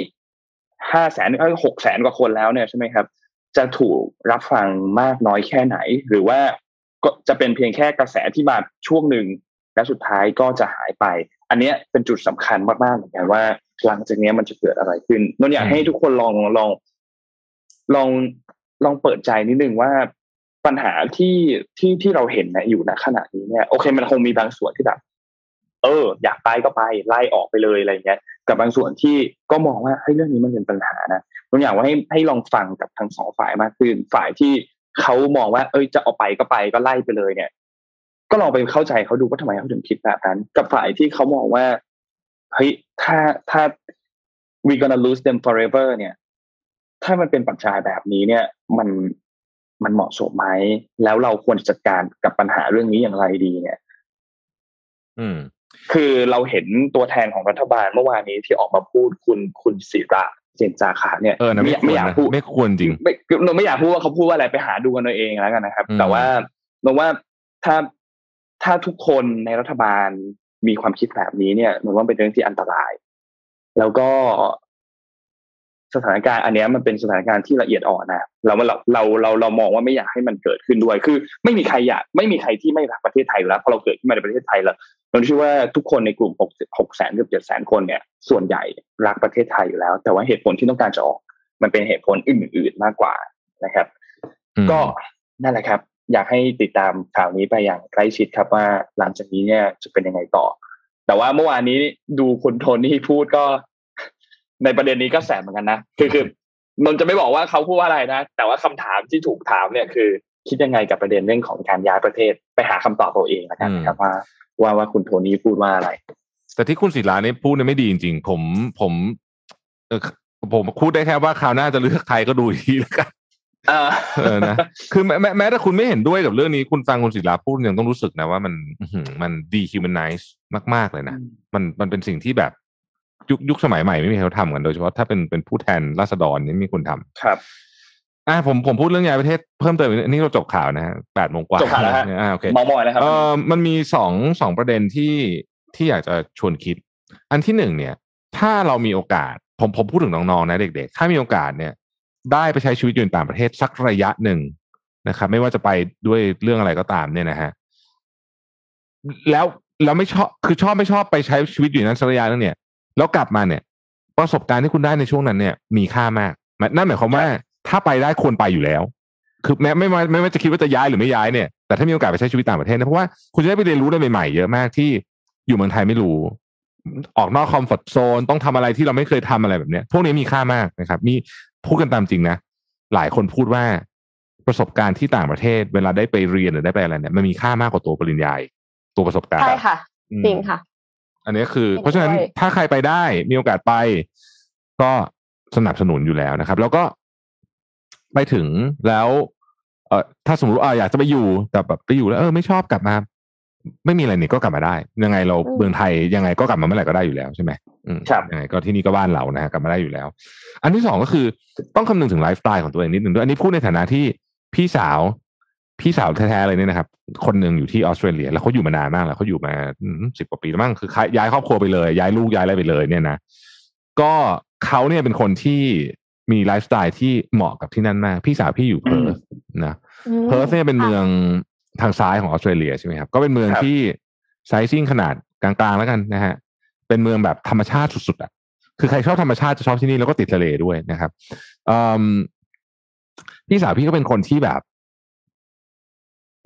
ห้าแสนเอ้หกแสนกว่าคนแล้วเนี่ยใช่ไหมครับ จะถูกรับฟังมากน้อยแค่ไหน หรือว่าก็จะเป็นเพียงแค่กระแสที่มาช่วงหนึ่งและสุดท้ายก็จะหายไป อันนี้เป็นจุดสำคัญมากๆเหมือนกันว่า หลังจากนี้มันจะเกิดอะไรขึ้นนนอยากให้ทุกคนลองลอง ลองลองเปิดใจนิดนึงว่าปัญหาที่ที่ที่เราเห็นนะอยู่ณขณะนี้เนี่ยโอเค มันคงมีบางส่วนที่แบบเออ อยากไปก็ไปไล่ออกไปเลยอะไรเงี้ย กับบางส่วนที่ก็มองว่าเฮ้ยเรื่องนี้มันเป็นปัญหานะบางอย่างว่าให้ให้ลองฟังกับทั้งสองฝ่ายมากขึ้นฝ่ายที่เขามองว่า เอ้ยจะเอาไปก็ไปก็ไล่ไปเลยเนี่ย ก็ลองไปเข้าใจเขาดูว่าทำไมเขาถึงคิดแบบนั้น กับฝ่ายที่เขามองว่าเฮ้ยถ้าถ้า we gonna lose them forever เนี่ย ถ้ามันเป็นปัจจัยแบบนี้เนี่ย มันมันเหมาะสมไหมแล้วเราควรจัดการกับปัญหาเรื่องนี้อย่างไรดีเนี่ย อืม คือเราเห็นตัวแทนของรัฐบาลเมื่อวานนี้ที่ออกมาพูดคุณคุณศิระเจนจาขาเนี่ยเออไม่ไม่อยากพูดไม่ควรจริงไม่เราไม่อยากพูดว่าเขาพูดว่าอะไรไปหาดูกันเองแล้วกันนะครับ แต่ว่าเราว่าถ้าถ้าทุกคนในรัฐบาลมีความคิดแบบนี้เนี่ยมันว่าเป็นเรื่องที่อันตราย แล้วก็ สถานการณ์อันนี้มันเป็นสถานการณ์ที่ละเอียดอ่อนนะเราเราเราเราเรามองว่าไม่อยากให้มันเกิดขึ้นด้วย คือไม่มีใครอยากไม่มีใครที่ไม่รักประเทศไทยแล้วพอเราเกิดขึ้นมาในประเทศไทยแล้วเราเชื่อว่าทุกคนในกลุ่มหกหกแสนเกือบเจ็ดแสนคนเนี่ย ส่วนใหญ่รักประเทศไทยอยู่แล้ว แต่ว่าเหตุผลที่ต้องการจะออก มันเป็นเหตุผลอื่น ๆมากกว่านะครับ ก็นั่นแหละครับ อยากให้ติดตามข่าวนี้ไปอย่างใกล้ชิดครับว่าหลังจากนี้เนี่ยจะเป็นยังไงต่อ แต่ว่าเมื่อวานนี้ดูคุณโทนี่พูดก็ ในประเด็นนี้ก็แสบเหมือนกันนะคือคือนนจะไม่บอกว่าเขาพูดว่าอะไรนะ แต่ว่าคำถามที่ถูกถามเนี่ยคือ คิดยังไงกับประเด็นเรื่องของการย้ายประเทศไปหาคำตอบตัวเองแล้วกันครับว่าว่าว่าคุณโทนี่พูดว่าอะไร แต่ที่คุณศิลาเนี่ยพูดเนี่ยไม่ดีจริง ๆ ผมผมเออผมพูดได้แค่ว่าคราวหน้าจะเลือกใครก็ดูทีแล้วกันเออนะคือแม้แม้แต่คุณไม่เห็นด้วยกับเรื่องนี้คุณฟังคุณศิลาพูดยังต้องรู้สึกนะว่ามันมันดีฮิวแมนไนซ์มาก ๆ เลยนะ มันมันเป็นสิ่งที่แบบ ยุคยุคสมัยใหม่ไม่มีใครทำกันโดยเฉพาะถ้าเป็นเป็นผู้แทนราษฎรนี่มีคนทำครับอ่าผมผมพูดเรื่องย้ายประเทศเพิ่มเติมนี่เราจบข่าวนะฮะแปดโมงกว่าจบข่าวแล้วอ่าโอเคมองมอยแล้วครับเออมันมีสองสองประเด็นที่ที่อยากจะชวนคิด อันที่หนึ่งเนี่ย ถ้าเรามีโอกาส ผมผมพูดถึงน้องๆนะเด็กๆ ถ้ามีโอกาสเนี่ย ได้ไปใช้ชีวิตอยู่ในต่างประเทศสักระยะหนึ่งนะครับ ไม่ว่าจะไปด้วยเรื่องอะไรก็ตามเนี่ยนะฮะแล้วเราไม่ชอบคือชอบไม่ชอบไปใช้ชีวิตอยู่นั้นสักระยะนึงเนี่ย แล้วกลับมาเนี่ย ประสบการณ์ที่คุณได้ในช่วงนั้นเนี่ย มีค่ามากนั่นหมายความว่าถ้าไปได้ควรไปอยู่แล้วคือแม้ไม่ไม่ไม่ว่าจะคิดว่าจะย้ายหรือไม่ย้ายเนี่ยแต่ถ้ามีโอกาสไปใช้ชีวิตต่างประเทศนะเพราะว่าคุณจะได้ไปเรียนรู้อะไรใหม่ๆเยอะมากที่อยู่เมืองไทยไม่รู้ ออกนอกคอมฟอร์ทโซนต้องทำอะไรที่เราไม่เคยทำอะไรแบบเนี้ย พวกนี้มีค่ามากนะครับ มีพูดกันตามจริงนะหลายคนพูดว่าประสบการณ์ที่ต่างประเทศ เวลาได้ไปเรียนหรือได้ไปอะไรเนี่ยมันมีค่ามากกว่าตัวปริญญาตัวประสบการณ์ใช่ค่ะ จริงค่ะ อันนี้คือ เพราะฉะนั้นถ้าใครไปได้มีโอกาสไป ก็สนับสนุนอยู่แล้วนะครับ แล้วก็ไปถึงแล้วเออถ้าสมมติอ่าอยากจะไปอยู่แต่แบบไปอยู่แล้วเออไม่ชอบกลับมา ไม่มีอะไรนี่ก็กลับมาได้ ยังไงเราเมืองไทยยังไงก็กลับมาเมื่อไหร่ก็ได้อยู่แล้วใช่ไหมอืมครับยังไงก็ที่นี่ก็บ้านเรานะฮะกลับมาได้อยู่แล้ว อันที่สองก็คือต้องคำนึงถึงไลฟ์สไตล์ของตัวเองนิดหนึ่งด้วยอันนี้พูดในฐานะที่พี่สาว พี่สาวแท้ๆเลยเนี่ยนะครับ คนหนึ่งอยู่ที่ออสเตรเลีย แล้วเขาอยู่มานานมากแล้วเขาอยู่มาสิบกว่าปีแล้วมั้งคือย้ายครอบครัวไปเลย ย้ายลูกย้ายอะไรไปเลย เนี่ยนะก็เขาเนี่ยเป็นคนที่มีไลฟ์สไตล์ที่เหมาะกับที่นั่นมาก พี่สาวพี่อยู่เพิร์ธนะเพิร์ธเนี่ยเป็นเมืองทางซ้ายของออสเตรเลียใช่ไหมครับก็เป็นเมืองครับที่ไซซิ่งขนาดกลางๆแล้วกันนะฮะเป็นเมืองแบบธรรมชาติสุดๆอะคือใครชอบธรรมชาติจะชอบที่นี่แล้วก็ติดทะเลด้วยนะครับอืมพี่สาวพี่ก็เป็นคนที่แบบ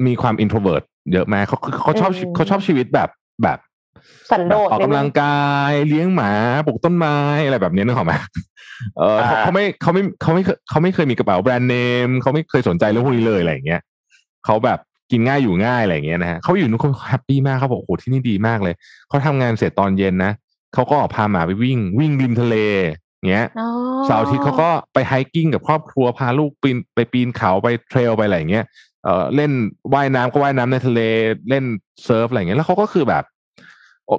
มีความ introvert เยอะมากเขาเขาชอบอืมเขาชอบชีวิตแบบแบบสันโดษออกกำลังกายเลี้ยงหมาปลูกต้นไม้อะไรแบบนี้นึกออกไหมเออเขาอ่าเขาไม่เขาไม่เขาไม่เคยเขาไม่เคยมีกระเป๋า brand name เขาไม่เคยสนใจเรื่องพวกนี้เลยอะไรอย่างเงี้ยเขาแบบกินง่ายอยู่ง่ายอะไรอย่างเงี้ยนะฮะเขาอยู่นู้นเขา happy มากเขาบอกโอ้โหที่นี่ดีมากเลยเขาทำงานเสร็จตอนเย็นนะเขาก็ออกพาหมาไปวิ่ง วิ่งริมทะเลเงี้ยอ๋อเสาร์อาทิตย์เขาก็ไป hiking กับครอบครัวพาลูกปีนไปปีนเขาไป trail ไปอะไรอย่างเงี้ย เอ่อเล่นว่ายน้ำก็ว่ายน้ำในทะเลเล่นเซิร์ฟอะไรอย่างเงี้ยแล้วเขาก็คือแบบ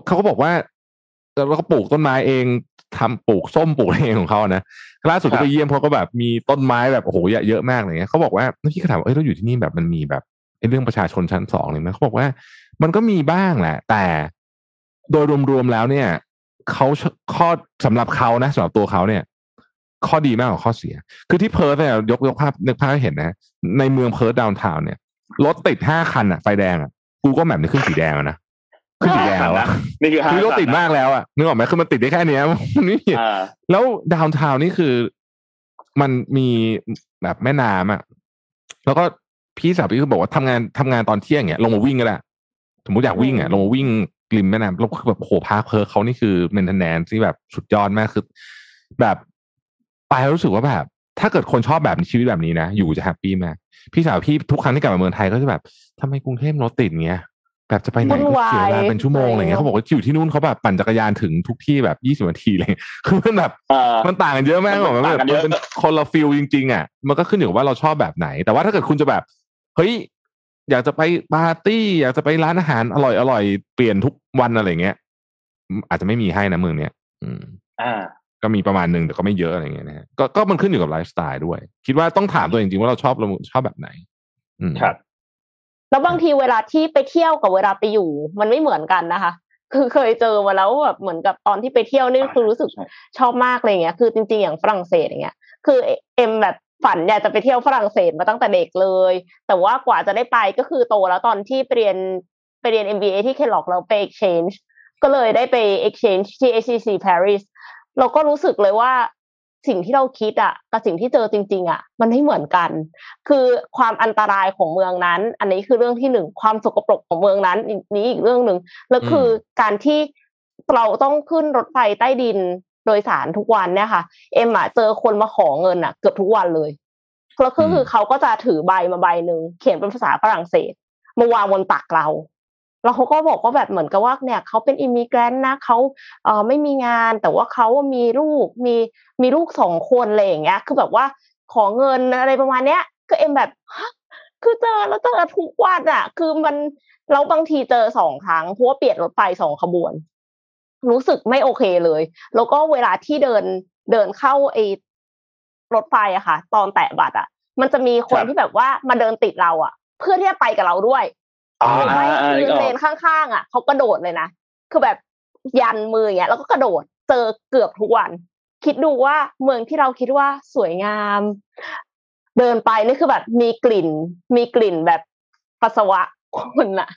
เขาก็บอกว่าแล้วก็ปลูกต้นไม้เองทำปลูกส้มปลูกอะไรเองของเขานะล่าสุดครัก็บไปเยี่ยมเขาก็แบบมีต้นไม้แบบโอ้โหเยอะเยอะมากอะไรเงี้ยเขาบอกว่าพี่ก็ถามว่าเอ้ยเราอยู่ที่นี่แบบมันมีแบบไอ้เรื่องประชาชนชั้นสองเลยนะเขาบอกว่า มันก็มีบ้างแหละ แต่โดยรวมๆแล้วเนี่ยเขาข้อสำหรับเขานะสำหรับตัวเขาเนี่ย ข้อดีมากกว่าข้อเสีย คือที่เพิร์ธเนี่ยยกยกภาพนึกภาพให้เห็นนะ ในเมืองเพิร์ธ downtown เนี่ยรถติดห้าคันอะไฟแดงอะ Google Map เนี่ยขึ้นสีแดงแล้วนะขึ้นสีแดงแล้วอะนี่คือห้าคือรถติดมากแล้วอะนึกออกไหมคือมันติดได้แค่เนี้ยมันไม่มีอ่าแล้ว downtown นี่คือ มันมีแบบแม่น้ำอะแล้วก็พี่สาวพี่ก็บอกว่าทำงานทำงานตอนเที่ยงเนี่ยลงมาวิ่งก็ได้สมมติอยากวิ่งอะลงมาวิ่งริมแม่น้ำแล้วก็คือแบบโอ้โห park เพิร์ธเขานี่คือ maintenance ที่แบบสุดยอดมากคือ แบบไปแล้วรู้สึกว่าแบบ ถ้าเกิดคนชอบแบบชีวิตแบบนี้นะ อยู่จะ happy มาก พี่สาวพี่ทุกครั้งที่กลับมาเมืองไทยก็จะแบบทำไมกรุงเทพรถติดเงี้ยแบบจะไปไหนก็เสียเวลาเป็นชั่วโมงอะไรเงี้ยเขาบอกว่าอยู่ที่นู่นเขาแบบปั่นจักรยานถึงทุกที่แบบยี่สิบนาทีเลยคือมันแบบอ่ามันต่างกันเยอะมากมันบอกว่าต่างกันเยอะมันเป็นคนละ feel จริง ๆ อะ มันก็ขึ้นอยู่กับว่าเราชอบแบบไหน แต่ว่าถ้าเกิดคุณจะแบบเฮ้ยอยากจะไปปาร์ตี้อยากจะไปร้านอาหารอร่อยอร่อยเปลี่ยนทุกวันอะไรเงี้ยอาจจะไม่มีให้นะเมืองเนี้ย อืม อ่า ก็มีประมาณหนึ่งแต่ก็ไม่เยอะอะไรเงี้ยนะฮะก็ก็มันขึ้นอยู่กับไลฟ์สไตล์ด้วย คิดว่าต้องถามตัวเองจริงๆว่าเราชอบเราชอบแบบไหนอืมครับ แล้วบางทีเวลาที่ไปเที่ยวกับเวลาไปอยู่ มันไม่เหมือนกันนะคะ คือเคยเจอมาแล้วแบบเหมือนกับตอนที่ไปเที่ยวนี่คือรู้สึกใช่ชอบมากเลยอย่างเงี้ย คือจริงๆอย่างฝรั่งเศสอย่างเงี้ย คือเอ็มแบบฝันอยากจะไปเที่ยวฝรั่งเศสมาตั้งแต่เด็กเลย แต่ว่ากว่าจะได้ไปก็คือโตแล้วตอนที่ไปเรียนไปเรียน MBA ที่เคลล็อกเราไป exchange ก็เลยได้ไป exchange ที่ HCC Paris เราก็รู้สึกเลยว่าสิ่งที่เราคิดอะกับสิ่งที่เจอจริง ๆอะมันไม่เหมือนกัน คือความอันตรายของเมืองนั้น อันนี้คือเรื่องที่หนึ่งความสกปรกของเมืองนั้นอีกนี้อีกเรื่องหนึ่งแล้วคือการที่เราต้องขึ้นรถไฟใต้ดินโดยสารทุกวันเนี่ยค่ะ เอ็มอะเจอคนมาขอเงินอะเกือบทุกวันเลยแล้วก็คือเขาก็จะถือใบมาใบหนึ่งเขียนเป็นภาษาฝรั่งเศสมาวางบนตักเรา แล้วเขาก็บอกว่าแบบเหมือนกับว่าเนี่ยเขาเป็น immigrant นะเขาเอ่อไม่มีงาน แต่ว่าเขามีลูกมีมีลูกสองคนอะไรอย่างเงี้ย คือแบบว่าขอเงินอะไรประมาณเนี้ยก็เอ็มแบบฮะคือเจอแล้วเจอทุกวันอะ คือมันเราบางทีเจอสองครั้งเพราะว่าเปลี่ยนรถไฟสองขบวน รู้สึกไม่โอเคเลย แล้วก็เวลาที่เดินเดินเข้าไอ้รถไฟอะค่ะ ตอนแตะบัตรอะมันจะมีคนครับที่แบบว่ามาเดินติดเราอะเพื่อที่จะไปกับเราด้วยอ่าหรือ ไม่อ่าคือนึกออกเลนข้างๆอะเขากระโดดเลยนะคือแบบยันมืออย่างเงี้ยแล้วก็กระโดดเจอเกือบทุกวัน คิดดูว่าเมืองที่เราคิดว่าสวยงาม เดินไปนี่คือแบบมีกลิ่น มีกลิ่นแบบปัสสาวะคนอะ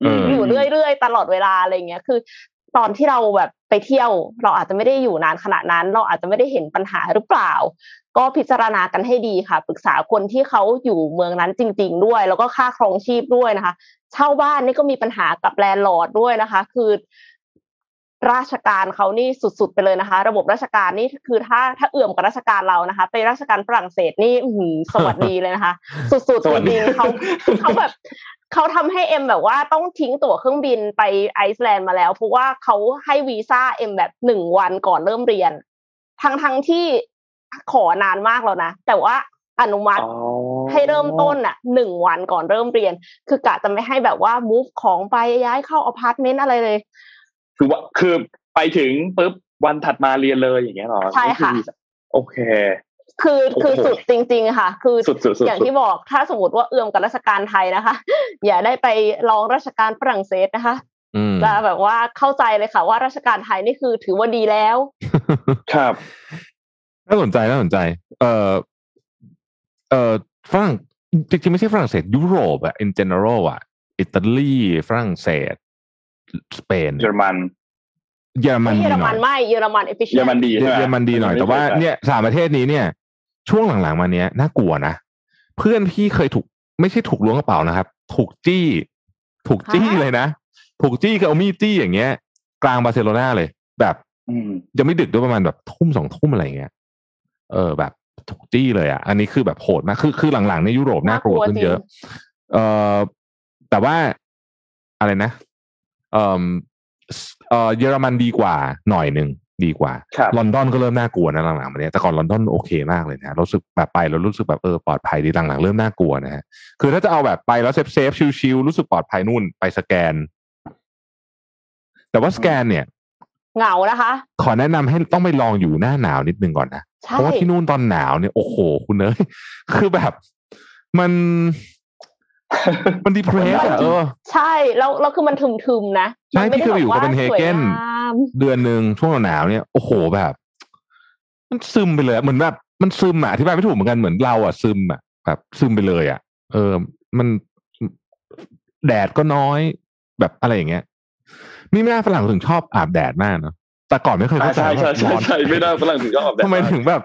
เอออยู่เรื่อยๆตลอดเวลาอะไรเงี้ย คือ ตอนที่เราแบบไปเที่ยว เราอาจจะไม่ได้อยู่นานขนาดนั้น เราอาจจะไม่ได้เห็นปัญหาหรือเปล่า ก็พิจารณากันให้ดีค่ะ ปรึกษาคนที่เขาอยู่เมืองนั้นจริง ๆ ด้วย แล้วก็ค่าครองชีพด้วยนะคะ เช่าบ้านนี่ก็มีปัญหากับแลนด์ลอร์ดด้วยนะคะ คือ ราชการเขานี่สุด ๆ ไปเลยนะคะ ระบบราชการนี่คือถ้าถ้าเอื่อมกับราชการเรานะคะ ไปราชการฝรั่งเศสนี่สวัสดีเลยนะคะ สุดสวัสๆจดีริงๆเขาเขาแบบ เขาทำให้เอ็มแบบว่าต้องทิ้งตั๋วเครื่องบินไปไอซ์แลนด์มาแล้ว เพราะว่าเขาให้วีซ่าเอ็มแบบหนึ่งวันก่อนเริ่มเรียน ทั้งทั้งที่ขอนานมากแล้วนะ แต่ว่าอนุมัติให้เริ่มต้นอะหนึ่งวันก่อนเริ่มเรียน คือกะจะไม่ให้แบบว่า move ของไปย้ายเข้าอพาร์ตเมนต์อะไรเลย คือว่าคือไปถึงปุ๊บวันถัดมาเรียนเลยอย่างเงี้ยหรอใช่ค่ะ โอเค คือคือสุดจริง ๆ ค่ะ คือสุดสุดสุดอย่างที่บอกถ้าสมมติว่าเอือมกับราชการไทยนะคะ อย่าได้ไปลองราชการฝรั่งเศสนะคะอืมจะแบบว่าเข้าใจเลยค่ะว่าราชการไทยนี่คือถือว่าดีแล้ว ครับน่าสนใจน่าสนใจ เอ่อเอ่อฝรั่งจริงๆไม่ใช่ฝรั่งเศสยุโรปอะ in general อะอิตาลีฝรั่งเศส สเปนเยอรมันเยอรมันไม่เยดีอรหน่มัอนยไม่เยอรมันเอฟฟิเชเยอรมันดีใช่ไหมเยอรมันดีหน่อยแต่ว่าเนี่ยสามประเทศนี้เนี่ย ช่วงหลังๆมาเนี้ยน่ากลัวนะเพื่อนพี่เคยถูกไม่ใช่ถูกล้วงกระเป๋านะครับ ถูกจี้ ถูกจี้เลยนะ ถูกจี้คือเอามีดจี้อย่างเงี้ย กลางบาร์เซโลนาเลย แบบอืมยังไม่ดึกด้วยประมาณแบบทุ่มสองทุ่มอะไรอย่างเงี้ยเออแบบถูกจี้เลยอะ อันนี้คือแบบโหดมากคือคือหลังๆในยุโรปน่ากลัวขึ้นเยอะ เออแต่ว่าอะไรนะ เออเออเยอรมันดีกว่าหน่อยหนึ่ง ดีกว่าครับลอนดอนก็เริ่มน่ากลัวนะหลังๆมาเนี้ยแต่ก่อนลอนดอนโอเคมากเลยนะรู้สึกแบบไปแล้วรู้สึกแบบเออปลอดภัยดีหลังๆเริ่มน่ากลัวนะฮะคือถ้าจะเอาแบบไปแล้ว safe safe chill ๆรู้สึกปลอดภัยนู่นไปสแกน แต่ว่าสแกนเนี่ยเหงานะคะ ขอแนะนำให้ต้องไปลองอยู่หน้าหนาวนิดนึงก่อนนะใช่เพราะว่าที่นู่นตอนหนาวเนี่ยโอ้โห คุณเนยคือแบบมัน มัน depress อะเออ ใช่แล้วแล้วคือมันถึมๆนะใช่มันไม่พี่เคยไปอยู่ได้โคเปนเฮเกนสวยงามเดือนหนึ่งช่วงหนาวเนี่ยโอ้โหแบบ มันซึมไปเลยอะเหมือนแบบมันซึมอะอธิบายไม่ถูกเหมือนกันเหมือนเราอะซึมอะแบบซึมไปเลยอะเออ มันแดดก็น้อยแบบอะไรอย่างเงี้ยนี่ไม่น่าฝรั่งถึงชอบอาบแดดมากเนาะแต่ก่อนไม่เคยเข้าใจใช่ใช่ว่าใช่ร้อนใช่ไม่ได้ฝรั่งถึงก็ออกแบบทำไมถึงแบบ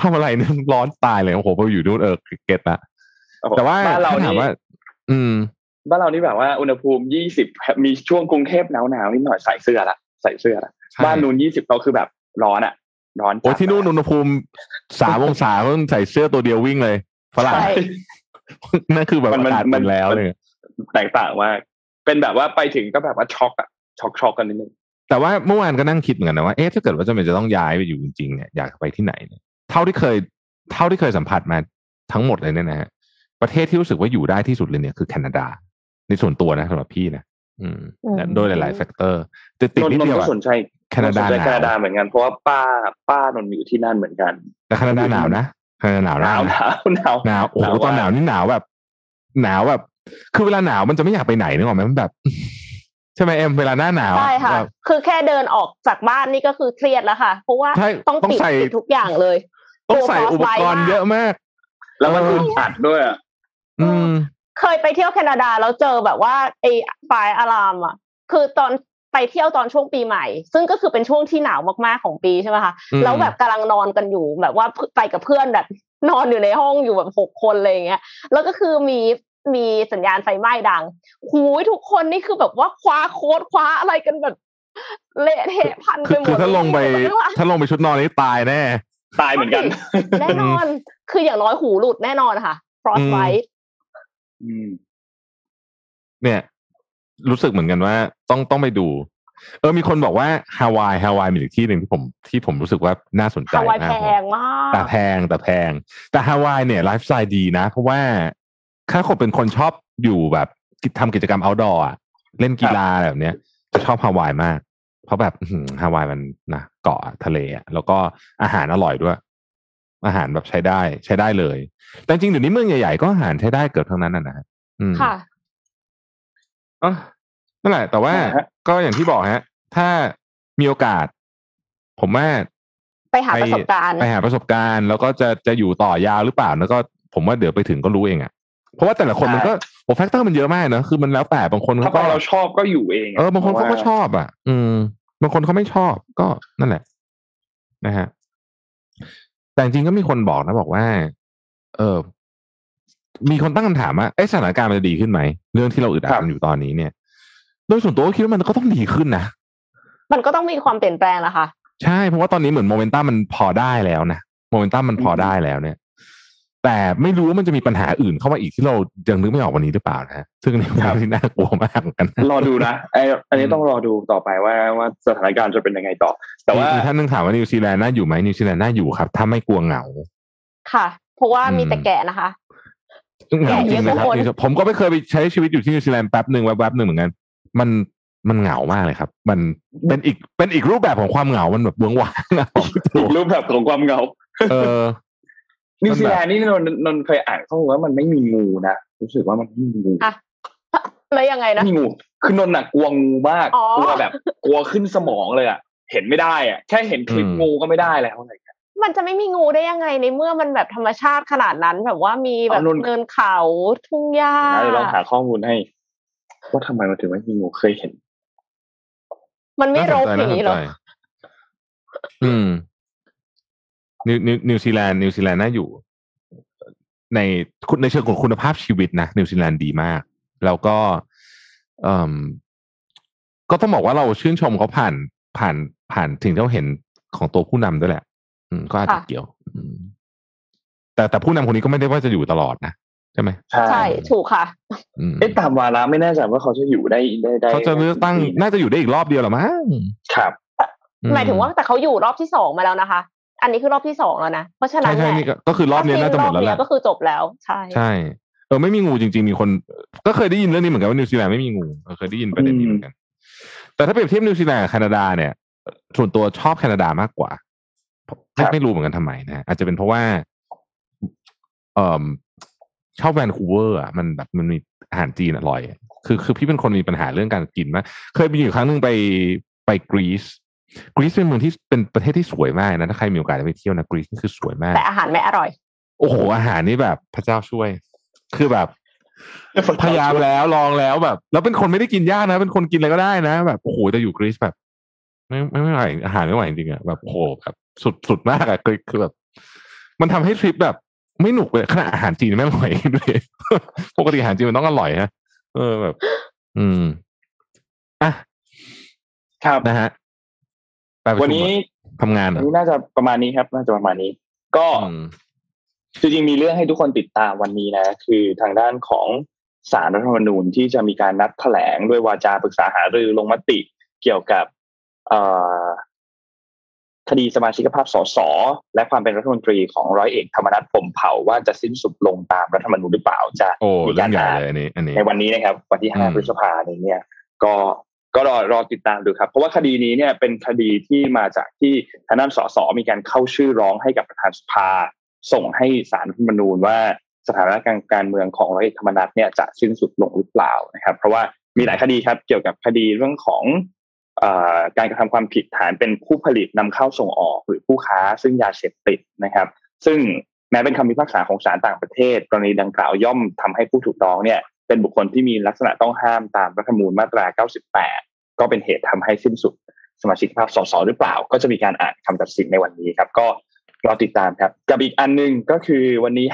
ทำอะไรเนี่ยร้อนตายเลยโอ้โหพออยู่นู่นเออget ละแต่ว่าบ้านเราถ้าถามนี่ว่า อืมบ้านเรานี่แบบว่าอุณหภูมิยี่สิบมีช่วงกรุงเทพหนาวหนาวๆนิดหน่อยใส่เสื้อละใส่เสื้อละใช่บ้านนู้นยี่สิบเขาคือแบบร้อนอะร้อนจัดโอ้ที่นู่นอุณหภูมิสามองศาเพิ่งใส่เสื้อตัวเดียววิ่งเลยฝรั่งใช่นั่นคือแบบมันอามันกาศมัเป็นนแล้วเลยแตกต่างมากเป็นแบบว่าไปถึงก็แบบว่าช็อกอะช็อกช็อกกันนิดนึงแต่ว่าเมื่อวานก็นั่งคิดเหมือนกันนะว่าเอ๊ะถ้าเกิดว่าจำเป็นจะต้องย้ายไปอยู่จริงๆเนี่ยอยากไปที่ไหนเนี่ยเท่าที่เคย เท่าที่เคยสัมผัสมาทั้งหมดเลยเนี่ยนะฮะ ประเทศที่รู้สึกว่าอยู่ได้ที่สุดเลยเนี่ยคือแคนาดา ในส่วนตัวนะสำหรับพี่นะอืมอืมโดยหลาย ๆ แฟกเตอร์แต่ติดนนนิดท์นนเดียวท์ก็อะสนใจแคนาดาสนใจหนาวแคนาดาเหมือนกันเพราะว่าป้าป้านนท์อยู่ที่นั่นเหมือนกัน แต่แคนาดาหนาวนะแคนาดาหนาวหนาวนะหนาวหนาวหนาวโอ้โหหนาวตอนมากหนาวนี่หนาวแบบ หนาวแบบ คือเวลาหนาวมันจะไม่อยากไปไหนนึกออกไหมมันแบบใช่ไหมเอ็มเวลาหน้าหนาวใช่ค่ะแบบคือแค่เดินออกจากบ้านนี่ก็คือเครียดแล้วค่ะ เพราะว่าใช่ต้องต้องปิดใส่ปิดทุกอย่างเลย ต้องใส่ตัวอุปกรณ์ frostbite เยอะมาก แล้วมันเอออึดอัดด้วยอะ อืมเคยไปเที่ยวแคนาดาแล้วเจอแบบว่าไอ้ไฟอะลามอะ คือตอนไปเที่ยวตอนช่วงปีใหม่ ซึ่งก็คือเป็นช่วงที่หนาวมากๆของปีใช่ไหมคะอืมแล้วแบบกำลังนอนกันอยู่แบบว่าไปกับเพื่อนแบบนอนอยู่ในห้องอยู่แบบหกคนอะไรอย่างเงี้ย แล้วก็คือมีมีสัญญาณไฟไหม้ดังหูยทุกคนนี่คือแบบว่าคว้าโค้ดคว้าอะไรกันแบบเละเทะพันไปคือหมดคือถ้าลงไปม่รู้ว่าถ้าลงไปชุดนอนนี่ตายแน่ ตายเหมือนกัน แน่นอน คืออย่างน้อยหูหลุดแน่นอนค่ะ frostbite อืม เนี่ย รู้สึกเหมือนกันว่า ต้องต้องไปดู เออมีคนบอกว่าฮาวายฮาวายมีอีกที่หนึ่งที่ผมที่ผมรู้สึกว่าน่าสนใจฮาวายมาแพกงมากแต่แพงแต่แพง แต่ฮาวายเนี่ยไลฟ์สไตล์ดีนะ เพราะว่าถ้าคนเป็นคนชอบอยู่แบบทำกิจกรรม outdoor อะเล่นกีฬาแบบเนี้ยจะชอบฮาวายมาก เพราะแบบอื้อหือฮาวายมันนะเกาะทะเลอะแล้วก็อาหารอร่อยด้วย อาหารแบบใช้ได้ใช้ได้เลย แต่จริงๆเดี๋ยวนี้เมืองใหญ่ๆก็อาหารใช้ได้เกือบทั้งนั้นนะนะอืมค่ะอ๋อนั่นแหละ แต่ว่านะฮะก็อย่างที่บอกฮะ ถ้ามีโอกาส ผมว่าไปหาประสบการณ์ไปหาประสบการณ์ แล้วก็จะจะอยู่ต่อยาวหรือเปล่าแล้วก็ผมว่าเดี๋ยวไปถึงก็รู้เองอะเพราะว่าแต่ละคนมันก็โอ้ factor มันเยอะมากเนอะคือมันแล้วแต่บางคนถ้าเขาไปก็เราชอบก็อยู่เองะเออบางคนเขาก็พระว่ชอบอะ อืม บางคนเขาไม่ชอบก็นั่นแหละ นะฮะ แต่จริงๆก็มีคนบอกนะบอกว่า เออมีคนตั้งคำถามว่าเอ๊ะสถานการณ์มันจะดีขึ้นไหม เรื่องที่เราอึดอัดกันอยู่ตอนนี้เนี่ย โดยส่วนตัวก็คิดว่ามันก็ต้องดีขึ้นนะมันก็ต้องมีความเปลี่ยนแปลงแหละค่ะ ใช่เพราะว่าตอนนี้เหมือนโมเมนตัมมันพอได้แล้วนะโมเมนตัมมันพอได้แล้วเนี่ย แต่ไม่รู้ว่ามันจะมีปัญหาอื่นเข้ามาอีกที่เรายังนึกไม่ออกวันนี้หรือเปล่านะฮะซึ่งนี่เป็นเรื่องที่น่ากลัวมากเหมือนกัน รอดูนะไอ้อันนี้ต้องรอดูต่อไปว่าว่าสถานการณ์จะเป็นยังไงต่อ แต่ว่ามีท่านนึงถามว่านิวซีแลนด์น่าอยู่ไหมนิวซีแลนด์น่าอยู่ครับ ถ้าไม่กลัวเหงา ค่ะ เพราะว่าอืมมีแต่แกะนะคะเหงาจริงนะครับแกะเยอะกว่าคนผมก็ไม่เคยไปใช้ชีวิตอยู่ที่นิวซีแลนด์แป๊บหนึ่งแวบๆหนึ่งเหมือนกัน มันมันเหงามากเลยครับ มันเป็นอีกเป็นอีกรูปแบบของความเหงา มันแบบเบื้องว่างอะอีกรูปแบบของความเหงา เออ นิวซีแลนด์นี่นนนนเคยอ่านข้อมูลว่ามันไม่มีงูนะรู้สึกว่ามันไม่มีงูอะแล้วยังไงนะไม่มีงู คือนนน่ะกลัวงูมากอ๋อกลัวแบบ กลัวขึ้นสมองเลยอะเห็นไม่ได้อะแค่เห็นคลิปอืมงูก็ไม่ได้แล้วอะไรอย่างเงี้ยมันจะไม่มีงูได้ยังไงในเมื่อมันแบบธรรมชาติขนาดนั้น แบบว่ามีแบบเอานุ่นเนินเขาทุ่งหญ้านะเดี๋ยวลองหาข้อมูลให้ว่าทำไมมันถึงไม่มีงูเคยเห็น มันไม่น่ารสกนใจอย่างนี้หรอน่าสนใจอืม นิวนิวนิวซีแลนด์นิวซีแลนด์น่าอยู่ ในคุณในเชิงของคุณภาพชีวิตนะนิวซีแลนด์ดีมาก แล้วก็เอ่มก็ต้องบอกว่าเราชื่นชมเขาผ่านผ่านผ่านถึงที่เราเห็นของตัวผู้นำด้วยแหละ อืมก็อาจจะค่ะเกี่ยวอืมแต่แต่ผู้นำคนนี้ก็ไม่ได้ว่าจะอยู่ตลอดนะใช่ไหมใช่ใช่ถูกค่ะอืมเอ๊ะตามวาระไม่แน่ใจว่าเขาจะอยู่ได้ได้ได้เขาจะเลือกตั้งน่าจะอยู่ได้อีกรอบเดียวหรอมั้งครับอืหมายถึงว่าแต่เขาอยู่รอบที่สองมาแล้วนะคะ อันนี้คือรอบที่สองแล้วนะ เพราะฉะนั้ใช่นใช่แหละนี่ก็ก็คือรอบนี้น่าจะหมดแล้วแหรอบละเนี้ยก็คือจบแล้ว ใช่ใช่เออไม่มีงูจริง ๆ มีคน ก็เคยได้ยินเรื่องนี้เหมือนกันว่านิวซีแลนด์ไม่มีงูเออเคยได้ยินประเด็นนี้เหมือนกัน แต่ถ้าเปรียบเทียบนิวซีแลนด์กับแคนาดาเนี่ย ส่วนตัวชอบแคนาดามากกว่าไม่ครับไม่รู้เหมือนกันทำไมนะอาจจะเป็นเพราะว่า เอ่อชอบแวนคูเวอร์อะมันแบบมันมีอาหารจีนอร่อยอะคือคือพี่เป็นคนมีปัญหาเรื่องการกินมากเคยไปอยู่ครั้งหนึ่งไปไปกรีซ กรีซเป็นเมืองที่เป็นประเทศที่สวยมากนะถ้าใครมีโอกาสได้ไปเที่ยวนะกรีซนี่คือสวยมาก แต่อาหารไม่อร่อย โอ้โหอาหารนี่แบบพระเจ้าช่วย คือแบบพยายามแล้วลองแล้วแบบ แล้วเป็นคนไม่ได้กินยากนะ เป็นคนกินอะไรก็ได้นะ แบบโอ้โหแต่อยู่กรีซแบบ ไม่ไม่ไม่ไหวอาหารไม่ไหวจริงๆอะแบบโอ้โหแบบสุดสุดมากอะคือคือแบบ มันทำให้ทริปแบบ ไม่หนุกเลยขนาดอาหารจีนไม่อร่อยด้วยปกติอาหารจีนมันต้องอร่อยฮะเออแบบ อืมอะครับนะฮะไปประชุม วันนี้ทำงานเหรวัอนนี้น่าจะประมาณนี้ครับ น่าจะประมาณนี้ ก็อืมจริงๆมีเรื่องให้ทุกคนติดตามวันนี้นะ คือทางด้านของสารรัฐธรรมนูญที่จะมีการนัดแถลงด้วยวาจาปรึกษาหารือลงมติเกี่ยวกับเอ่อคดีสมาชิกภาพสสและความเป็นรัฐมนตรีของร้อยเอกธรรมนัฐพรหมเผ่าว่าจะสิ้นสุดลงตามรัฐธรรมนูญหรือเปล่าจะโอ้มีเรื่กาองรใหญ่อ่านเลยอันนี้อันนี้ในวันนี้นะครับ วันที่อื5มพฤษภาคมเนี่ย ก็ ก็รอรอติดตามดูครับ เพราะว่าคดีนี้เนี่ยเป็นคดีที่มาจากที่ทางด้านสสมีการเข้าชื่อร้องให้กับประธานสภา ส่งให้สารรัฐธรรมนูญว่าสถานะการการเมืองของร้อยเอกธรรมนัฐเนี่ยจะสิ้นสุดลงหรือเปล่านะครับ เพราะว่ามีหลายคดีครับ เกี่ยวกับคดีเรื่องของอการกระทำความผิดฐานเป็นผู้ผลิตนำเข้าส่งออกหรือผู้ค้า ซึ่งยาเสพติดนะครับ ซึ่งแม้เป็นคำพิพากษาของศาลต่างประเทศ กรณีดังกล่าวย่อมทำให้ผู้ถูกร้องเนี่ย เป็นบุคคลที่มีลักษณะต้องห้ามตามรัฐธรรมนูญมาตรา 98 ก็เป็นเหตุทำให้สิ้นสุดสมาชิกภาพสสหรือเปล่า ก็จะมีการอ่านคำตัดสินในวันนี้ครับ ก็รอติดตามครับ กับอีกอันหนึงก็คือวันนี้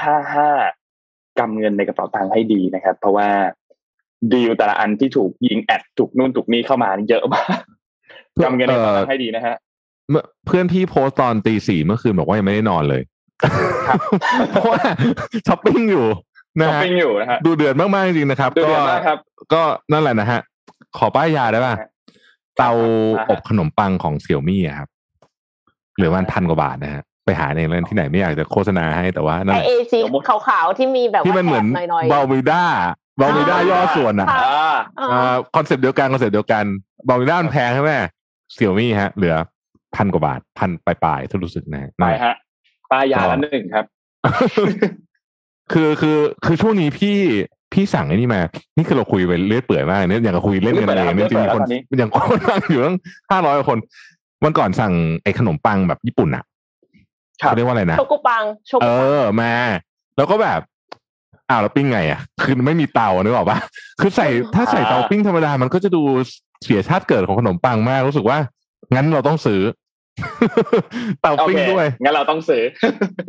55กำเงินในกระเป๋าตังค์ให้ดีนะครับ เพราะว่าดีลแต่ละอันที่ถูกยิงแอดถูกนู่นถูกนี่เข้ามานี่เยอะมากกำเงินในกระเป๋าตังค์ให้ดีนะฮะเมื่อเพื่อนพี่โพสต์ตอนตีสี่เมื่อคืนบอกว่ายังไม่ได้นอนเลยครับเพราะว่าช้อปปิ้งอยู่ นะช้อปฮะปิ้งอยู่นะฮะดูเดือดมากๆจริงๆนะครับดูก็เดือดมากครับก็นั่นแหละนะฮะ ขอป้ายยาได้ป่ะฮะเตาอ่าฮะอบขนมปังของเสี่ยวมี่ครับเหลือวันพันกว่าบาทนะฮะไปหาเองเล่นที่ไหนไม่อยากจะโฆษณาให้แต่ว่านั่นไอแหละเอซีเดี๋ยวมุดขาวๆที่มีแบบที่มันเหมือนแถบหน่อยๆบาวิด้าบาวิด้าย่อส่วนอะค่ะอ่าอ่าอ่าคอนเซ็ปต์เดียวกันคอนเซ็ปต์เดียวกันบาวิด้ามันแพงใช่ไหมเสี่ยวมี่ฮะ เหลือพันกว่าบาทพันปลายๆถ้ารู้สึกนะไปฮะป้ายยาละหนึ่งครับ คือคือคือช่วงนี้พี่พี่สั่งไอ้นี่มา นี่คือเราคุยไปเรื่อยเปื่อยมากเนี่ยอย่างกับคุยเล่นกันเองเนี่ยจริงๆคนเรื่อยเปื่อยแล้วตอนนี้อย่างคนนั่งอยู่ตั้งห้าร้อยคนวันก่อนสั่งไอ้ขนมปังแบบญี่ปุ่นอะครับเขาเรียกว่าอะไรนะโชกุปังโชกุเอปังอมา แล้วก็แบบอ้าวแล้วปิ้งไงอะ คือไม่มีเตานึกออกปะคือใส่ถ้าใส่เตาปิ้งธรรมดามันก็จะดูเสียชาติเกิดของขนมปังมากรู้สึกว่า งั้นเราต้องซื้อ เตาโอปิ้งเคด้วยงั้นเราต้องซื้อ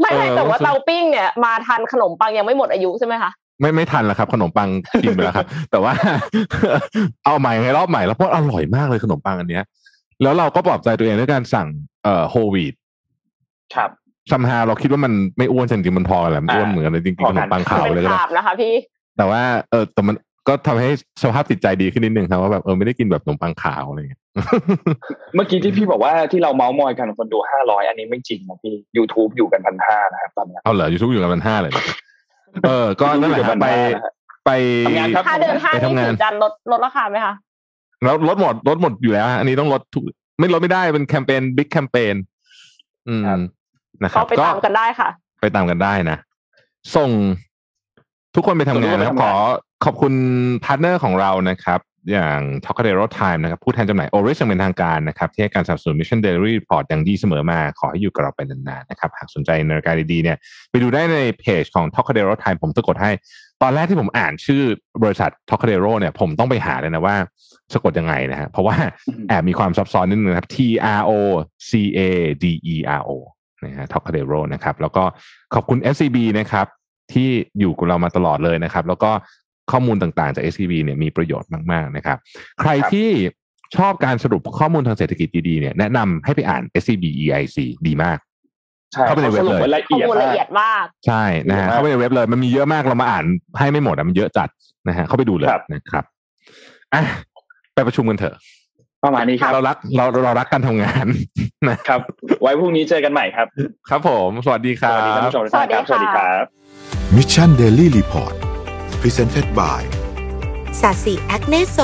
ไม่ไม่เออแต่ว่ารู้สึกเตาปิ้งเนี่ยมาทันขนมปังยังไม่หมดอายุใช่ไหมคะไม่ไม่ทันแล้วครับ ขนมปังกินไปแล้วครับ แต่ว่า เอาใหม่ไงรอบใหม่แล้วเพราะอร่อยมากเลยขนมปังอันเนี้ย แล้วเราก็ปลอบใจตัวเองด้วยการสั่งเอ่อโฮลวีดครับซัมฮาเราคิดว่ามันไม่อ้วนจริงๆมันพอกันแหละมันอ้วนเหมือนกันเลยจริงๆขนมปังขาวเป็นเลยก็ได้ภาพนะคะพี่แต่ว่าเออแต่มัน ก็ทำให้สภาพจิตใจดีขึ้นนิดนึงครับว่าแบบเออไม่ได้กินแบบขนมปังขาวอะไรอย่างเงี้ยเมื่อกี้ที่พี่บอกว่าที่เราเมาส์มอยกันคนดูห้าร้อยอันนี้ไม่จริงนะพี่ YouTube อยู่กันพันห้านะครับตอนนี้เอาเหรอยูทูบอยู่กันพันห้าเลยเหรอเออ ก็นั่นแหละครับไปไปทำงานครับถ้าเดินห้างไปนี่ทำงานถึงจะลดลดราคาไหมคะแล้วลดหมดลดหมดอยู่แล้วฮะอันนี้ต้องลดทุกไม่ลดไม่ได้เป็นแคมเปญ big campaign อืมนะครับก็ไปตามกันได้ค่ะ ไปตามกันได้นะส่งทุกคนไปทำงานนะครับขอ ขอบคุณ partner ของเรานะครับ อย่าง t o c a d e r o Time นะครับ ผู้แทนจำหน่าย Oris อย่างเป็นทางการนะครับ ที่ให้การสนับสนุน Mission Daily Report อย่างดีเสมอมา ขอให้อยู่กับเราไปนานๆนะครับ หากสนใจในรายการดีๆเนี่ยไปดูได้ในเพจของ t o c a d e r o Time ผมสะกดให้ ตอนแรกที่ผมอ่านชื่อบริษัท t o c a d e r o เนี่ยผมต้องไปหาเลยนะว่าสะกดยังไงนะฮะเพราะว่าแอบมีความซับซ้อนนิดนึงนะครับ T R O C A D E R O นะฮะ t o c a d e r o นะครับแล้วก็ขอบคุณ SCB นะครับที่อยู่กับเรามาตลอดเลยนะครับ แล้วก็ ข้อมูลต่างๆจาก SCB เนี่ยมีประโยชน์มากๆนะครับ ใครที่ชอบการสรุปข้อมูลทางเศรษฐกิจดีๆเนี่ยแนะนำให้ไปอ่าน SCB EIC ดีมากใช่เข้าไปในเว็บเลยขาสรุปไละข้อเอียดมูลละมากเอียดมากใช่นะฮะดีมากเข้าไปในเว็บเลยมันมีเยอะมากเรามาอ่านให้ไม่หมดอะมันเยอะจัดนะฮะเข้าไปดูเลยครับนะครับอะไปประชุมกันเถอะประมาณนี้ครับเรารักเราเรารักการทำงานนะครับ ไว้พรุ่งนี้เจอกันใหม่ครับ ครับผม สวัสดีคสรับวัสดีท่านผู้ชมทุกท่านครับสสวัวัสสดีดีค่ะครับ Mission Daily Report Presented by สาสีแอคเนโซ